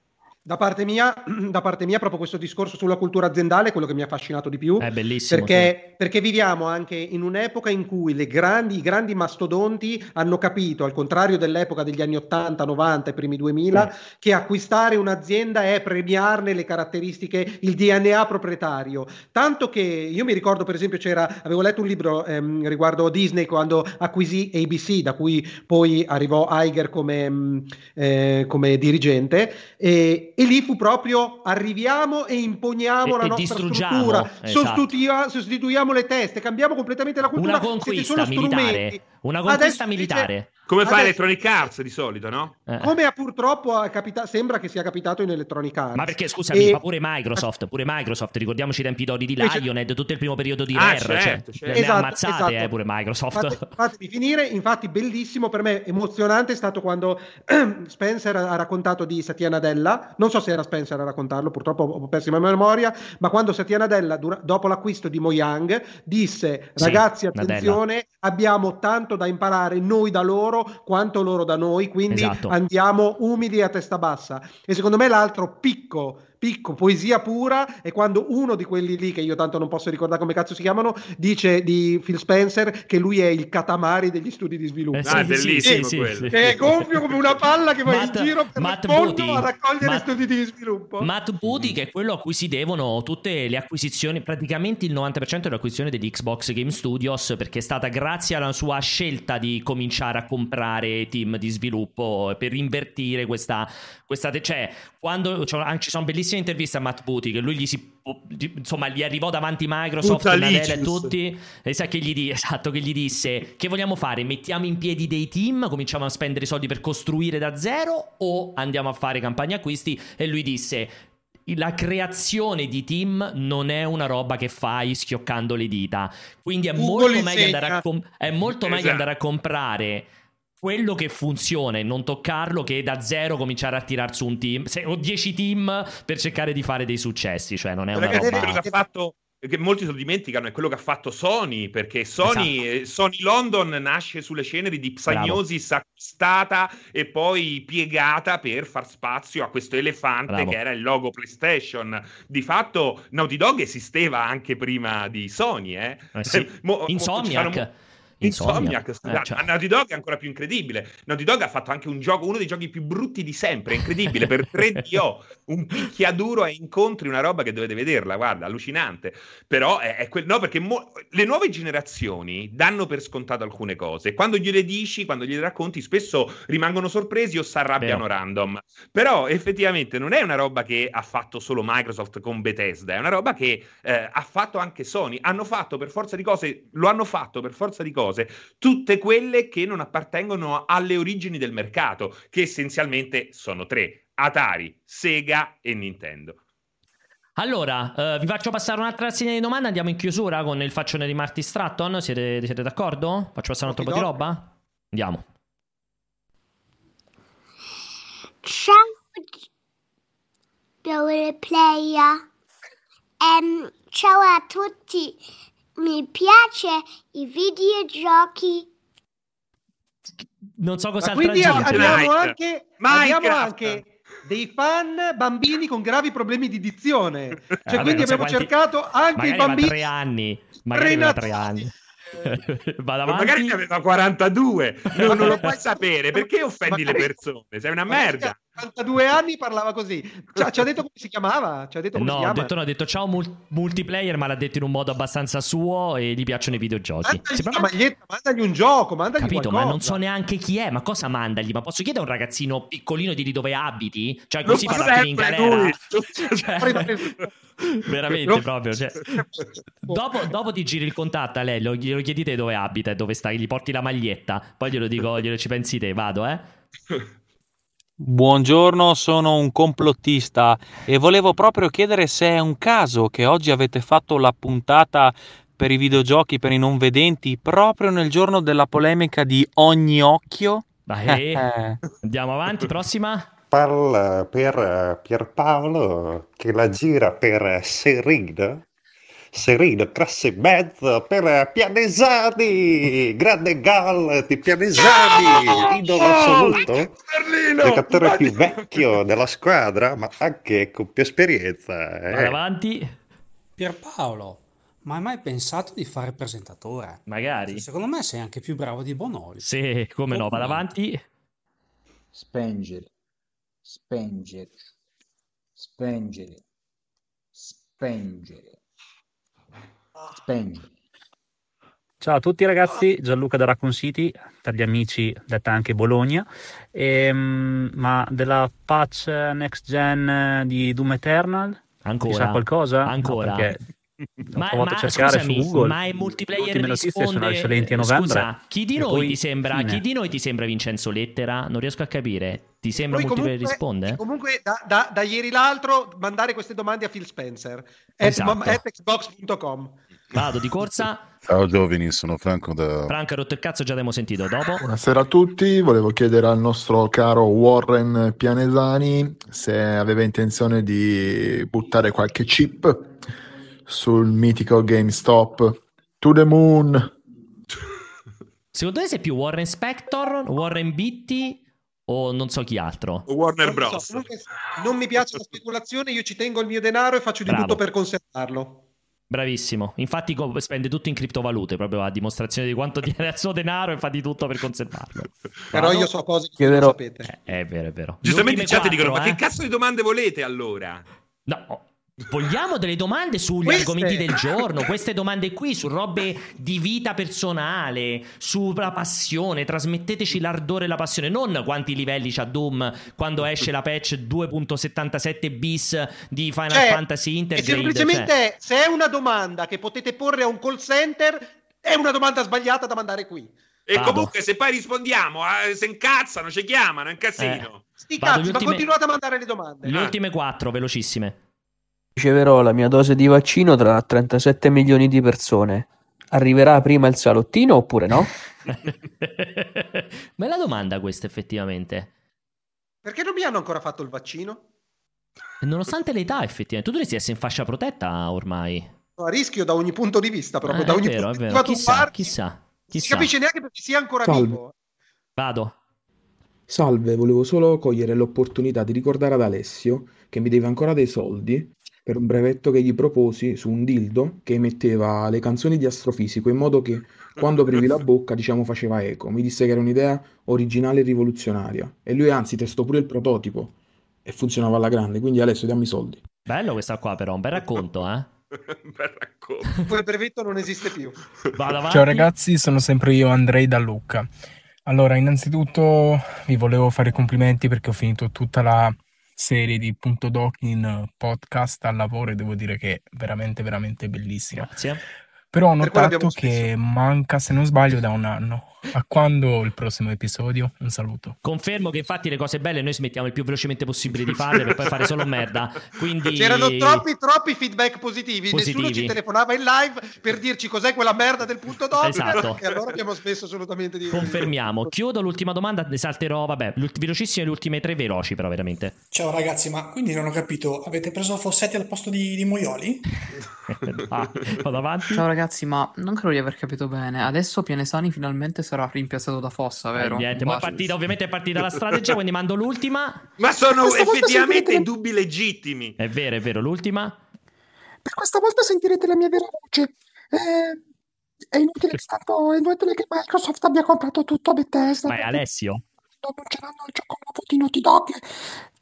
da parte, mia, da parte mia, proprio questo discorso sulla cultura aziendale è quello che mi ha affascinato di più. È bellissimo. Perché, sì. perché viviamo anche in un'epoca in cui grandi, i grandi mastodonti hanno capito, al contrario dell'epoca degli anni 80, 90 e primi 2000, sì. che acquistare un'azienda è premiarne le caratteristiche, il DNA proprietario. Tanto che io mi ricordo, per esempio, c'era, avevo letto un libro ehm, riguardo Disney quando acquisì ABC, da cui poi arrivò Iger come, mm, eh, come dirigente. E, e lì fu proprio arriviamo e imponiamo e, la nostra struttura, esatto. sostituiamo, le teste, cambiamo completamente la cultura. Una conquista militare. Una conquista Adesso militare. Dice, come fa Electronic Arts di solito, no? Eh. Come purtroppo capita- sembra che sia capitato in Electronic Arts. Ma perché scusami, e... ma pure Microsoft, pure Microsoft, ricordiamoci i tempi d'ori di Lionhead, tutto il primo periodo di ah, Rare, certo, cioè, certo. le Esatto, ammazzate esatto. Eh, pure Microsoft. Fate, fatemi finire, infatti bellissimo per me, emozionante è stato quando Spencer ha raccontato di Satya Nadella, non so se era Spencer a raccontarlo, purtroppo ho perso la memoria, ma quando Satya Nadella dura- dopo l'acquisto di Mojang disse ragazzi Sì, attenzione, Nadella. abbiamo tanto da imparare noi da loro quanto loro da noi, quindi Esatto. andiamo umili a testa bassa. E secondo me l'altro picco, picco, poesia pura è quando uno di quelli lì, che io tanto non posso ricordare come cazzo si chiamano, dice di Phil Spencer che lui è il Katamari degli studi di sviluppo. Eh, Ah, è sì, sì, bellissimo sì, sì, quello. sì. Che è gonfio come una palla che va Matt- in giro per Matt il mondo Booty. a raccogliere Matt- studi di sviluppo. Matt Booty, che è quello a cui si devono tutte le acquisizioni, praticamente il 90% delle acquisizioni degli Xbox Game Studios, perché è stata grazie alla sua scelta di cominciare a comprare team di sviluppo per invertire questa. questa cioè, quando cioè, ci sono bellissime interviste a Matt Booty, che lui gli si. Insomma, gli arrivò davanti Microsoft. Nadella e tutti. E sa che gli, di- esatto, che gli disse: Che vogliamo fare? Mettiamo in piedi dei team, cominciamo a spendere soldi per costruire da zero, o andiamo a fare campagne acquisti? E lui disse: la creazione di team non è una roba che fai schioccando le dita. Quindi è Ugo molto, li meglio andare, a com- Esatto. andare a comprare quello che funziona e non toccarlo che da zero cominciare a tirar su un team se- o 10 team per cercare di fare dei successi. Cioè, non è una Ragazzi, roba. quello che ha fatto che molti lo dimenticano è quello che ha fatto Sony, perché Sony, esatto. Eh, Sony London nasce sulle ceneri di Psagnosis acquistata e poi piegata per far spazio a questo elefante Bravo. che era il logo PlayStation. Di fatto Naughty Dog esisteva anche prima di Sony, eh? eh sì. Mo- Insomniac. Insomniac, scusate, eh, cioè. Naughty Dog è ancora più incredibile. Naughty Dog ha fatto anche un gioco, uno dei giochi più brutti di sempre, incredibile, per 3DO, un picchiaduro e incontri, una roba che dovete vederla, guarda, allucinante. Però è, è quel... no, perché mo... le nuove generazioni danno per scontato alcune cose. Quando gliele dici, quando gliele racconti, spesso rimangono sorpresi o si arrabbiano Vero. random. Però effettivamente non è una roba che ha fatto solo Microsoft con Bethesda, è una roba che eh, ha fatto anche Sony. Hanno fatto per forza di cose, lo hanno fatto per forza di cose cose, tutte quelle che non appartengono alle origini del mercato, che essenzialmente sono tre, Atari, Sega e Nintendo. Allora, uh, vi faccio passare un'altra segna di domanda, andiamo in chiusura con il faccione di Marty Stratton, siete, siete d'accordo? Faccio passare un altro po' di roba? Andiamo. Ciao, Player. Um, ciao a tutti mi piace i videogiochi. Non so cosa quindi abbiamo anche, abbiamo anche dei fan bambini con gravi problemi di dizione. Cioè, eh, quindi abbiamo quanti... cercato anche i bambini. tre anni. Magari aveva tre anni. Magari ne aveva 42, non, non lo puoi sapere. Perché offendi Magari... le persone? Sei una merda. 42 anni parlava così. Ci, ci ha detto come si chiamava? Ci ha detto come no, si chiama? Detto, no, ha detto ciao mul- multiplayer, ma l'ha detto in un modo abbastanza suo e gli piacciono i videogiochi. Mandagli una maglietta, mandagli un gioco, mandagli Capito, qualcosa. ma non so neanche chi è, ma cosa mandagli? Ma posso chiedere a un ragazzino piccolino di dove abiti? Cioè così parlarti in galera? cioè, veramente non proprio. Cioè. dopo, dopo, ti giri il contatto a lei, lo, glielo chiedi te dove abita e dove stai, gli porti la maglietta, poi glielo dico, glielo ci pensi te, vado eh. Buongiorno, sono un complottista e volevo proprio chiedere se è un caso che oggi avete fatto la puntata per i videogiochi per i non vedenti proprio nel giorno della polemica di ogni occhio. Dai, andiamo avanti, prossima. Parla per Pierpaolo che la gira per Serid Serino, classe mezzo per Pianesani, grande gol di Pianesani, idolo assoluto, giocatore più vecchio della squadra, ma anche con più esperienza. Eh. avanti. Pierpaolo, ma hai mai pensato di fare presentatore? Magari. Secondo me sei anche più bravo di Bonoli. Sì, come no, vado avanti. Spengere, spengere, spengere, spengere. Spegni. Ciao a tutti ragazzi, Gianluca da Raccoon City, per gli amici detta anche Bologna, e, ehm, ma della patch next gen di Doom Eternal? Ancora? Ti sa qualcosa? Ancora? No, perché ma, ho provato a cercare scusami, su Google. Ma è multiplayer Le risponde... sono eccellenti a novembre. Scusa, chi di, noi ti sembra, chi di noi ti sembra Vincenzo Lettera? Non riesco a capire. Ti sembra Poi multiplayer comunque, risponde? Comunque da, da, da, ieri l'altro mandare queste domande a Phil Spencer esatto. at, at xbox.com Vado di corsa. Ciao giovani, sono Franco da... Franco, rotto il cazzo, già abbiamo sentito. Dopo. Buonasera a tutti, volevo chiedere al nostro caro Warren Pianesani se aveva intenzione di buttare qualche chip sul mitico GameStop. To the moon! Secondo te sei più Warren Spector, Warren Beatty o non so chi altro? Warner Bros. So, non mi piace la speculazione, io ci tengo il mio denaro e faccio di Bravo. tutto per conservarlo. Bravissimo, infatti spende tutto in criptovalute, proprio a dimostrazione di quanto tiene il suo denaro e fa di tutto per conservarlo. Però io so cose che Chiederò... non sapete. Eh, è vero, è vero. Giustamente in chat dicono, eh? ma che cazzo di domande volete allora? No, Vogliamo delle domande sugli queste... argomenti del giorno, queste domande qui su robe di vita personale, sulla passione, trasmetteteci l'ardore e la passione, non quanti livelli c'ha Doom quando esce la patch 2.77 bis di Final cioè, Fantasy Intergrade. E semplicemente cioè... se è una domanda che potete porre a un call center, è una domanda sbagliata da mandare qui. E Vado. comunque se poi rispondiamo, eh, se incazzano, ci chiamano, è un casino. Eh. Sti cazzi, ultime... ma continuate a mandare le domande. Le ah. ultime quattro, velocissime. Riceverò la mia dose di vaccino tra 37 milioni di persone. Arriverà prima il salottino oppure no? Bella domanda questa effettivamente. Perché non mi hanno ancora fatto il vaccino? Nonostante l'età effettivamente, tu dovresti essere in fascia protetta ormai. a rischio da ogni punto di vista, proprio Ah, da ogni vero, vero. prospettiva tu Chissà, parti, chissà, Non si chissà. capisce neanche perché sia ancora Salve. vivo. Vado. Salve, volevo solo cogliere l'opportunità di ricordare ad Alessio che mi deve ancora dei soldi per un brevetto che gli proposi su un dildo che emetteva le canzoni di Astrofisico in modo che quando aprivi la bocca, diciamo, faceva eco. Mi disse che era un'idea originale e rivoluzionaria e lui anzi testò pure il prototipo e funzionava alla grande, quindi Alessio dammi i soldi. Bello questa qua però, un bel racconto, eh? Bel racconto. Quel brevetto non esiste più. Ciao ragazzi, sono sempre io, Andrei da Lucca. Allora, innanzitutto vi volevo fare i complimenti perché ho finito tutta la serie di Punto Doc in eh, podcast al lavoro e devo dire che è veramente, veramente bellissima. Grazie. Però ho notato che manca, se non sbaglio, da un anno. A quando il prossimo episodio? Un saluto. Confermo che infatti le cose belle noi smettiamo il più velocemente possibile di farle per poi fare solo merda. Quindi C'erano troppi, troppi feedback positivi. Nessuno Positivi. ci telefonava in live per dirci cos'è quella merda del punto doc. Esatto. E allora abbiamo smesso assolutamente di. Confermiamo. Chiudo l'ultima domanda, ne salterò, vabbè, velocissime le ultime tre veloci però veramente. Ciao ragazzi, ma quindi non ho capito, avete preso Fossetti al posto di, di Moioli? Ah, vado avanti. Ciao ragazzi, ma non credo di aver capito bene. Adesso Pianesani finalmente sarà rimpiazzato da Fossa, vero? Eh, niente, ma è partita, ovviamente è partita la strategia, quindi mando l'ultima. Ma sono effettivamente sentirete- dubbi legittimi. È vero, è vero, l'ultima. Per questa volta sentirete la mia vera voce. Eh, è inutile che tanto, è inutile che Microsoft abbia comprato tutto a Bethesda. Ma è Alessio. annunceranno il gioco nuovo di Naughty Dog.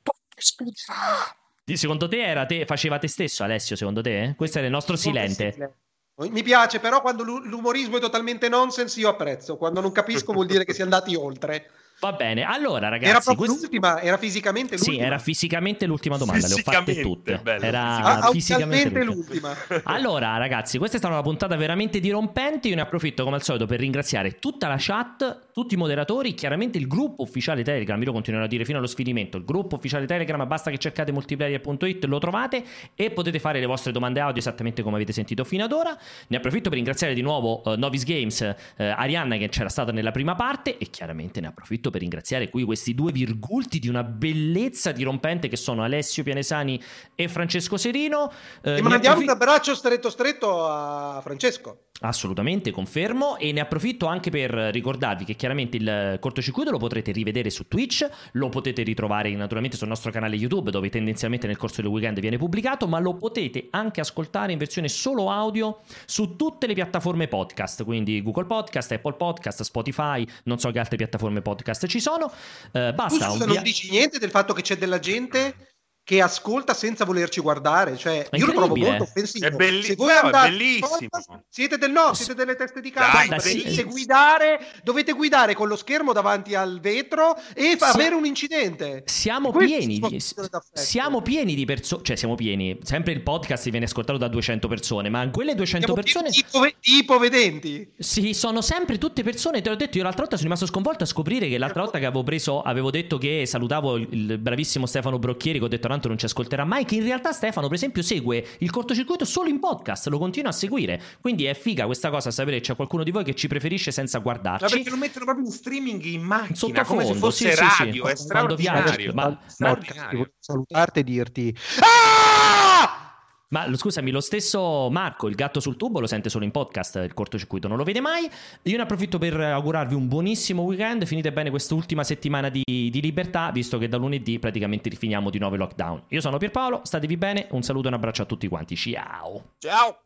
Tutto esploderà. Di- Secondo te era te, faceva te stesso Alessio, secondo te? Questo era il nostro silente. Mi piace, però quando l'u- l'umorismo è totalmente nonsense, io apprezzo. Quando non capisco, vuol dire che si è andati oltre. Va bene, allora ragazzi, era proprio questo- l'ultima, era fisicamente Sì, l'ultima. era fisicamente l'ultima domanda, le ho fatte Fisicamente, tutte. bello, Era Ah, fisicamente ufficialmente l'ultima. l'ultima. Allora, ragazzi, questa è stata una puntata veramente dirompente. Io ne approfitto come al solito per ringraziare tutta la chat, tutti i moderatori, chiaramente il gruppo ufficiale Telegram. Io lo continuerò a dire fino allo sfinimento. Il gruppo ufficiale Telegram, basta che cercate multiplayer.it, lo trovate e potete fare le vostre domande audio esattamente come avete sentito fino ad ora. Ne approfitto per ringraziare di nuovo eh, Novis Games, eh, Arianna che c'era stata nella prima parte e chiaramente ne approfitto per ringraziare qui questi due virgulti di una bellezza dirompente che sono Alessio Pianesani e Francesco Serino. Eh, E mandiamo approfi- un abbraccio stretto stretto a Francesco. Assolutamente, confermo e ne approfitto anche per ricordarvi che chiaramente il cortocircuito lo potrete rivedere su Twitch, lo potete ritrovare naturalmente sul nostro canale YouTube dove tendenzialmente nel corso del weekend viene pubblicato, ma lo potete anche ascoltare in versione solo audio su tutte le piattaforme podcast, quindi Google Podcast, Apple Podcast, Spotify, non so che altre piattaforme podcast ci sono. Eh, Tu basta, scusa, un non dici niente del fatto che c'è della gente che ascolta senza volerci guardare. Cioè, io lo trovo molto offensivo. È belli- Se voi no, è andate bellissimo. siete del no, siete delle teste di cazzo. Dovete guidare, dovete guidare con lo schermo davanti al vetro e fa- Sì. avere un incidente. Siamo pieni, di, siamo pieni di persone, cioè siamo pieni, sempre il podcast viene ascoltato da 200 persone, ma quelle 200 Siamo persone... ipovedenti. Sì, sono sempre tutte persone. Te l'ho detto, io l'altra volta sono rimasto sconvolto a scoprire che l'altra volta che avevo preso, avevo detto che salutavo il, il bravissimo Stefano Brocchieri, che ho detto tanto non ci ascolterà mai. Che in realtà Stefano, per esempio, segue il cortocircuito solo in podcast, lo continua a seguire. Quindi è figa questa cosa, sapere che c'è qualcuno di voi che ci preferisce senza Ma guardarci. perché lo mettono proprio in streaming in macchina, Sottofondo, come se fosse sì, sì, sì. radio, è Quando viaggi, straordinario. ma- straordinario. Devo salutarti e dirti Ma scusami, lo stesso Marco, il gatto sul tubo, lo sente solo in podcast, il cortocircuito non lo vede mai. Io ne approfitto per augurarvi un buonissimo weekend, finite bene quest'ultima settimana di, di libertà, visto che da lunedì praticamente rifiniamo di nuovo il lockdown. Io sono Pierpaolo, statevi bene, un saluto e un abbraccio a tutti quanti, ciao! Ciao!